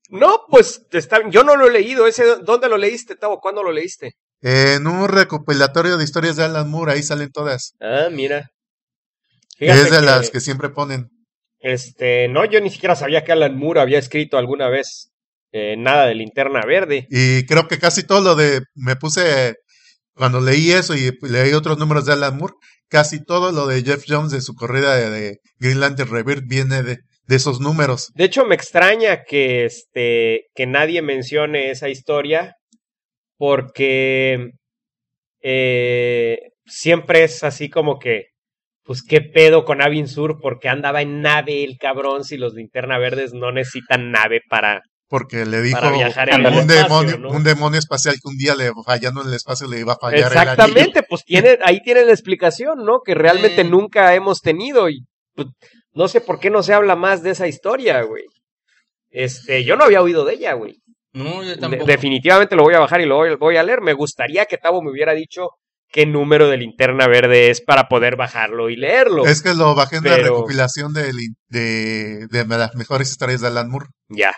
No, pues está, yo no lo he leído. Ese, ¿Dónde lo leíste, Tavo? ¿Cuándo lo leíste? En un recopilatorio de historias de Alan Moore, ahí salen todas. Ah, mira. Fíjate es de que, las que siempre ponen. Este, no, yo ni siquiera sabía que Alan Moore había escrito alguna vez eh, nada de Linterna Verde. Y creo que casi todo lo de. Me puse. Cuando leí eso y leí otros números de Alan Moore, casi todo lo de Jeff Jones de su corrida de, de Green Lantern Rebirth viene de, de esos números. De hecho, me extraña que, este, que nadie mencione esa historia porque eh, siempre es así como que, pues qué pedo con Avin Sur porque andaba en nave el cabrón si los linterna verdes no necesitan nave para, Porque le dijo para viajar en ándale. el un, espacio, demonio, ¿no? un demonio espacial que un día le fallando en el espacio le iba a fallar el. Exactamente, pues tiene, ahí tiene la explicación, ¿no? Que realmente Mm. nunca hemos tenido y pues, no sé por qué no se habla más de esa historia, güey. Este, yo no había oído de ella, güey. No, yo De- tampoco. definitivamente lo voy a bajar y lo voy, voy a leer. Me gustaría que Tavo me hubiera dicho qué número de linterna verde es para poder bajarlo y leerlo. Es que lo bajé en la recopilación de, de las mejores historias de Alan Moore. Ya.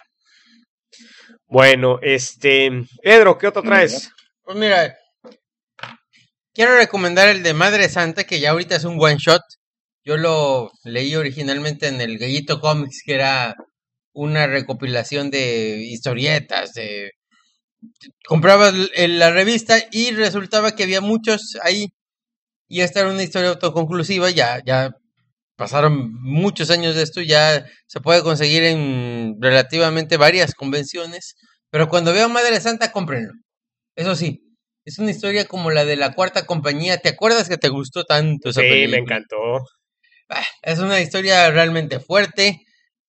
Bueno, este. Pedro, ¿qué otro traes? Pues mira, quiero recomendar el de Madre Santa, que ya ahorita es un one shot. Yo lo leí originalmente en el Gallito Comics, que era una recopilación de historietas, de comprabas la revista y resultaba que había muchos ahí y esta era una historia autoconclusiva, ya ya pasaron muchos años de esto, ya se puede conseguir en relativamente varias convenciones, pero cuando vean Madre Santa cómprenlo. Eso sí, es una historia como la de la cuarta compañía. ¿Te acuerdas que te gustó tanto esa Sí, me encantó. Es una historia realmente fuerte,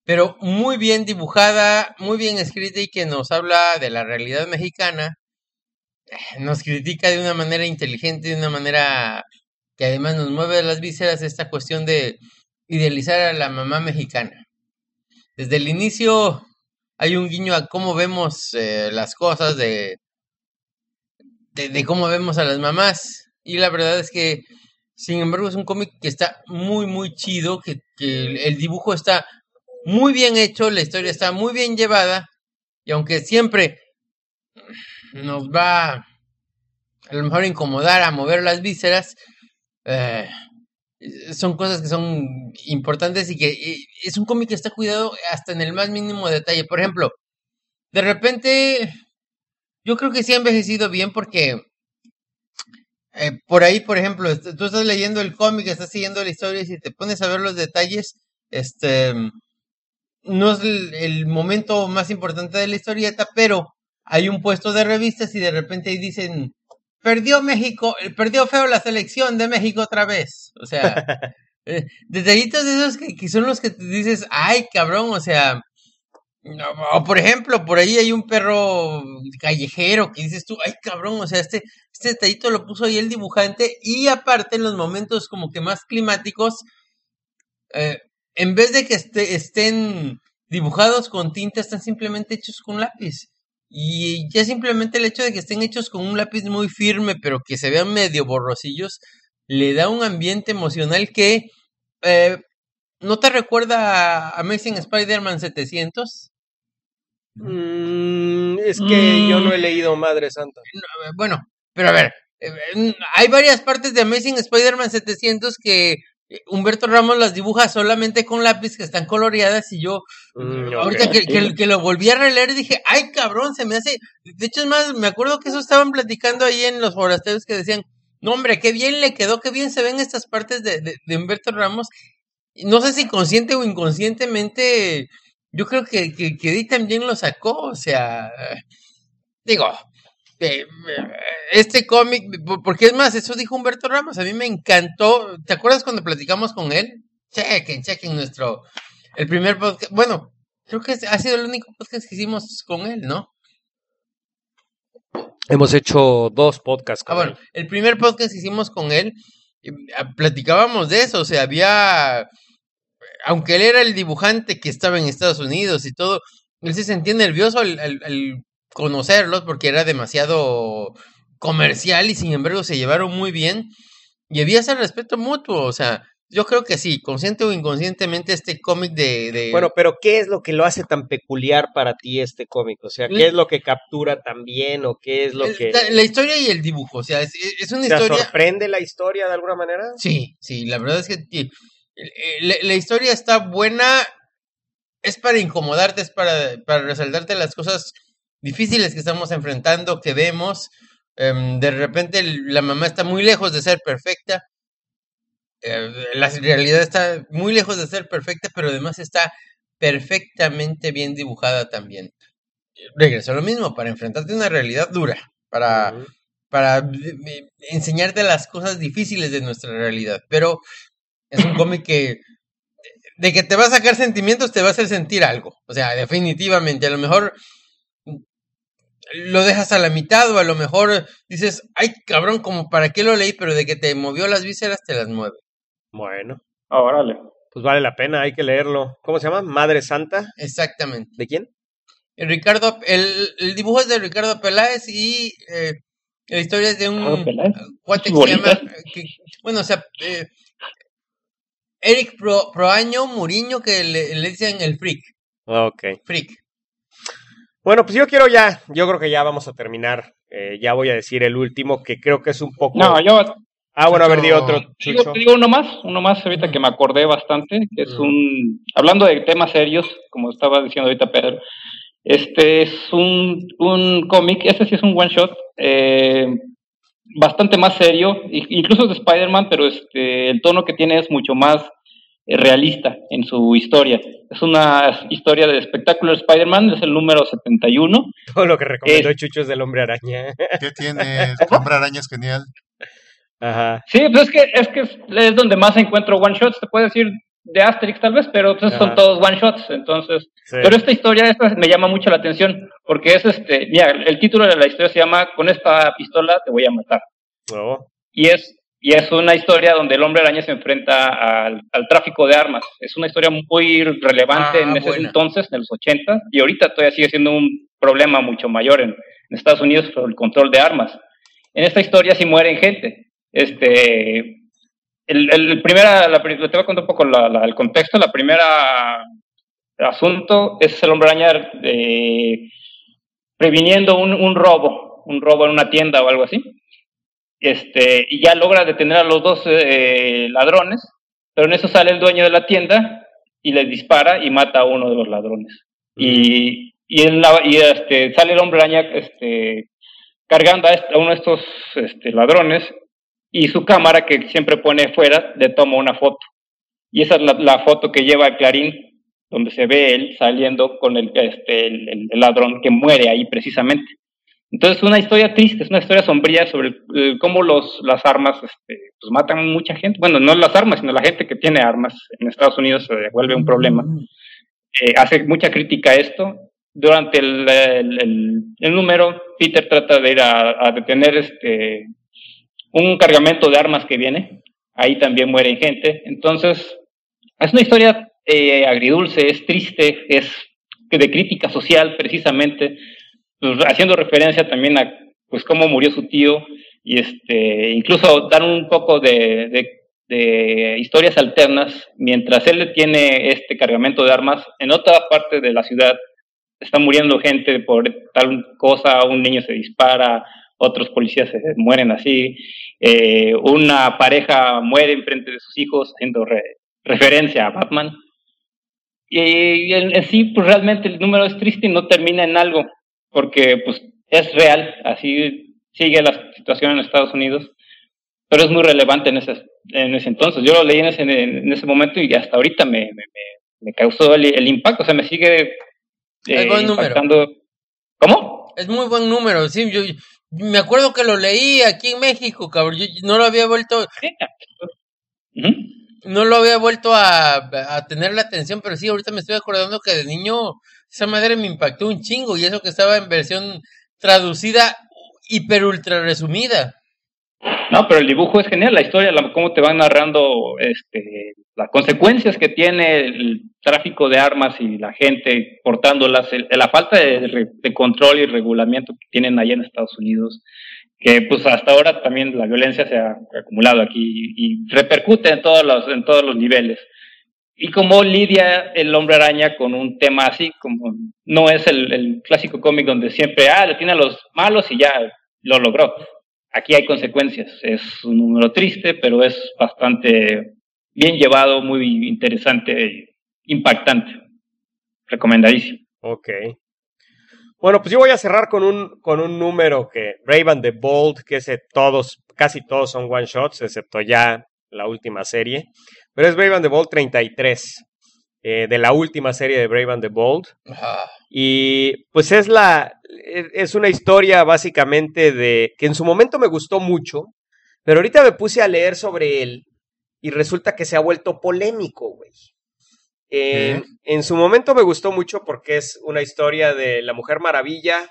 pero muy bien dibujada, muy bien escrita y que nos habla de la realidad mexicana. Nos critica de una manera inteligente, de una manera que además nos mueve las vísceras esta cuestión de idealizar a la mamá mexicana. Desde el inicio hay un guiño a cómo vemos eh, las cosas, de, de, de cómo vemos a las mamás. Y la verdad es que sin embargo, es un cómic que está muy, muy chido, que, el, dibujo está muy bien hecho, la historia está muy bien llevada, y aunque siempre nos va a lo mejor incomodar, a mover las vísceras, eh, son cosas que son importantes y que y es un cómic que está cuidado hasta en el más mínimo detalle. Por ejemplo, de repente, yo creo que sí ha envejecido bien porque eh, por ahí, por ejemplo, tú estás leyendo el cómic, estás siguiendo la historia y si te pones a ver los detalles, este, no es el, el momento más importante de la historieta, pero hay un puesto de revistas y de repente ahí dicen, perdió México, perdió feo la selección de México otra vez. O sea, eh, detallitos de esos que, que son los que te dices, ay, cabrón, o sea, no, o por ejemplo, por ahí hay un perro callejero que dices tú, ay cabrón, o sea, este, este detallito lo puso ahí el dibujante y aparte en los momentos como que más climáticos, eh, en vez de que este- estén dibujados con tinta, están simplemente hechos con lápiz. Y ya simplemente el hecho de que estén hechos con un lápiz muy firme, pero que se vean medio borrosillos, le da un ambiente emocional que eh, ¿no te recuerda a Amazing Spider-Man 700? Mm, es que yo no he leído Madre Santa. Eh, Bueno, pero a ver, eh, eh, hay varias partes de Amazing Spider-Man 700 que eh, Humberto Ramos las dibuja solamente con lápiz que están coloreadas y yo Mm, ok. ahorita que, que- que lo volví a releer dije, ay cabrón, se me hace, de hecho es más, me acuerdo que eso estaban platicando ahí en los forasteros que decían, no hombre, qué bien le quedó, qué bien se ven estas partes de, de, de Humberto Ramos, no sé si consciente o inconscientemente, yo creo que, que, que Eddie también lo sacó, o sea, digo, eh, este cómic, por- porque es más, eso dijo Humberto Ramos, a mí me encantó, ¿te acuerdas cuando platicamos con él? Chequen, chequen nuestro, el primer podcast, bueno, creo que ha sido el único podcast que hicimos con él, ¿no? Hemos hecho dos podcasts. Ah, con bueno, él. el primer podcast que hicimos con él, ah, platicábamos de eso, o sea, había, aunque él era el dibujante que estaba en Estados Unidos y todo, él se sentía nervioso al, al- al conocerlos porque era demasiado comercial y sin embargo se llevaron muy bien y había ese respeto mutuo, o sea, yo creo que sí, consciente o inconscientemente este cómic de, de- Bueno, pero ¿qué es lo que lo hace tan peculiar para ti este cómic? O sea, ¿qué es lo que captura tan bien o qué es lo que la, la historia y el dibujo, o sea, es, es una ¿Te historia... sorprende la historia de alguna manera? Sí, sí, la verdad es que. Eh, la, la historia está buena, es para incomodarte, es para, para resaltarte las cosas difíciles que estamos enfrentando, que vemos. Em, de repente la mamá está muy lejos de ser perfecta. Eh, la realidad está muy lejos de ser perfecta, pero además está perfectamente bien dibujada también. Regreso a lo mismo, para enfrentarte a una realidad dura, para para eh, enseñarte las cosas difíciles de nuestra realidad. Pero es un cómic que de que te va a sacar sentimientos, te va a hacer sentir algo. O sea, definitivamente. A lo mejor lo dejas a la mitad o a lo mejor dices, ay cabrón, como para qué lo leí, pero de que te movió las vísceras, te las mueve. Bueno, Órale. pues vale la pena, hay que leerlo. ¿Cómo se llama? Madre Santa. Exactamente. ¿De quién? El Ricardo, el, el dibujo es de Ricardo Peláez y eh, La historia es de un Ah, Peláez. cuate que se llama. Que- bueno, o sea, eh, Eric Pro, Proaño Muriño, que le, le dicen el freak. Ok. Freak. Bueno, pues yo quiero ya, yo creo que ya vamos a terminar. Eh, ya voy a decir el último, que creo que es un poco. No, yo ah, bueno, a ver, di otro, digo, Chucho. te digo uno más, uno más ahorita que me acordé bastante, que es Ujú. un, hablando de temas serios, como estaba diciendo ahorita Pedro, este es un, un cómic, este sí es un one shot, eh, bastante más serio, incluso es de Spider-Man, pero este, el tono que tiene es mucho más realista en su historia. Es una historia de espectáculo de Spider-Man, es el número 71. Todo lo que recomendó Es- Chucho es del hombre araña. ¿Qué tiene? Hombre Araña es genial. Ajá. Sí, pues es que es, que es, donde más encuentro one shots, te puedo decir de Asterix tal vez, pero pues son todos one shots, entonces Sí. Pero esta historia esta me llama mucho la atención, porque es este, mira, el título de la historia se llama Con esta pistola te voy a matar. Y es, y es una historia donde el hombre araña se enfrenta al, al tráfico de armas. Es una historia muy relevante Ah, en ese buena. entonces, en los 80, y ahorita todavía sigue siendo un problema mucho mayor en, en Estados Unidos por el control de armas. En esta historia sí mueren gente. Este, el, el primera, la, te voy a contar un poco la- la- el contexto. La primera asunto es el hombre araña eh, previniendo un, un robo, un robo en una tienda o algo así. Este, y ya logra detener a los dos eh, ladrones, pero en eso sale el dueño de la tienda y les dispara y mata a uno de los ladrones. Y, y, en la- y, este, sale el hombre este, cargando a, este- a uno de estos este, ladrones y su cámara que siempre pone fuera le toma una foto. Y esa es la, la foto que lleva el Clarín, donde se ve él saliendo con el, este, el- el ladrón que muere ahí precisamente. Entonces es una historia triste, es una historia sombría sobre eh, cómo los, las armas este, pues matan mucha gente. Bueno, no las armas, sino la gente que tiene armas en Estados Unidos se vuelve un problema. Eh, hace mucha crítica a esto. Durante el, el- el- el número, Peter trata de ir a, a detener este, un cargamento de armas que viene. Ahí también mueren gente. Entonces, es una historia eh, agridulce, es triste, es de crítica social precisamente, pues, haciendo referencia también a pues cómo murió su tío y este incluso dar un poco de, de, historias alternas mientras él tiene este cargamento de armas en otra parte de la ciudad está muriendo gente por tal cosa, un niño se dispara, otros policías se mueren así, eh, una pareja muere en frente de sus hijos haciendo re- referencia a Batman. Y en, en sí, pues realmente el número es triste y no termina en algo, porque pues es real, así sigue la situación en Estados Unidos, pero es muy relevante en ese, en ese entonces. Yo lo leí en ese, en ese momento y hasta ahorita me, me, causó el, el impacto, o sea, me sigue buen número. impactando. ¿Cómo? Es muy buen número, sí. Yo, yo me acuerdo que lo leí aquí en México, cabrón. Yo no lo había vuelto, Sí. No lo había vuelto a, a tener la atención, pero sí, ahorita me estoy acordando que de niño esa madre me impactó un chingo y eso que estaba en versión traducida hiper ultra resumida. No, pero el dibujo es genial, la historia, la, cómo te van narrando este, las consecuencias que tiene el tráfico de armas y la gente portándolas, el- la falta de, control y regulamiento que tienen allá en Estados Unidos, que pues hasta ahora también la violencia se ha acumulado aquí y repercute en todos los, en todos los niveles. Y cómo lidia el hombre araña con un tema así, como no es el, el clásico cómic donde siempre, ah, le tiene a los malos y ya lo logró aquí hay consecuencias. Es un número triste, pero es bastante bien llevado, muy interesante, impactante. Recomendadísimo. Ok. Bueno, pues yo voy a cerrar con un, con un número que Brave and the Bold, que todos, casi todos son one shots, excepto ya la última serie. Pero es Brave and the Bold 33, eh, de la última serie de Brave and the Bold. Y pues es la es una historia básicamente de que en su momento me gustó mucho, pero ahorita me puse a leer sobre él y resulta que se ha vuelto polémico, güey. En, en su momento me gustó mucho porque es una historia de la Mujer Maravilla,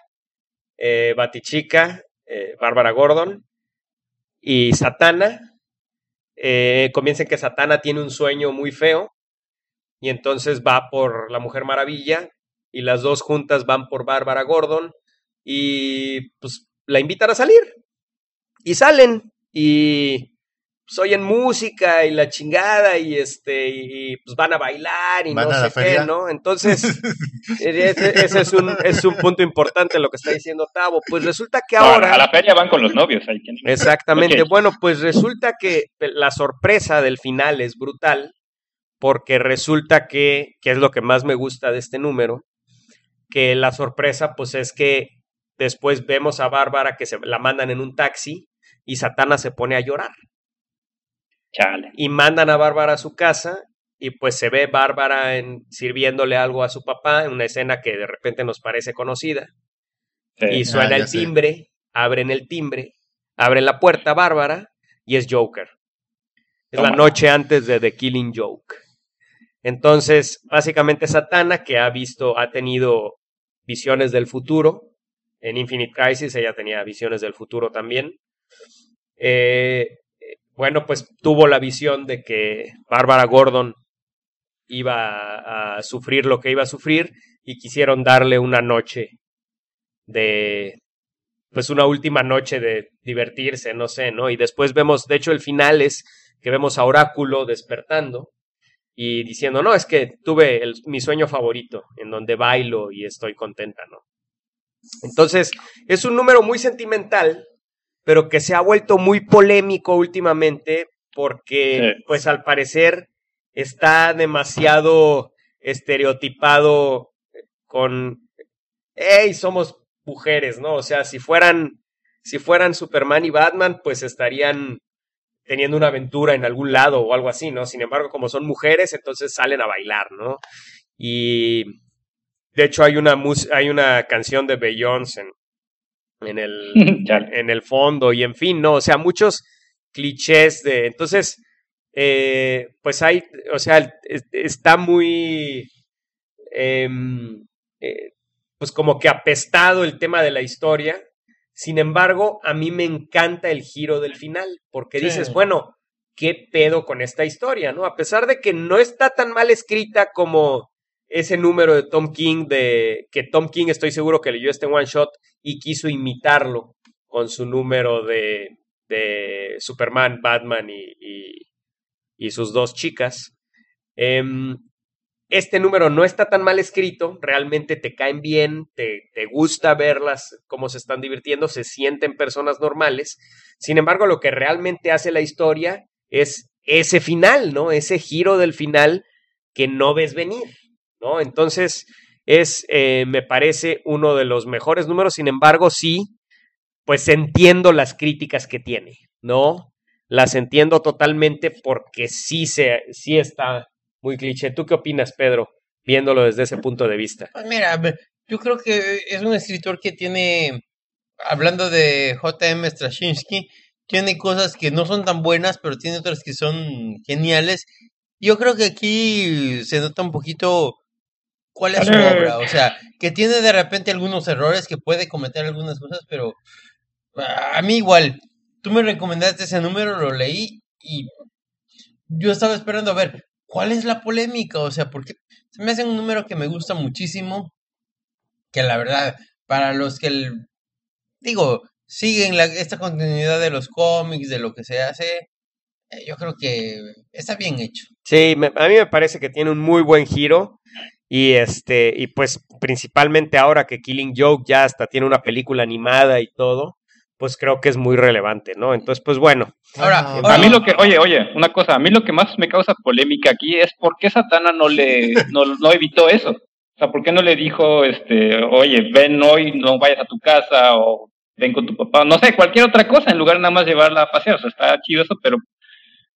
eh, Batichica, eh, Bárbara Gordon y Satana. Eh, que Satana tiene un sueño muy feo y entonces va por la Mujer Maravilla y las dos juntas van por Bárbara Gordon y pues la invitan a salir. y salen y pues, oyen música y la chingada y este y pues van a bailar y ¿Van no sé qué, feria? ¿no? Entonces, ese, ese es, un, es un punto importante lo que está diciendo Tavo. Pues resulta que No, ahora... a la feria van con los novios. Ahí tienen. Exactamente. Bueno, pues resulta que la sorpresa del final es brutal, porque resulta que, que es lo que más me gusta de este número, que la sorpresa pues es que después vemos a Bárbara que se la mandan en un taxi y Satana se pone a llorar Chale. y mandan a Bárbara a su casa y pues se ve Bárbara en, sirviéndole algo a su papá en una escena que de repente nos parece conocida Sí. y suena Ah, el ya sé. timbre, abren el timbre, abren la puerta Bárbara y es Joker. Es la noche antes de The Killing Joke. Entonces, básicamente Satana, que ha visto, ha tenido visiones del futuro. En Infinite Crisis ella tenía visiones del futuro también. Eh, bueno, pues tuvo la visión de que Bárbara Gordon iba a, sufrir lo que iba a sufrir y quisieron darle una noche de pues una última noche de divertirse, no sé, ¿no? Y después vemos, de hecho el final es que vemos a Oráculo despertando y diciendo, no, es que tuve mi sueño favorito, en donde bailo y estoy contenta, ¿no? Entonces, es un número muy sentimental, pero que se ha vuelto muy polémico últimamente porque, Sí. pues al parecer, está demasiado estereotipado con, hey, somos mujeres, ¿no? O sea, si fueran, si fueran Superman y Batman, pues estarían teniendo una aventura en algún lado o algo así, ¿no? Sin embargo, como son mujeres, entonces salen a bailar, ¿no? Y de hecho hay una mus- hay una canción de Beyoncé en, en el en el fondo y en fin, ¿no? O sea, muchos clichés de... Entonces, eh, pues hay, o sea, es- está muy, em, eh, pues como que apestado el tema de la historia. Sin embargo, a mí me encanta el giro del final, porque Sí. dices, bueno, ¿qué pedo con esta historia, no? A pesar de que no está tan mal escrita como ese número de Tom King, de que Tom King estoy seguro que leyó este one shot y quiso imitarlo con su número de, de Superman, Batman y, y- sus dos chicas. Em, este número no está tan mal escrito, realmente te caen bien, te, te gusta verlas, cómo se están divirtiendo, se sienten personas normales. Sin embargo, lo que realmente hace la historia es ese final, ¿no? Ese giro del final que no ves venir, ¿no? Entonces, es, eh, me parece, uno de los mejores números. Sin embargo, sí, pues entiendo las críticas que tiene, ¿no? Las entiendo totalmente porque sí, se, sí está muy cliché. ¿Tú qué opinas, Pedro, viéndolo desde ese punto de vista? Pues mira, yo creo que es un escritor que tiene, hablando de J.M. Straczynski, tiene cosas que no son tan buenas, pero tiene otras que son geniales. Yo creo que aquí se nota un poquito cuál es su obra, o sea, que tiene de repente algunos errores, que puede cometer algunas cosas, pero ah, a mí igual, tú me recomendaste ese número, lo leí y yo estaba esperando a ver cuál es la polémica, o sea, porque se me hace un número que me gusta muchísimo, que la verdad, para los que, el- digo, siguen la, esta continuidad de los cómics, de lo que se hace, eh, yo creo que está bien hecho. Sí, me- a mí me parece que tiene un muy buen giro y este y pues principalmente ahora que Killing Joke ya hasta tiene una película animada y todo, pues creo que es muy relevante, ¿no? Entonces, pues bueno, Ahora, ahora- A mí lo que, oye, oye, una cosa, a mí lo que más me causa polémica aquí es por qué Satana no le, no, no evitó eso. O sea, ¿por qué no le dijo, este, oye, ven hoy, no vayas a tu casa o ven con tu papá? No sé, cualquier otra cosa en lugar de nada más llevarla a pasear. O sea, está chido eso, pero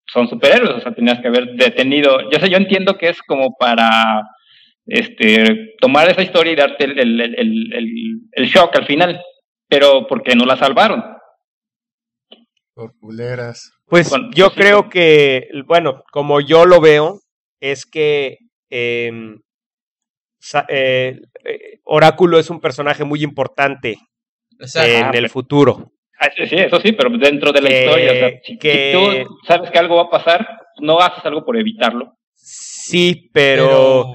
son superhéroes, o sea, tenías que haber detenido. Yo sé, yo entiendo que es como para, este, tomar esa historia y darte el, el, el, el, el- el shock al final, pero porque no la salvaron. Por culeras. Pues yo sí, creo que, bueno, como yo lo veo, es que em, eh, eh, Oráculo es un personaje muy importante exacto. en Ah, el pero- futuro. Ah, sí, eso sí, pero dentro de la Que- historia, o sea, si, si que- tú sabes que algo va a pasar, no haces algo por evitarlo. Sí, pero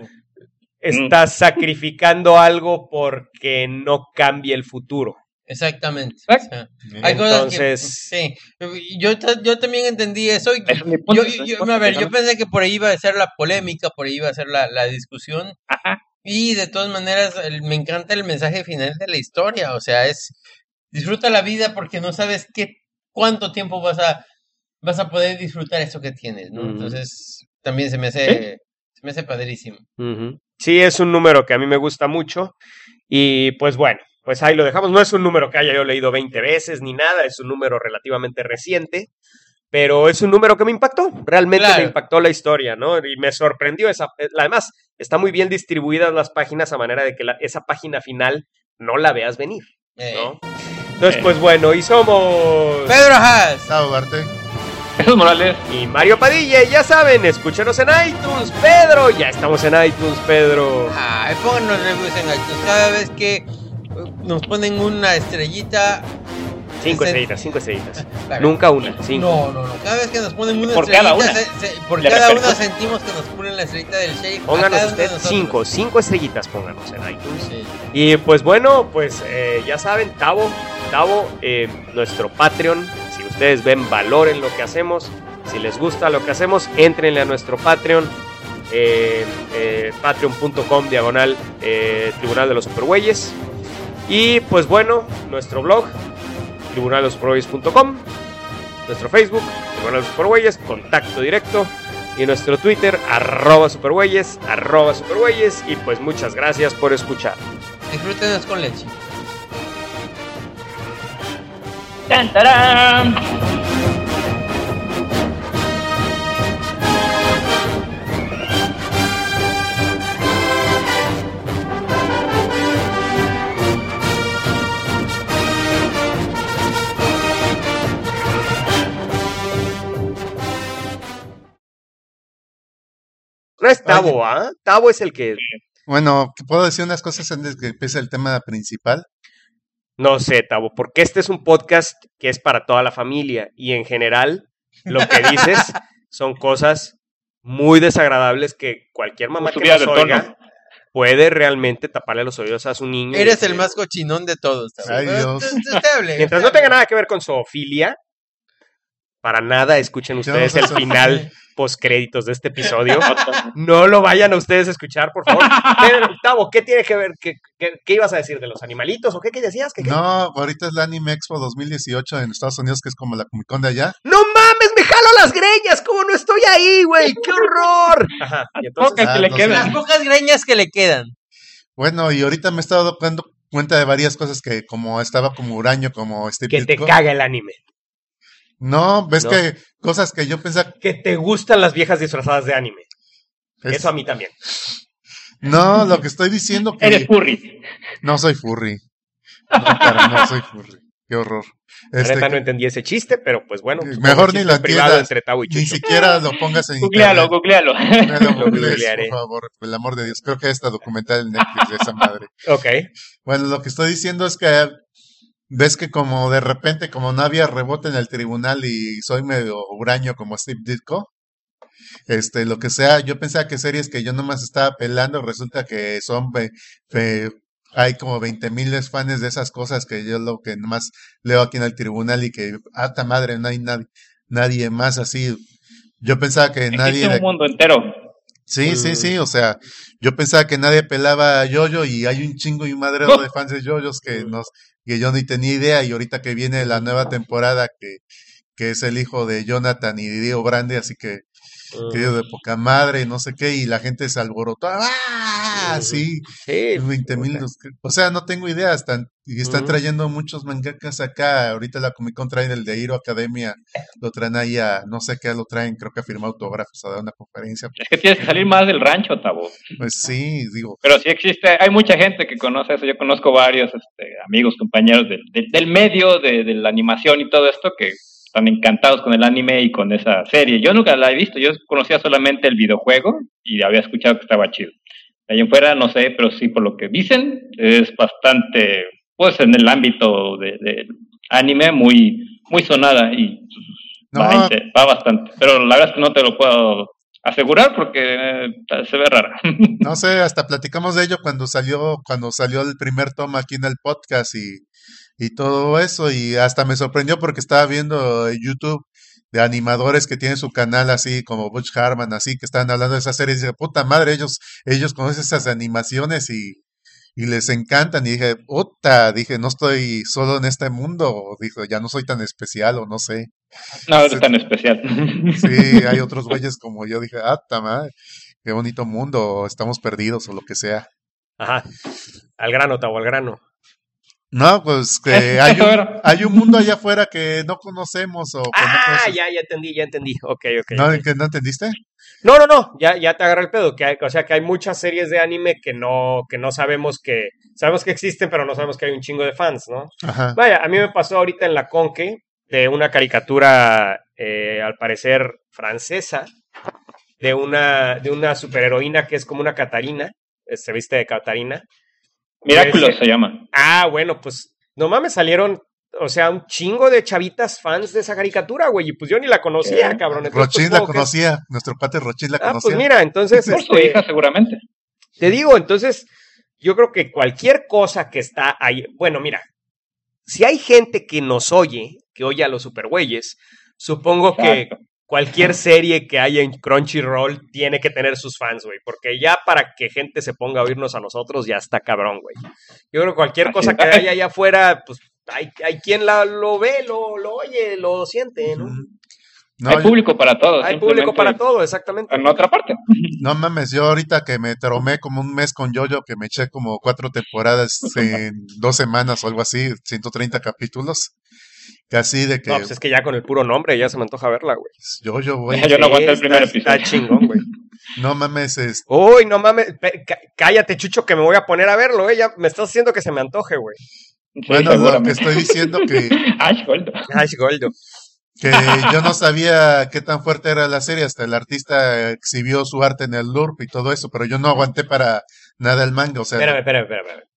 estás sacrificando algo porque no cambie el futuro. Exactamente. Exacto. o sea, hay cosas que- Entonces- sí. Yo, yo también entendí eso. Y, es yo, a ver, yo pensé que por ahí iba a ser la polémica, por ahí iba a ser la, la discusión. Ajá. Y de todas maneras, el- me encanta el mensaje final de la historia. O sea, es disfruta la vida porque no sabes qué cuánto tiempo vas a vas a poder disfrutar eso que tienes, ¿no? Entonces, también se me hace se me hace padrísimo. Sí, es un número que a mí me gusta mucho. Y pues bueno, pues ahí lo dejamos. No es un número que haya yo leído 20 veces ni nada, es un número relativamente reciente. Pero es un número que me impactó, realmente Claro. me impactó la historia, ¿no? Y me sorprendió esa. Además, está muy bien distribuidas las páginas a manera de que la- esa página final no la veas venir, Eh, ¿no? Entonces, Eh. pues bueno, y somos. Pedro Haas. Arte. Jesús Morales. Y Mario Padilla, y ya saben, escúchenos en iTunes, Pedro. Ya estamos en iTunes, Pedro. Ay, pónganos reviews en iTunes. Cada vez que eh, nos ponen una estrellita. Cinco Este- estrellitas, cinco estrellitas. Claro. Nunca una, cinco. No, no, no. Cada vez que nos ponen una Por cada estrellita, una. se- se- por Le cada una sentimos que nos ponen la estrellita del shake. a Pónganos cada usted cinco, cinco estrellitas pónganos en iTunes. Sí. Y pues bueno, pues eh, ya saben, Tavo, Tavo, eh, nuestro Patreon. Ustedes ven valor en lo que hacemos, si les gusta lo que hacemos, entrenle a nuestro Patreon. eh, eh, Patreon.com diagonal eh, Tribunal de los Supergüeyes. Y pues bueno, nuestro blog, tribunaldelosupergüeyes.com. Nuestro Facebook, Tribunal de los contacto directo. Y nuestro Twitter, arroba supergüeyes, arroba. Y pues muchas gracias por escuchar. Disfrútenos con leche. ¡Tan, tarán! No es Tavo, ¿ah? Tavo es el que. Bueno, ¿que ¿puedo decir unas cosas antes que empiece el tema principal? No sé, Tavo, porque este es un podcast que es para toda la familia y en general lo que dices son cosas muy desagradables que cualquier mamá que nos oiga puede realmente taparle los oídos a su niño. y Eres el más cochinón de todos. Ay, Dios. Mientras no tenga nada que ver con zoofilia, para nada escuchen ustedes el final post créditos de este episodio. No lo vayan a ustedes a escuchar, por favor. Pero, Tavo, ¿qué tiene que ver? ¿Qué, qué, qué ibas a decir de los animalitos o qué, qué decías? ¿Qué, qué? No, ahorita es la Anime Expo 2018 en Estados Unidos, que es como la Comic Con de allá. ¡No mames! ¡Me jalo las greñas! ¿Cómo no estoy ahí, güey? ¡Qué horror! Ajá. Y entonces, Pocas Ah, que le no quedan. Las pocas greñas que le quedan. Bueno, y ahorita me he estado dando cuenta de varias cosas que como estaba como huraño, como Steve que te caga el anime. No, ves No. que cosas que yo pensaba... Que te gustan las viejas disfrazadas de anime. es- Eso a mí también. No, lo que estoy diciendo que... Eres furry. No soy furry. No, cara, no soy furry. Qué horror. Este, neta no entendí ese chiste, pero pues bueno. Mejor ni lo entiendas. entre y ni siquiera lo pongas en Googlealo, internet. googlealo. No lo Lo googlees, googlearé. por favor, por el amor de Dios. Creo que esta documental en Netflix de esa madre. Ok. Bueno, lo que estoy diciendo es que ves que como de repente, como no había rebote en el tribunal y soy medio huraño como Steve Ditko, este, lo que sea, yo pensaba que series que yo nomás estaba pelando, resulta que son, fe- hay como 20 mil fans de esas cosas que yo lo que nomás leo aquí en el tribunal y que, ¡hasta madre! No hay nadie, nadie más así. Yo pensaba que nadie... Existe de- un mundo entero. Sí, sí, Mm. sí, o sea, yo pensaba que nadie pelaba a Yoyo y hay un chingo y un madrero de fans de Yoyos que nos, que yo ni tenía idea y ahorita que viene la nueva temporada que, que es el hijo de Jonathan y Diego Grande, así que tío de poca madre, no sé qué, y la gente se alborotó, ¡ah! Sí, Sí. 20 mil, puta. o sea, no tengo idea, están, y están trayendo muchos mangakas acá, ahorita la Comic Con traen el de Hero Academia, lo traen ahí a, no sé qué, lo traen, creo que a firmar autógrafos, a dar una conferencia, Es que tienes que salir más del rancho, Tabo. pues sí, digo, Pero sí existe, hay mucha gente que conoce eso. Yo conozco varios este, amigos, compañeros del, del, del medio, de, de la animación y todo esto, que están encantados con el anime y con esa serie. Yo nunca la he visto, yo conocía solamente el videojuego y había escuchado que estaba chido. De ahí en fuera no sé, pero sí por lo que dicen, es bastante, pues en el ámbito de, de anime muy, muy sonada y No. va, va bastante. Pero la verdad es que no te lo puedo asegurar porque eh, se ve rara. No sé, hasta platicamos de ello cuando salió, cuando salió el primer toma aquí en el podcast y, y todo eso. Y hasta me sorprendió porque estaba viendo YouTube de animadores que tienen su canal así como Butch Harman, así que están hablando de esas series. Y dije, puta madre, ellos, ellos conocen esas animaciones y, y les encantan. Y dije, puta, dije, no estoy solo en este mundo. Dijo, ya no soy tan especial o no sé. No, es tan especial. Sí, hay otros güeyes como yo. Dije, ah, madre, qué bonito mundo, estamos perdidos o lo que sea. Ajá. Al grano, Tavo, al grano. No, pues que hay un, hay un mundo allá afuera que no conocemos o que no Ah, conoces. ya, ya entendí, ya entendí. Ok, ok. ¿No, ok. que no entendiste? No, no, no, ya, ya te agarré el pedo. Que hay, o sea, que hay muchas series de anime que no, que no sabemos que. Sabemos que existen, pero no sabemos que hay un chingo de fans, ¿no? Ajá. Vaya, a mí me pasó ahorita en la Conque de una caricatura, eh, al parecer francesa, de una, de una superheroína que es como una Catarina, se viste de Catarina. Miraculous se llama. Ah, bueno, pues no mames, salieron, o sea, un chingo de chavitas fans de esa caricatura, güey, y pues yo ni la conocía, ¿Qué? cabrón. entonces, Rochín la supongo que- conocía, nuestro pate Rochín la Ah, conocía. pues mira, entonces, Por su este, hija, seguramente. te digo, entonces, yo creo que cualquier cosa que está ahí, bueno, mira, si hay gente que nos oye, que oye a los supergüeyes, supongo que. Cualquier serie que haya en Crunchyroll tiene que tener sus fans, güey, porque ya para que gente se ponga a oírnos a nosotros ya está cabrón, güey. Yo creo que cualquier cosa que haya allá afuera, pues hay, hay quien la, lo ve, lo, lo oye, lo siente, ¿no? Hay yo- público para todo. Hay público para todo, exactamente. En otra parte. no mames, yo ahorita que me tromé como un mes con Yoyo, que me eché como cuatro temporadas en dos semanas o algo así, 130 capítulos. Casi de que No, pues es que ya con el puro nombre ya se me antoja verla, güey. Yoyo, güey. Yo no aguanté el primer episodio. Está chingón, güey. No mames, es, Uy, no mames. Cállate, Chucho, que me voy a poner a verlo, eh. Ya me estás haciendo que se me antoje, güey. Sí, bueno, lo que estoy diciendo que, Ash Gold. Ay, Goldo. que yo no sabía qué tan fuerte era la serie, hasta el artista exhibió su arte en el LURP y todo eso, pero yo no aguanté para nada el manga, o sea, Espérame, espérame, espérame, espérame.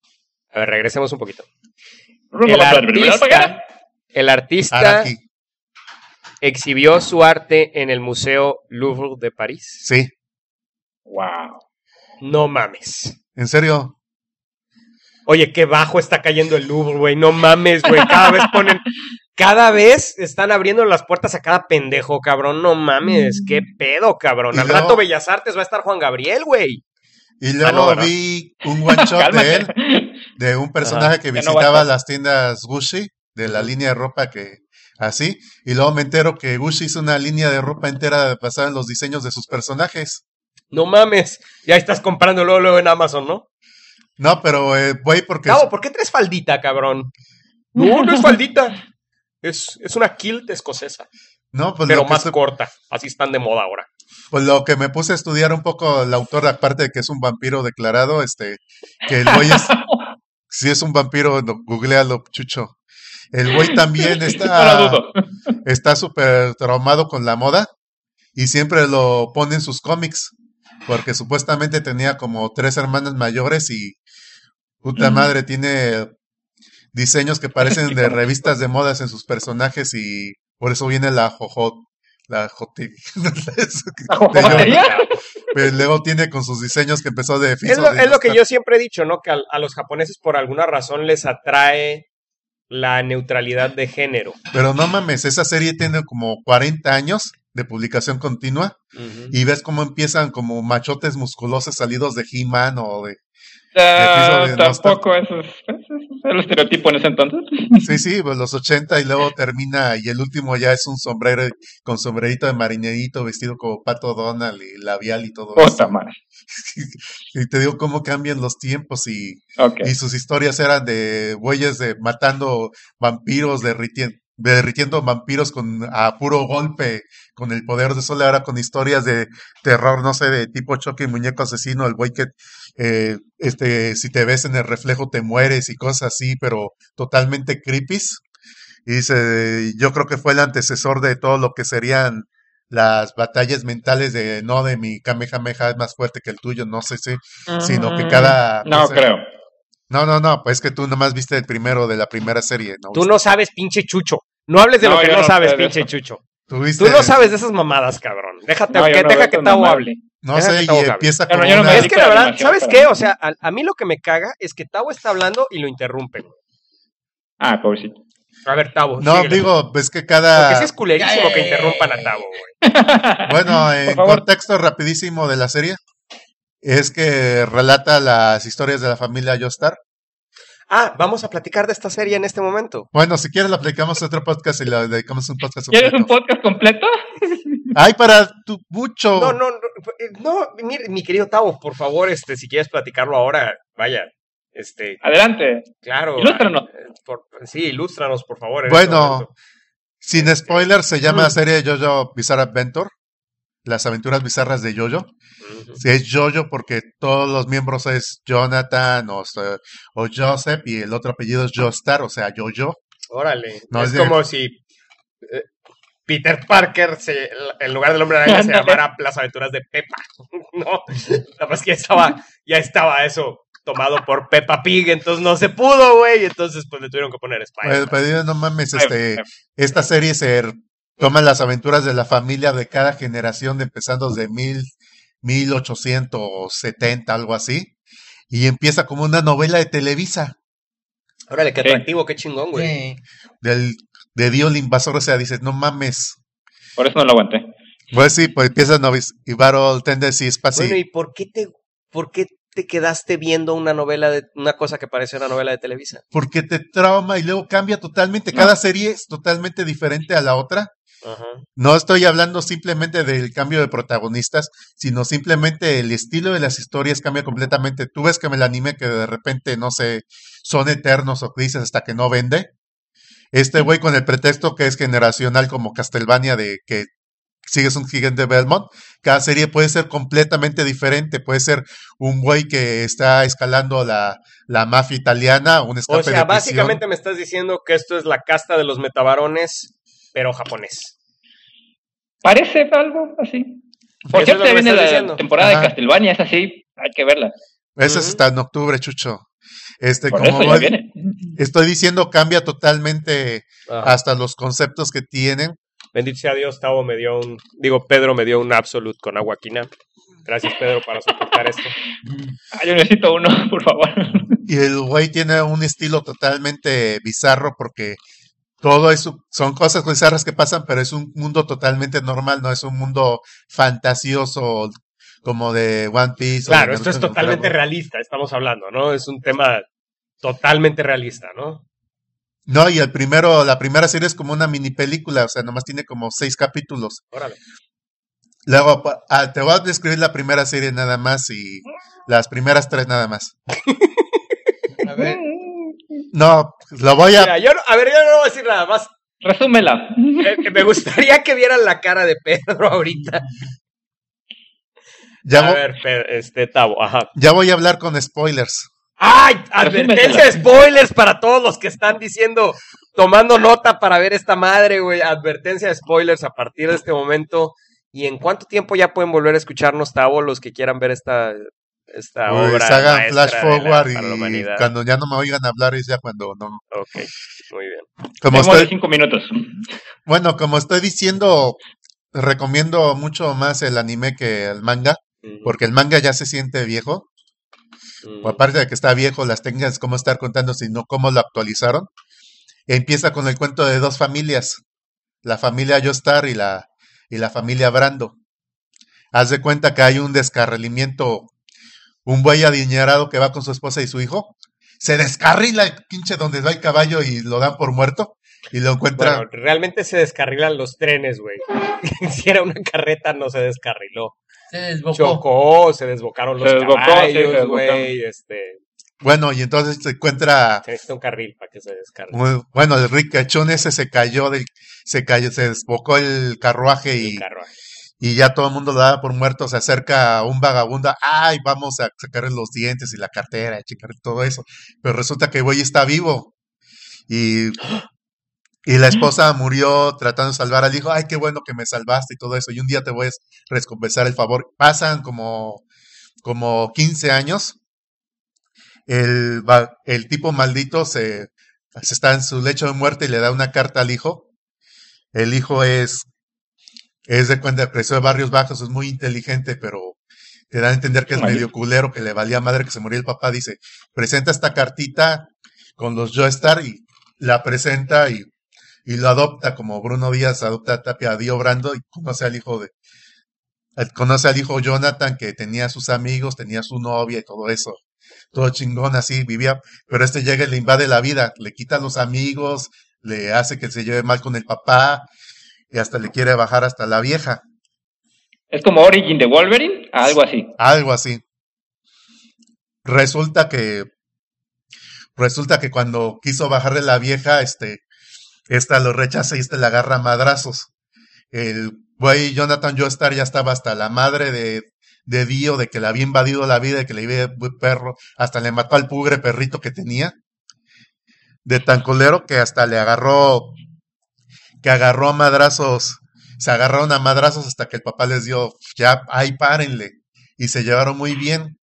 A ver, regresemos un poquito. El artista. El artista Araki, exhibió su arte en el Museo Louvre de París. sí, Wow. No mames. en serio, Oye, qué bajo está cayendo el Louvre, güey. No mames, güey. Cada vez ponen. Cada vez están abriendo las puertas a cada pendejo, cabrón. No mames. Qué pedo, cabrón. Y Al luego- rato Bellas Artes va a estar Juan Gabriel, güey. y luego Ah, no, ¿verdad? vi un one shot de él, de un personaje que no visitaba las tiendas Gucci, de la línea de ropa que así, y luego me entero que Gucci hizo una línea de ropa entera basada en los diseños de sus personajes. No mames. Ya estás comprando luego, luego en Amazon, ¿no? No, pero eh, voy porque Cabo, ¿por qué traes faldita, cabrón? No, no es faldita. Es, es una kilt escocesa, no, pues pero más estoy- corta. Así están de moda ahora. Pues lo que me puse a estudiar un poco el autor, aparte de que es un vampiro declarado, este, que el güey es, si es un vampiro, no, googlealo, chucho. El güey también está, está súper traumado con la moda y siempre lo pone en sus cómics, porque supuestamente tenía como tres hermanas mayores y puta madre, tiene diseños que parecen de revistas de modas en sus personajes y por eso viene la jojo, la jote. Pero luego tiene con sus diseños que empezó de Es lo, es lo que yo siempre he dicho, ¿no? Que a, a los japoneses por alguna razón les atrae la neutralidad de género. Pero no mames, esa serie tiene como 40 años de publicación continua y ves cómo empiezan como machotes musculosos salidos de He-Man o de... Ah, de tampoco eso es, el estereotipo en ese entonces. Sí, sí, pues los 80 y luego termina y el último ya es un sombrero con sombrerito de marinerito vestido como Pato Donald y labial y todo Puta eso. madre. Y te digo cómo cambian los tiempos y, y sus historias eran de güeyes de matando vampiros, derritiendo, derritiendo vampiros con a puro golpe con el poder de sol, ahora con historias de terror, no sé, de tipo choque y muñeco asesino, el güey que eh, este, si te ves en el reflejo te mueres y cosas así, pero totalmente creepy. Y dice, yo creo que fue el antecesor de todo lo que serían las batallas mentales de no de mi Kamehameha es más fuerte que el tuyo, no sé si, sino que cada No creo. no, no, no, pues que tú nomás viste el primero de la primera serie, ¿no? Tú no sabes, pinche chucho. No hables de No, lo que no, no sabes, pinche chucho. Tú viste- Tú no sabes de esas mamadas, cabrón. Déjate, No, que, no deja que Tavo hable. No sé, y empieza Pero como yo no una- me Es que la a verdad, ¿sabes qué? O sea, a, a mí lo que me caga es que Tavo está hablando y lo interrumpen. Ah, pobrecito. A ver, Tavo. No, síguele. digo, es que Porque cada... sí es culerísimo que interrumpan a. Tavo, güey. Bueno, en contexto rapidísimo de la serie, es que relata las historias de la familia Joestar. Ah, vamos a platicar de esta serie en este momento. Bueno, si quieres, le aplicamos a otro podcast y le dedicamos un podcast ¿Quieres un completo. podcast completo? Ay, para tu mucho. No, no, no, no, mire, mi querido Tavo, por favor, este, si quieres platicarlo ahora, vaya, este, Adelante. claro. Ilústranos. eh, por- sí, ilústranos, por favor. en este Bueno, sin spoilers, se llama Mm. la serie Jojo Bizarre Adventure. Las aventuras bizarras de Jojo. Ujú. Si es Jojo porque todos los miembros es Jonathan o, se- o Joseph y el otro apellido es Joestar, o sea, Jojo. Órale. No, es es de- como si eh, Peter Parker, se, en lugar del hombre araña, se llamara Las aventuras de Peppa. no, nada más que ya estaba, ya estaba eso tomado por Peppa Pig, entonces no se pudo, güey. Entonces, pues le tuvieron que poner Pues, Spider. pero no mames, este, Eh, esta serie se toma las aventuras de la familia de cada generación, de empezando desde mil, 1870, algo así, y empieza como una novela de Televisa, Órale, qué Sí. atractivo, qué chingón, güey. Sí. del, de Dio el invasor, o sea, dices, no mames. Por eso no lo aguanté. Pues sí, pues empieza novis y Battle Tendencies para Bueno, ¿y por qué te, por qué te quedaste viendo una novela de, una cosa que parece una novela de Televisa? porque te trauma y luego cambia totalmente. Cada serie es totalmente diferente a la otra. Ajá. No estoy hablando simplemente del cambio de protagonistas, sino simplemente el estilo de las historias cambia completamente. Tú ves que me el anime que de repente, no sé, son eternos o dices hasta que no vende. Este güey con el pretexto que es generacional como Castlevania de que sigues un gigante Belmont, cada serie puede ser completamente diferente. Puede ser un güey que está escalando la, la mafia italiana, un escape O sea, de básicamente me estás diciendo que esto es la casta de los metabarones, pero japonés. Parece algo así. Por cierto, viene la diciendo. temporada Ajá. de Castlevania, es así, hay que verla. Ese es Ujú. hasta en octubre, Chucho. Este, Por como eso ya voy- viene. estoy diciendo, cambia totalmente Ajá. hasta los conceptos que tienen. Bendito sea Dios, Tavo me dio un, digo, Pedro me dio un absolute con agua quina. Gracias, Pedro, para soportar esto. Ah, yo necesito uno, por favor. Y el güey tiene un estilo totalmente bizarro porque todo eso son cosas bizarras que pasan, pero es un mundo totalmente normal, no es un mundo fantasioso como de One Piece. Claro, esto es totalmente Dragon- realista, estamos hablando, ¿no? Es un tema totalmente realista, ¿no? No, y el primero, la primera serie es como una mini película, o sea, nomás tiene como seis capítulos. Órale. Luego, ah, te voy a describir la primera serie nada más y las primeras tres nada más. A ver. No, lo voy a... Mira, yo no- a ver, yo no voy a decir nada más. Resúmela. Eh, me gustaría que vieran la cara de Pedro ahorita. Ya, a ver, Pe- este Tavo, ajá. ya voy a hablar con spoilers. ¡Ay! Advertencia spoilers para todos los que están diciendo, tomando nota para ver esta madre, güey. Advertencia de spoilers a partir de este momento. ¿Y en cuánto tiempo ya pueden volver a escucharnos, Tavo, los que quieran ver esta, esta Pues obra? hagan flash forward la y cuando ya no me oigan hablar es ya cuando no. Ok, muy bien. Como estoy, cinco minutos. bueno, como estoy diciendo, recomiendo mucho más el anime que el manga, porque el manga ya se siente viejo. O aparte de que está viejo, las técnicas, cómo estar contando, sino cómo lo actualizaron. Empieza con el cuento de dos familias, la familia Joestar y la, y la familia Brando. Haz de cuenta que hay un descarrilamiento, un buey adinerado que va con su esposa y su hijo, se descarrila el pinche donde va el caballo y lo dan por muerto y lo encuentra. Bueno, realmente se descarrilan los trenes, güey. si era una carreta, no se descarriló. Se desbocó. Chocó, se desbocaron los Se desbocó, caballos, güey. Este, Bueno, y entonces se encuentra se necesita un carril para que se descargue. Muy- Bueno, el ricachón ese se cayó, del, se cayó, se desbocó el carruaje y, el carruaje. Y ya todo el mundo lo daba por muerto. Se acerca un vagabundo, ay, vamos a sacarle los dientes y la cartera, y checar todo eso. Pero resulta que el güey está vivo. Y, y la esposa murió tratando de salvar al hijo. Ay, qué bueno que me salvaste y todo eso. Y un día te voy a recompensar el favor. Pasan como, como 15 años. El, el tipo maldito se, se está en su lecho de muerte y le da una carta al hijo. El hijo es, es de cuenta, creció de barrios bajos, es muy inteligente, pero te da a entender que es medio culero, que le valía madre que se murió el papá. Dice, presenta esta cartita con los Joestar y la presenta y, y lo adopta como Bruno Díaz adopta a Tapia a Dio Brando y conoce al hijo de eh, conoce al hijo Jonathan que tenía sus amigos, tenía su novia y todo eso. Todo chingón así vivía, pero este llega y le invade la vida, le quita a los amigos, le hace que se lleve mal con el papá y hasta le quiere bajar hasta la vieja, Es como Origin de Wolverine, algo así. algo así. Resulta que resulta que cuando quiso bajarle la vieja, este esta lo rechaza y este le agarra a madrazos. El güey Jonathan Joestar ya estaba hasta la madre de, de Dio, de que le había invadido la vida, de que le había perro, hasta le mató al pugre perrito que tenía. De tan colero que hasta le agarró, que agarró a madrazos, se agarraron a madrazos hasta que el papá les dio, ya, ahí párenle. Y se llevaron muy bien.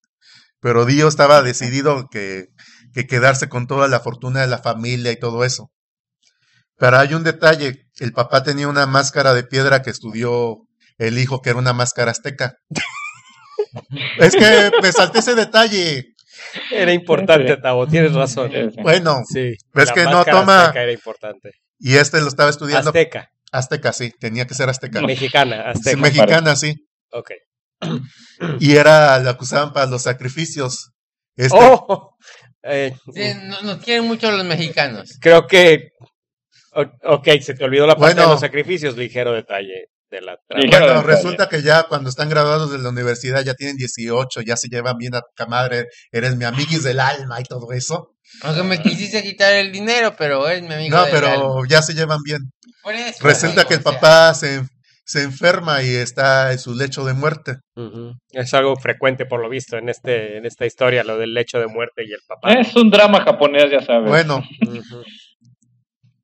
Pero Dio estaba decidido que, que quedarse con toda la fortuna de la familia y todo eso. Pero hay un detalle, el papá tenía una máscara de piedra que estudió el hijo, que era una máscara azteca. es que me salté ese detalle. Era importante, Tavo, tienes razón. Bueno, Sí. Es la que no máscara toma- azteca era importante. Y este lo estaba estudiando Azteca, azteca, sí, tenía que ser azteca. mexicana, Sí, azteca. mexicana, sí. Ok. Y era, lo acusaban para los sacrificios. Este, Oh, eh, Sí, no- nos quieren mucho los mexicanos. creo que. o- Ok, se te olvidó la parte Bueno. de los sacrificios, ligero detalle de la trama. Bueno, resulta que ya cuando están graduados de la universidad ya tienen 18, ya se llevan bien a tu madre, eres mi amiguis del alma y todo eso. Aunque me quisiste quitar el dinero, pero es mi amigo. No, del pero alma. ya se llevan bien. Por eso, Resulta que el papá se, se enferma y está en su lecho de muerte. Es algo frecuente, por lo visto, en, este, en esta historia, lo del lecho de muerte y el papá. Es un drama japonés, ya sabes. Bueno, Ujú.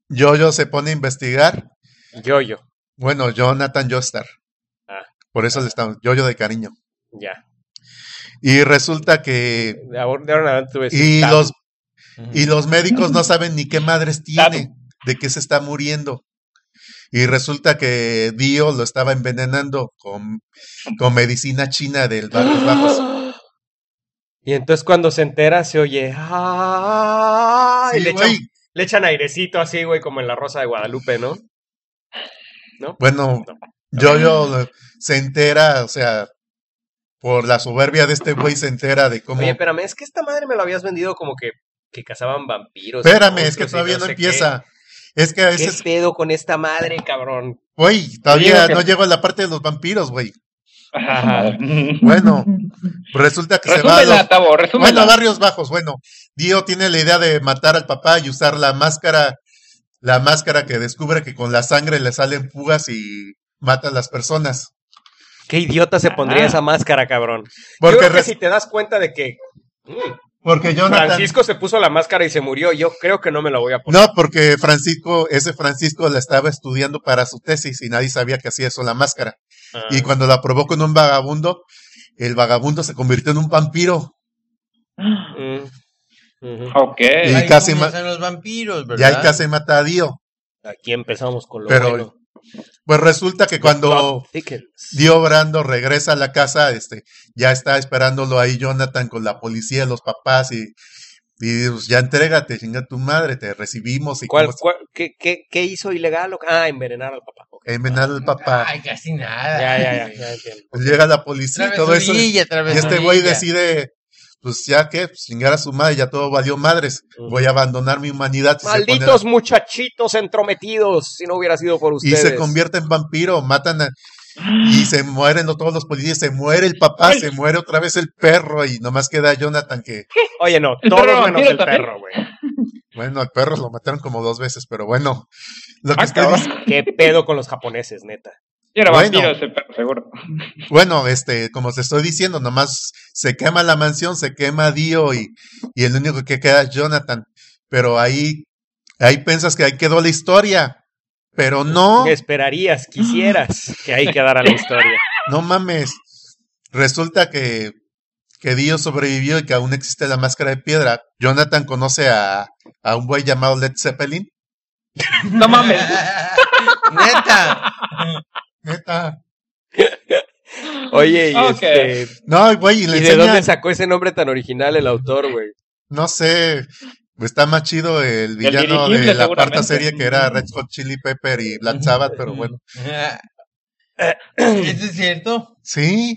Jojo se pone a investigar. Yo-yo, Bueno, Jonathan Joestar. Ah. Por eso le estamos, Jojo de cariño. ya. Y resulta que. De ahora de ahora Y los, y los médicos no saben ni qué madres tiene, de qué se está muriendo. Y resulta que Dio lo estaba envenenando con, con medicina china del Barrios Bajos. Y entonces cuando se entera se oye. ¡Ah! y le, echan, le echan airecito así, güey, como en la Rosa de Guadalupe, ¿no? ¿No? Bueno, No. Jojo se entera, o sea, por la soberbia de este güey se entera de cómo... Oye, espérame, es que esta madre me lo habías vendido como que, que cazaban vampiros. Espérame, es que todavía no, sé empieza. Es que a ¿Qué. ¿Qué veces, pedo con esta madre, cabrón? güey, todavía que- no llego a la parte de los vampiros, güey. Bueno, Resulta que se va a Resúmela, los- Tavo, resúmela. Bueno, barrios bajos. Bueno, Dio tiene la idea de matar al papá y usar la máscara, la máscara que descubre que con la sangre le salen fugas y mata a las personas. Qué idiota se pondría Ah. esa máscara, cabrón. Yo Porque, creo que si te das cuenta de que mm, porque Jonathan. Francisco se puso la máscara y se murió, yo creo que no me la voy a poner. No, porque Francisco, ese Francisco la estaba estudiando para su tesis y nadie sabía que hacía eso la máscara. Ah. Y cuando la probó con un vagabundo, el vagabundo se convirtió en un vampiro. Mm, ujú. Ok. Y Ahí casi los vampiros, ¿verdad? ahí casi mata a Dio. Aquí empezamos con lo Pero bueno. Pues resulta que cuando. Dio Brando regresa a la casa, este, ya está esperándolo ahí Jonathan con la policía, los papás y, y pues, ya entrégate, chinga tu madre, te recibimos y ¿Cuál, cómo- cuál- qué, qué, qué hizo ilegal? Ah, envenenar al papá. Envenenar al papá. Ay, casi nada. Ya, ya, ya, ya. Pues llega la policía y todo eso. Y este güey decide, pues ya que, pues, chingar a su madre, ya todo valió madres. Voy a abandonar mi humanidad. y Malditos muchachitos entrometidos, si no hubiera sido por y ustedes. se convierte en vampiro, matan a, y se mueren todos los policías, se muere el papá, se muere otra vez el perro y nomás queda Jonathan que, Oye, no, ¿El todos perro menos el también? perro, güey. bueno, al perro lo mataron como dos veces, pero bueno, lo que Ah, diciendo- ¿Qué pedo con los japoneses, neta? Era Bueno. vampiro ese perro, seguro. bueno, este, como te estoy diciendo, nomás se quema la mansión, se quema Dio y, y el único que queda es Jonathan, pero ahí, ahí piensas que ahí quedó la historia, pero no. Esperarías, quisieras que ahí quedara la historia. No mames. Resulta que, que Dio sobrevivió y que aún existe la máscara de piedra. Jonathan conoce a, a un güey llamado Led Zeppelin. No mames. Neta. Neta. Oye, y este. No, güey, y le ¿Y de dónde sacó ese nombre tan original el autor, güey? no sé, Está más chido el villano de la cuarta serie que era Red Hot Chili Pepper y Black Sabbath, pero bueno. ¿Eso es cierto? Sí.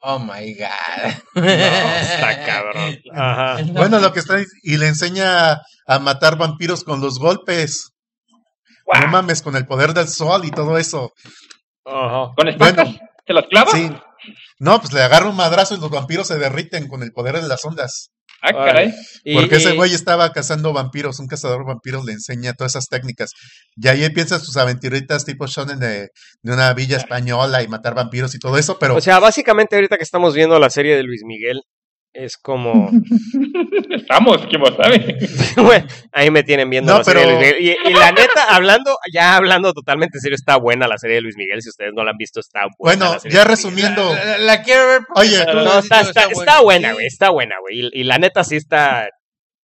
Oh my god. No, está cabrón. Ajá. Bueno, lo que está y le enseña a matar vampiros con los golpes. No mames, con el poder del sol y todo eso. Ajá. ¿Con estacas? Bueno. ¿Se las clava? Sí. No, pues le agarra un madrazo y los vampiros se derriten con el poder de las ondas. Ah, caray. Y- Porque ese y- güey estaba cazando vampiros, un cazador de vampiros le enseña todas esas técnicas. Y ahí empieza sus aventuritas tipo shonen de, de una villa española y matar vampiros y todo eso, pero O sea, básicamente ahorita que estamos viendo la serie de Luis Miguel, es como... Estamos, quién lo sabe. Bueno, ahí me tienen viendo No, la serie de pero- Luis Miguel. Y, y la neta, hablando, ya hablando totalmente en serio, está buena la serie de Luis Miguel. Si ustedes no la han visto, está buena. bueno, la serie ya resumiendo, La, la- la quiero ver. Oye, tú No, lo has está, está, está buena, güey, está buena, güey. Y, y la neta sí está,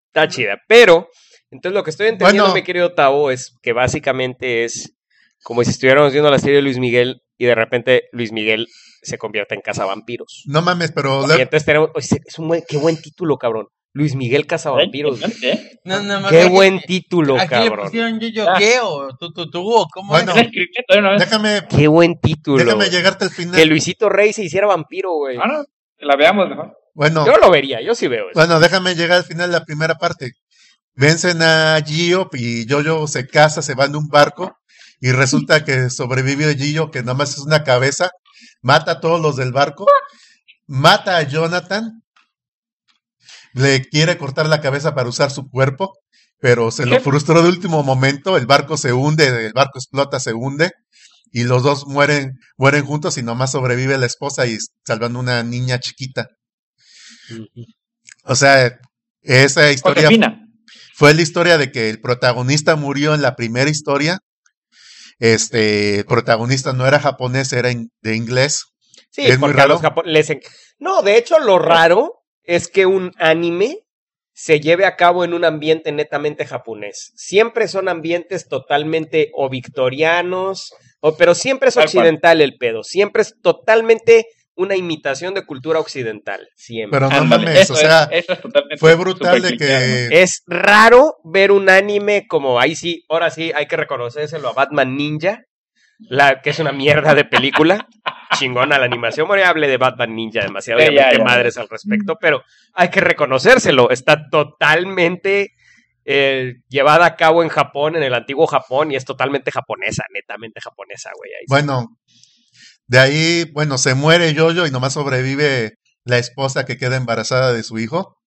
está chida. Pero, entonces lo que estoy entendiendo, Bueno. mi querido Tavo, es que básicamente es como si estuviéramos viendo la serie de Luis Miguel y de repente Luis Miguel se convierte en cazavampiros. no mames, pero Y le- entonces tenemos, oye, es un buen, qué buen título, cabrón. Luis Miguel Cazavampiros. ¿Eh? No, no, más Qué buen título, Aquí le cabrón. pusieron yo, yo, Ah. ¿qué? O tú, tú, tú, o ¿cómo Bueno. déjame, Qué buen título. déjame llegarte al final. Que Luisito Rey se hiciera vampiro, güey. Ah, no, que la veamos mejor. Bueno, Yo lo vería, yo sí veo eso. bueno, déjame llegar al final de la primera parte. Vencen a Gio y Jojo se casa, se va en un barco y resulta que sobrevive Gio, que nada más es una cabeza, mata a todos los del barco, mata a Jonathan, le quiere cortar la cabeza para usar su cuerpo, pero se lo frustró de último momento, el barco se hunde, el barco explota, se hunde y los dos mueren, mueren juntos y nomás sobrevive la esposa y salvando una niña chiquita. O sea, esa historia fue la historia de que el protagonista murió en la primera historia. Este, el protagonista no era japonés, era in- de inglés. Sí, ¿Es muy porque a raro? los japo- les en- No, de hecho, lo raro es que un anime se lleve a cabo en un ambiente netamente japonés. Siempre son ambientes totalmente o victorianos, o, pero siempre es occidental el pedo. Siempre es totalmente una imitación de cultura occidental. Siempre. Pero no mames, eso o sea, es, eso es totalmente fue brutal de que Es raro ver un anime como ahí sí, ahora sí hay que reconocérselo a Batman Ninja, la que es una mierda de película. Chingona la animación. Bueno, ya hablé de Batman Ninja demasiado, Sí, ya ya, menté ya. madres al respecto, pero hay que reconocérselo. Está totalmente eh, llevada a cabo en Japón, en el antiguo Japón, y es totalmente japonesa, netamente japonesa, güey. ahí sí. De ahí, bueno, se muere Jojo y nomás sobrevive la esposa que queda embarazada de su hijo.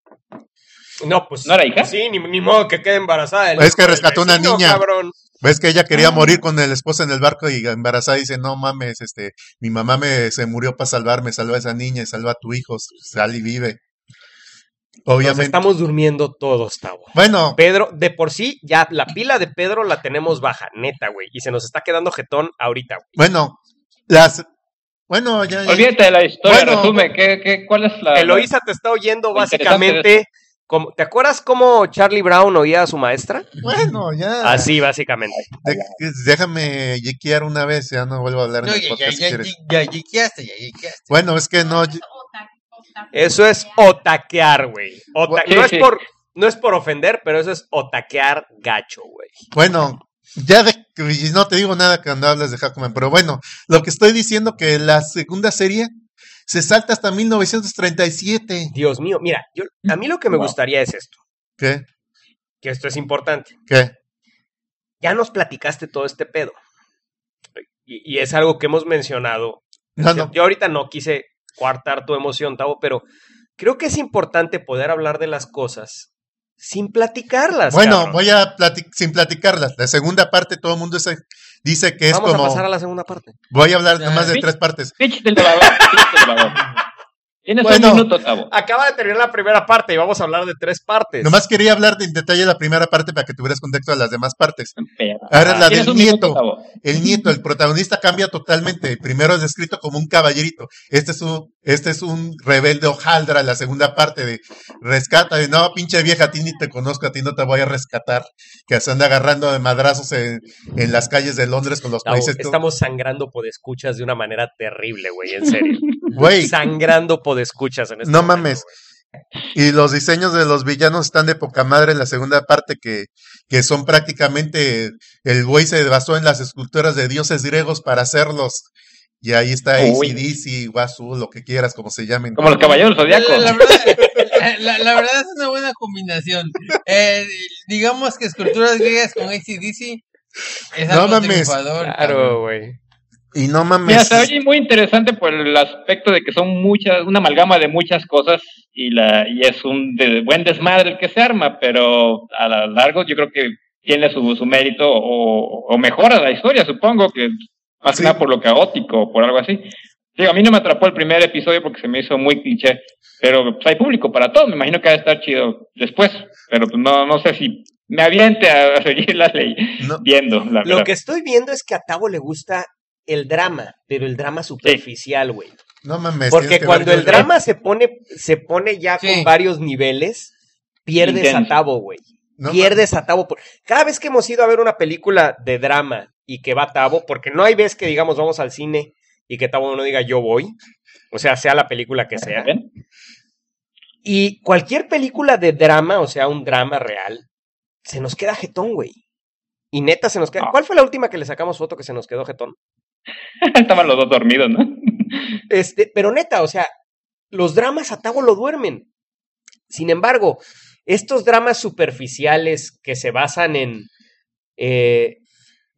No, pues. ¿No era hija? Sí, ni, ni modo que quede embarazada. el Es que rescató una vecino, niña. cabrón. Ves que ella quería Ah. morir con el esposo en el barco y embarazada y dice, no mames, este, mi mamá me se murió para salvarme, salva a esa niña y salva a tu hijo, sal y vive. Nos Obviamente. estamos durmiendo todos, Tavo. Bueno, Pedro, de por sí, ya la pila de Pedro la tenemos baja, neta, güey. Y se nos está quedando jetón ahorita, güey. bueno, las, bueno, ya, ya- Olvídate de la historia, Bueno. resume, ¿qué, qué, ¿cuál es la...? Eloísa te está oyendo básicamente. Como, ¿Te acuerdas cómo Charlie Brown oía a su maestra? bueno, ya. Así, básicamente. De- déjame yiquear una vez, ya no vuelvo a hablar en No, el ya, ya, podcast si ya, quieres. ya, ya yiqueaste, ya yiqueaste. Bueno, es que no. Eso es otaquear, güey. Ota- Sí, no, es por, no es por ofender, pero eso es otaquear gacho, güey. bueno, ya de, y no te digo nada cuando hablas de Hackman, pero bueno, lo que estoy diciendo que la segunda serie se salta hasta 1937. Dios mío, mira, yo, a mí lo que me Wow. gustaría es esto, ¿Qué? que esto es importante. ¿Qué? Ya nos platicaste todo este pedo. Y, y es algo que hemos mencionado No, no. Yo ahorita no quise coartar tu emoción, Tavo, pero creo que es importante poder hablar de las cosas sin platicarlas. Bueno, cabrón. voy a plati- sin platicarlas. La segunda parte todo el mundo se- dice que es Vamos como a pasar a la segunda parte. voy a hablar Ah, nada más de tres partes. Pitch del elevador, pitch del. Tienes Bueno. un minuto, Tavo. Acaba de terminar la primera parte y vamos a hablar de tres partes. Nomás quería hablar de- en detalle de la primera parte para que tuvieras contexto de las demás partes. Pero- Ahora la del minuto, nieto. El nieto, el protagonista cambia totalmente. El primero es descrito como un caballerito. Este es un, este es un rebelde hojaldra, la segunda parte de rescata. De no, pinche vieja, a ti ni te conozco, a ti no te voy a rescatar. Que se anda agarrando de madrazos en, en las calles de Londres con los países. estamos sangrando podescuchas de una manera terrible, güey, en serio. Güey, sangrando podescuchas en este no momento, mames. Y los diseños de los villanos están de poca madre en la segunda parte, que, que son prácticamente, el güey se basó en las esculturas de dioses griegos para hacerlos. Y ahí está. ACDC, Wasu, lo que quieras, como se llamen. Como los caballeros del La, zodiaco. la verdad, la- la verdad es una buena combinación. Eh, digamos que esculturas griegas con ACDC es No algo mames. triunfador, Claro, güey. Y no mames. Mira, se oye muy interesante por el aspecto de que son muchas, una amalgama de muchas cosas y la y es un de- buen desmadre el que se arma, pero a lo largo yo creo que tiene su, su mérito o, o mejora la historia, supongo que más Sí. que nada por lo caótico o por algo así. Digo, a mí no me atrapó el primer episodio porque se me hizo muy cliché, pero pues, hay público para todo, me imagino que va a estar chido después, pero pues, no, no sé si me aviente a, a seguir la ley No. viendo, la Lo verdad. que estoy viendo es que a Tavo le gusta el drama, pero el drama superficial, güey. No mames. Porque cuando el drama se pone, se pone ya Sí. con varios niveles, pierdes Intenso. a Tavo, güey. No pierdes a Tavo. por- Cada vez que hemos ido a ver una película de drama y que va Tavo, porque no hay vez que digamos vamos al cine y que Tavo no diga yo voy, o sea, sea la película que sea. ¿Ven? Y cualquier película de drama, o sea, un drama real, se nos queda jetón, güey. Y neta se nos queda. Ah. ¿Cuál fue la última que le sacamos foto que se nos quedó jetón? Estaban los dos dormidos, ¿no? Este, pero neta, o sea, los dramas a Tavo lo duermen. Sin embargo, estos dramas superficiales que se basan en eh,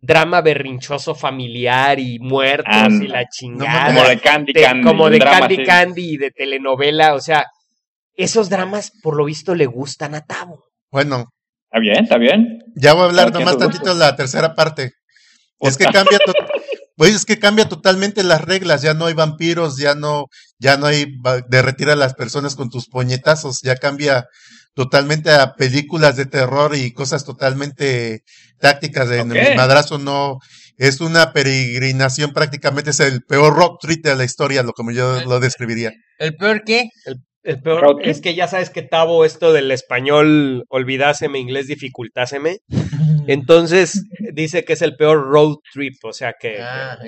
drama berrinchoso familiar y muertos Anda. y la No chingada, Como de Candy de- Candy. como de drama Candy así. Candy y de telenovela, o sea, esos dramas por lo visto le gustan a Tavo. Bueno, Está bien, está bien. ya voy a hablar nomás tantito de la tercera parte. Es que cambia to- pues es que cambia totalmente las reglas, ya no hay vampiros, ya no, ya no hay derretir a las personas con tus puñetazos, ya cambia totalmente a películas de terror y cosas totalmente tácticas de Ok. el madrazo no es una peregrinación prácticamente es el peor rock trip de la historia, lo como yo lo describiría. ¿El peor qué? El peor es que ya sabes que Tavo, esto del español, olvidáseme, inglés, dificultáseme. Entonces dice que es el peor road trip, o sea que, Ah.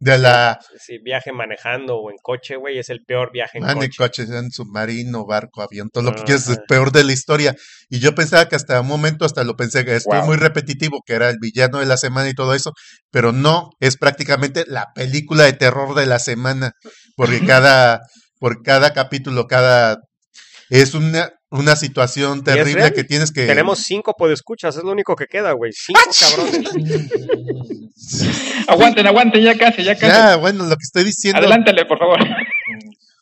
De la si viaje manejando o en coche, güey, es el peor viaje en Ah, en coche. coches, en submarino, barco, avión, todo lo que quieras, es peor de la historia. Y yo pensaba que hasta un momento, hasta lo pensé que estoy Wow. muy repetitivo, que era el villano de la semana y todo eso, pero no, es prácticamente la película de terror de la semana, porque cada, por cada capítulo, cada, es una, una situación terrible que tienes que... Tenemos cinco podescuchas, es lo único que queda, güey. Cinco cabrones. Aguanten, aguanten, ya casi, ya casi. Ya, bueno, lo que estoy diciendo... Adelántale, por favor.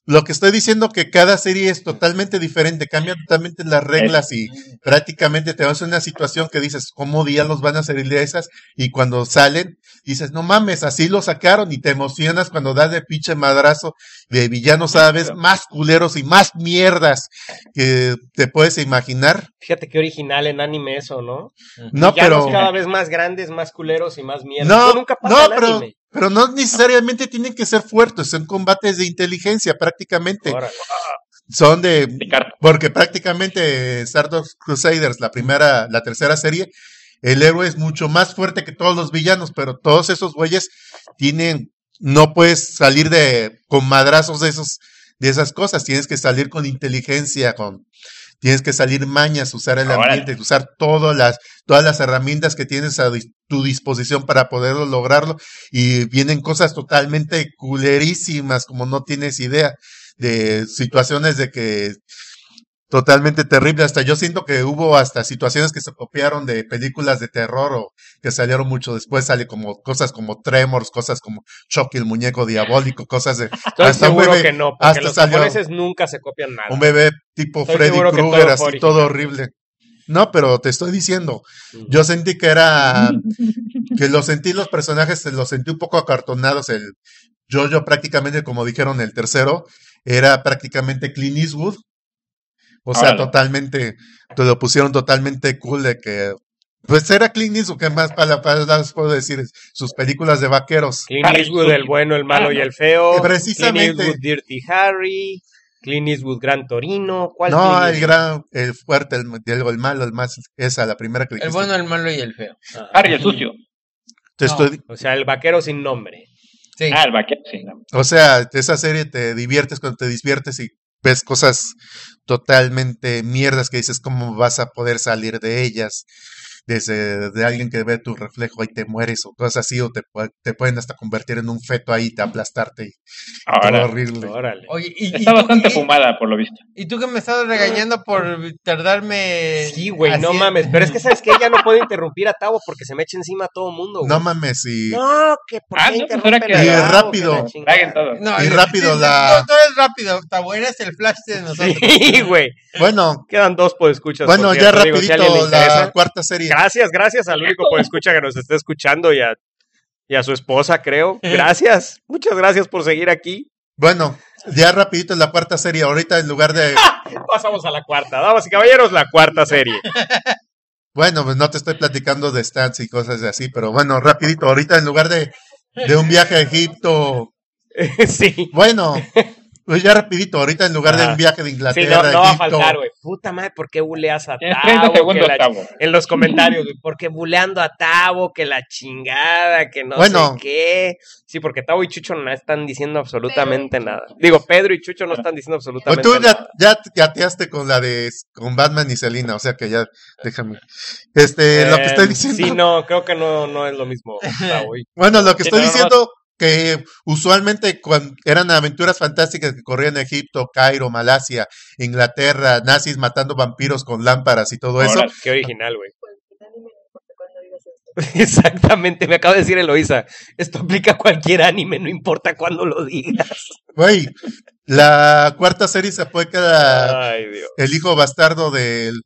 Lo que estoy diciendo que cada serie es totalmente diferente, cambian totalmente las reglas y prácticamente te vas a una situación que dices, ¿cómo diablos van a salir de esas? Y cuando salen, dices, no mames, así lo sacaron y te emocionas cuando das de pinche madrazo de villanos cada vez más culeros y más mierdas que te puedes imaginar. Fíjate qué original en anime eso, ¿no? No, Villanos pero... cada vez más grandes, más culeros y más mierda. No, nunca pasa no, en pero, anime. Pero no necesariamente tienen que ser fuertes, son combates de inteligencia prácticamente. Ahora, Son de. Porque prácticamente Stardust Crusaders, la primera, la tercera serie, el héroe es mucho más fuerte que todos los villanos, pero todos esos güeyes tienen, no puedes salir de con madrazos de esos, de esas cosas, tienes que salir con inteligencia, con tienes que salir mañas, usar el ambiente, usar todas las, todas las herramientas que tienes a tu disposición para poderlo lograrlo, y vienen cosas totalmente culerísimas, como no tienes idea, de situaciones de que totalmente terrible. Hasta yo siento que hubo hasta situaciones que se copiaron de películas de terror o que salieron mucho después. Sale como cosas como Tremors, cosas como Chucky el muñeco diabólico, cosas de estoy hasta un seguro bebé- que no, porque hasta los salió japoneses nunca se copian nada. un bebé tipo Estoy Freddy Krueger, así todo horrible. No, pero te estoy diciendo, yo sentí que era, que los sentí los personajes, los sentí un poco acartonados. El Jojo prácticamente, como dijeron, el tercero, era prácticamente Clint Eastwood. O sea, Órale. totalmente, te lo pusieron totalmente cool de que, pues era Clint Eastwood, que más para, para puedo decir? Sus películas de vaqueros. Clint Eastwood, el bueno, el malo y el feo. Precisamente. Clint Eastwood, Dirty Harry. Clint Eastwood, Gran Torino. ¿Cuál No, Clint el gran, el fuerte, el, el, el malo, el más, esa, la primera que El dijiste. bueno, el malo y el feo. Harry el sucio. Te no. estoy- O sea, el vaquero sin nombre. Sí. Ah, el vaquero, sí. no. O sea, esa serie te diviertes cuando te diviertes y ves cosas totalmente mierdas que dices, ¿cómo vas a poder salir de ellas? Desde de alguien que ve tu reflejo y te mueres o cosas así, o te, te pueden hasta convertir en un feto ahí, te aplastarte y todo Ahora, horrible. Órale. Oye, y, está tú- bastante y- fumada, por lo visto. y tú que me estabas regañando por tardarme. Sí, güey, no mames. Pero es que, ¿sabes que Ella no puede interrumpir a Tavo porque se me echa encima a todo mundo, güey. No mames, y, No, que por Ah, qué no, pues que- Y Tavo, rápido. que. No, Y rápido sí, la- No, todo es rápido. Tabo, eres el flash de nosotros. Sí, güey. bueno, Quedan dos por escuchas. bueno, ya digo, si rapidito la cuarta serie. Gracias, gracias al único por escucha que nos está escuchando y a, y a su esposa, creo. Gracias. Muchas gracias por seguir aquí. Bueno, ya rapidito la cuarta serie. Ahorita en lugar de, Pasamos a la cuarta. Damas y caballeros, la cuarta serie. bueno, pues no te estoy platicando de stats y cosas así, pero bueno, rapidito. Ahorita en lugar de, de un viaje a Egipto, sí. bueno, pues ya rapidito. Ahorita en lugar de un viaje de Sí, Inglaterra no, a no va a faltar, güey. Puta madre, ¿por qué buleas a Tavo? 30 Que segundos, la- Tavo. En los comentarios, güey. Porque buleando a Tavo, que la chingada, que no Bueno. sé qué. Sí, porque Tavo y Chucho no están diciendo absolutamente nada. Digo, Pedro y Chucho no están diciendo Pues absolutamente tú ya, nada. ya gateaste con la de con Batman y Selina, o sea que ya déjame. Este, lo que estoy Eh, diciendo. Sí, no, creo que no, no es lo mismo. Tavo. y- Bueno, lo que Sí, estoy no, no, diciendo que usualmente eran aventuras fantásticas que corrían en Egipto, Cairo, Malasia, Inglaterra, nazis matando vampiros con lámparas y todo eso. Ahora, Qué original, güey. Exactamente, me acaba de decir Eloisa. Esto aplica a cualquier anime, no importa cuándo lo digas. Güey, la cuarta serie se cada Ay, Dios. el hijo bastardo del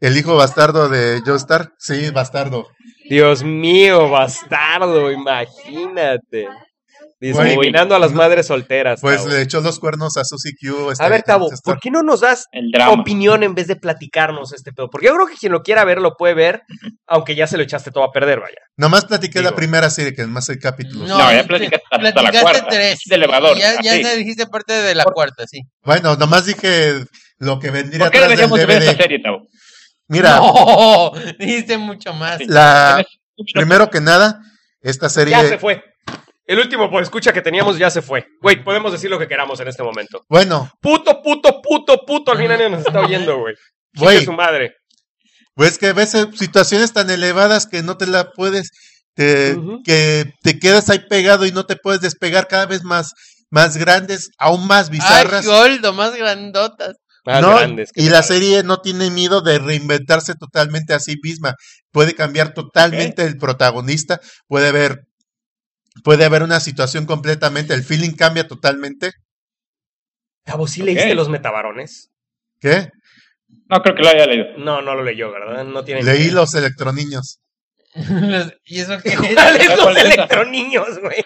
el hijo bastardo de Joestar, sí, bastardo. Dios mío, bastardo, imagínate. Discriminando a las no, madres solteras. Pues le echó los cuernos a Susie Q. este, A ver, Tavo, Joestar. ¿por qué no nos das el drama. opinión en vez de platicarnos este pedo? Porque yo creo que quien lo quiera ver lo puede ver, aunque ya se lo echaste todo a perder, vaya. Nomás platiqué la Digo. primera serie, que es más el capítulo. No, ya te- platicaste hasta la cuarta, tres. de elevador, Ya, ya se dijiste parte de la cuarta, sí. Bueno, nomás dije lo que vendría ¿Por qué atrás del deberíamos ver esta DVD. serie, Tavo? Mira, No, dijiste mucho más. La primero que nada, esta serie, Ya se fue. El último por escucha que teníamos ya se fue. Güey, podemos decir lo que queramos en este momento. bueno, Puto, puto, puto, puto. Al final nos está oyendo, güey. Güey. su madre. pues que ves eh, situaciones tan elevadas que no te la puedes, te- que te quedas ahí pegado y no te puedes despegar cada vez más, más grandes, aún más Ay, bizarras. Goldo, más grandotas. Más ¿no? grandes. ¿qué y la parece? serie no tiene miedo de reinventarse totalmente a sí misma. Puede cambiar totalmente el protagonista, puede haber, puede haber una situación completamente, el feeling cambia totalmente. Tavo, ¿sí leíste los metabarones? ¿Qué? No creo que lo haya leído. No, no lo leyó, ¿verdad? No tiene Leí idea. los electroniños. ¿Y eso qué? ¿Cuáles los ¿Cuál es esa? electroniños, güey?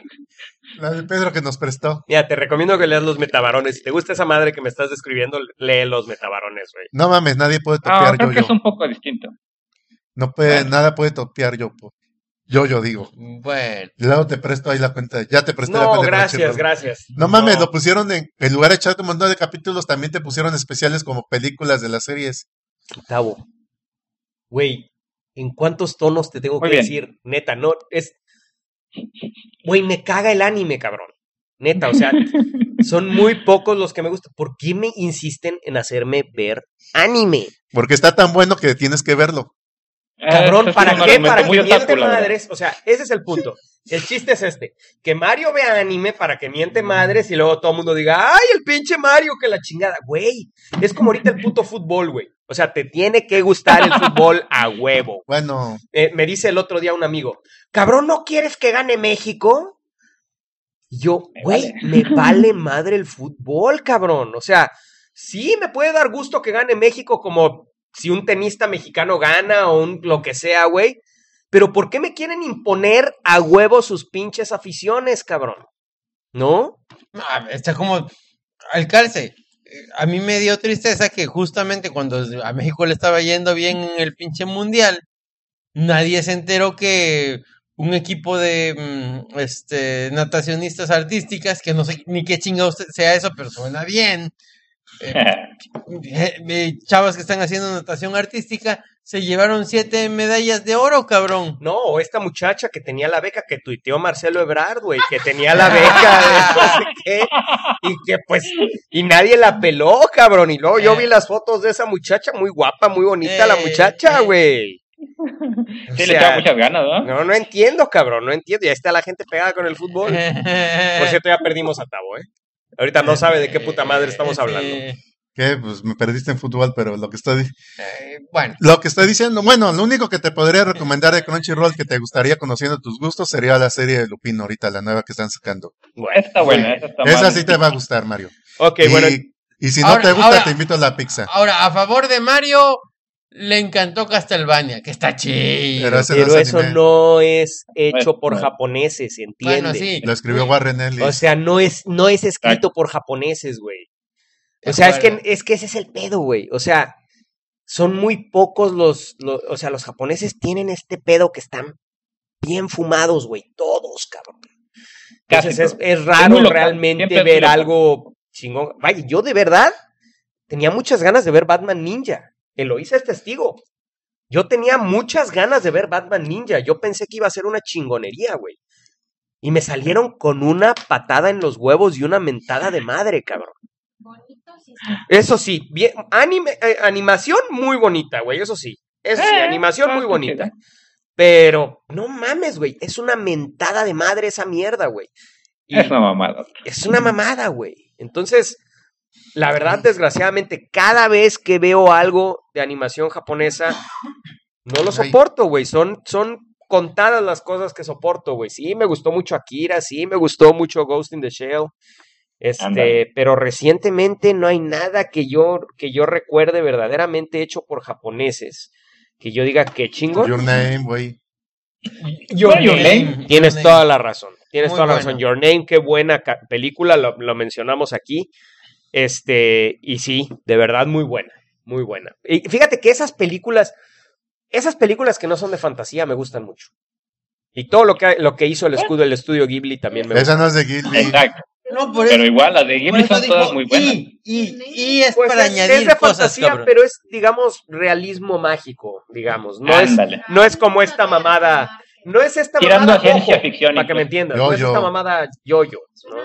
La de Pedro que nos prestó. Mira, te recomiendo que leas los metabarones. Si te gusta esa madre que me estás describiendo, lee los metabarones, güey. No mames, nadie puede Ah, topear creo yo, que es un poco distinto. No puede, Bueno. nada puede topear yo. Yo, yo digo. Bueno, Luego te presto ahí la cuenta. Ya te presté la No, cuenta. de gracias, Crunchyroll. gracias. No mames, lo pusieron en, en lugar de echarte un montón de capítulos, también te pusieron especiales como películas de las series. Tavo. Güey, ¿en cuántos tonos te tengo Muy que bien. decir? Neta, no, es... Güey, me caga el anime, cabrón. Neta, o sea, son muy pocos los que me gustan. ¿Por qué me insisten en hacerme ver anime? Porque está tan bueno que tienes que verlo. Cabrón, Eh, ¿para es un qué? Para que miente madres. O sea, ese es el punto. El chiste es este: que Mario vea anime para que miente madres y luego todo el mundo diga, ¡ay, el pinche Mario! Que la chingada. Güey, es como ahorita el puto fútbol, güey. O sea, te tiene que gustar el fútbol a huevo. Bueno, Eh, me dice el otro día un amigo, cabrón, ¿no quieres que gane México? Y yo, Me güey, vale. me vale madre el fútbol, cabrón. O sea, sí me puede dar gusto que gane México como si un tenista mexicano gana o un lo que sea, güey. Pero ¿por qué me quieren imponer a huevo sus pinches aficiones, cabrón? ¿No? ah, está como al calce. A mí me dio tristeza que justamente cuando a México le estaba yendo bien en el pinche mundial, nadie se enteró que un equipo de mm, este natacionistas artísticas, que no sé ni qué chingados sea eso, pero suena bien, eh, eh, chavas que están haciendo natación artística se llevaron siete medallas de oro, cabrón. No, o esta muchacha que tenía la beca que tuiteó Marcelo Ebrard, güey, que tenía la beca de no sé qué, y que pues, y nadie la peló, cabrón. Y luego yo vi las fotos de esa muchacha, muy guapa, muy bonita la Eh, muchacha, eh. güey. O Sí, le echaba muchas ganas, ¿no? No, no entiendo, cabrón, no entiendo. Ya está la gente pegada con el fútbol. Por cierto, ya perdimos a Tavo, ¿eh? Ahorita no sabe de qué puta madre estamos hablando. Eh, ¿Qué? Pues me perdiste en fútbol, pero lo que estoy eh, bueno, Lo que estoy diciendo, bueno, lo único que te podría recomendar de Crunchyroll que te gustaría conociendo tus gustos sería la serie de Lupin ahorita, la nueva que están sacando. Esa está buena, esa está Esa sí te va a gustar, Mario. Ok, y, bueno, y si no Ahora- te gusta, ahora- te invito a la pizza. ahora, a favor de Mario, le encantó Castlevania, que está chido. Pero ese pero no es eso anime. no es hecho por japoneses, ¿entiende? Bueno, sí. Lo escribió Warren Ellis. O sea, no es, no es escrito por japoneses, güey. O sea, es que, es que ese es el pedo, güey. O sea, son muy pocos los, los, o sea, los japoneses tienen este pedo que están bien fumados, güey. Todos, cabrón. Entonces Casi es, raro realmente siempre ver algo chingón. Vaya, yo de verdad tenía muchas ganas de ver Batman Ninja. Eloísa es testigo. Yo tenía muchas ganas de ver Batman Ninja. Yo pensé que iba a ser una chingonería, güey. Y me salieron con una patada en los huevos y una mentada de madre, cabrón. Bonito, sí. Eso sí, bien, anime, eh, animación muy bonita, güey, eso sí. Eso sí, Eh, animación muy bonita. Pero, no mames, güey, es una mentada de madre esa mierda, güey. Y Es una mamada. es una mamada, güey. Entonces, la verdad, desgraciadamente, cada vez que veo algo de animación japonesa, no lo soporto, güey. Son, son contadas las cosas que soporto, güey. Sí, me gustó mucho Akira, sí, me gustó mucho Ghost in the Shell. Este, pero recientemente no hay nada que yo, que yo recuerde verdaderamente hecho por japoneses. Que yo diga que chingo. Your Name, güey. Your Name. Tienes Your toda Name. la razón. Tienes Muy toda la bueno. razón. Your Name, qué buena película, lo, lo mencionamos aquí. Este, y sí, de verdad muy buena, muy buena. Y fíjate que esas películas, esas películas que no son de fantasía me gustan mucho. Y todo lo que, lo que hizo el escudo, el estudio Ghibli también me gusta. Esa no es de Ghibli. Exacto. No, por eso. Pero igual, las de Ghibli eso son digo, todas muy buenas. Y, y, y es Pues para es, añadir es de cosas, fantasía, cabrón. pero es, digamos, realismo mágico, digamos. No es, Ándale. no es como esta mamada. No es esta Tirando mamada a ciencia ficción. para que me entiendas. No es esta mamada yo-yo. ¿no?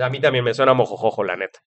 A mí también me suena mojojojo, la neta.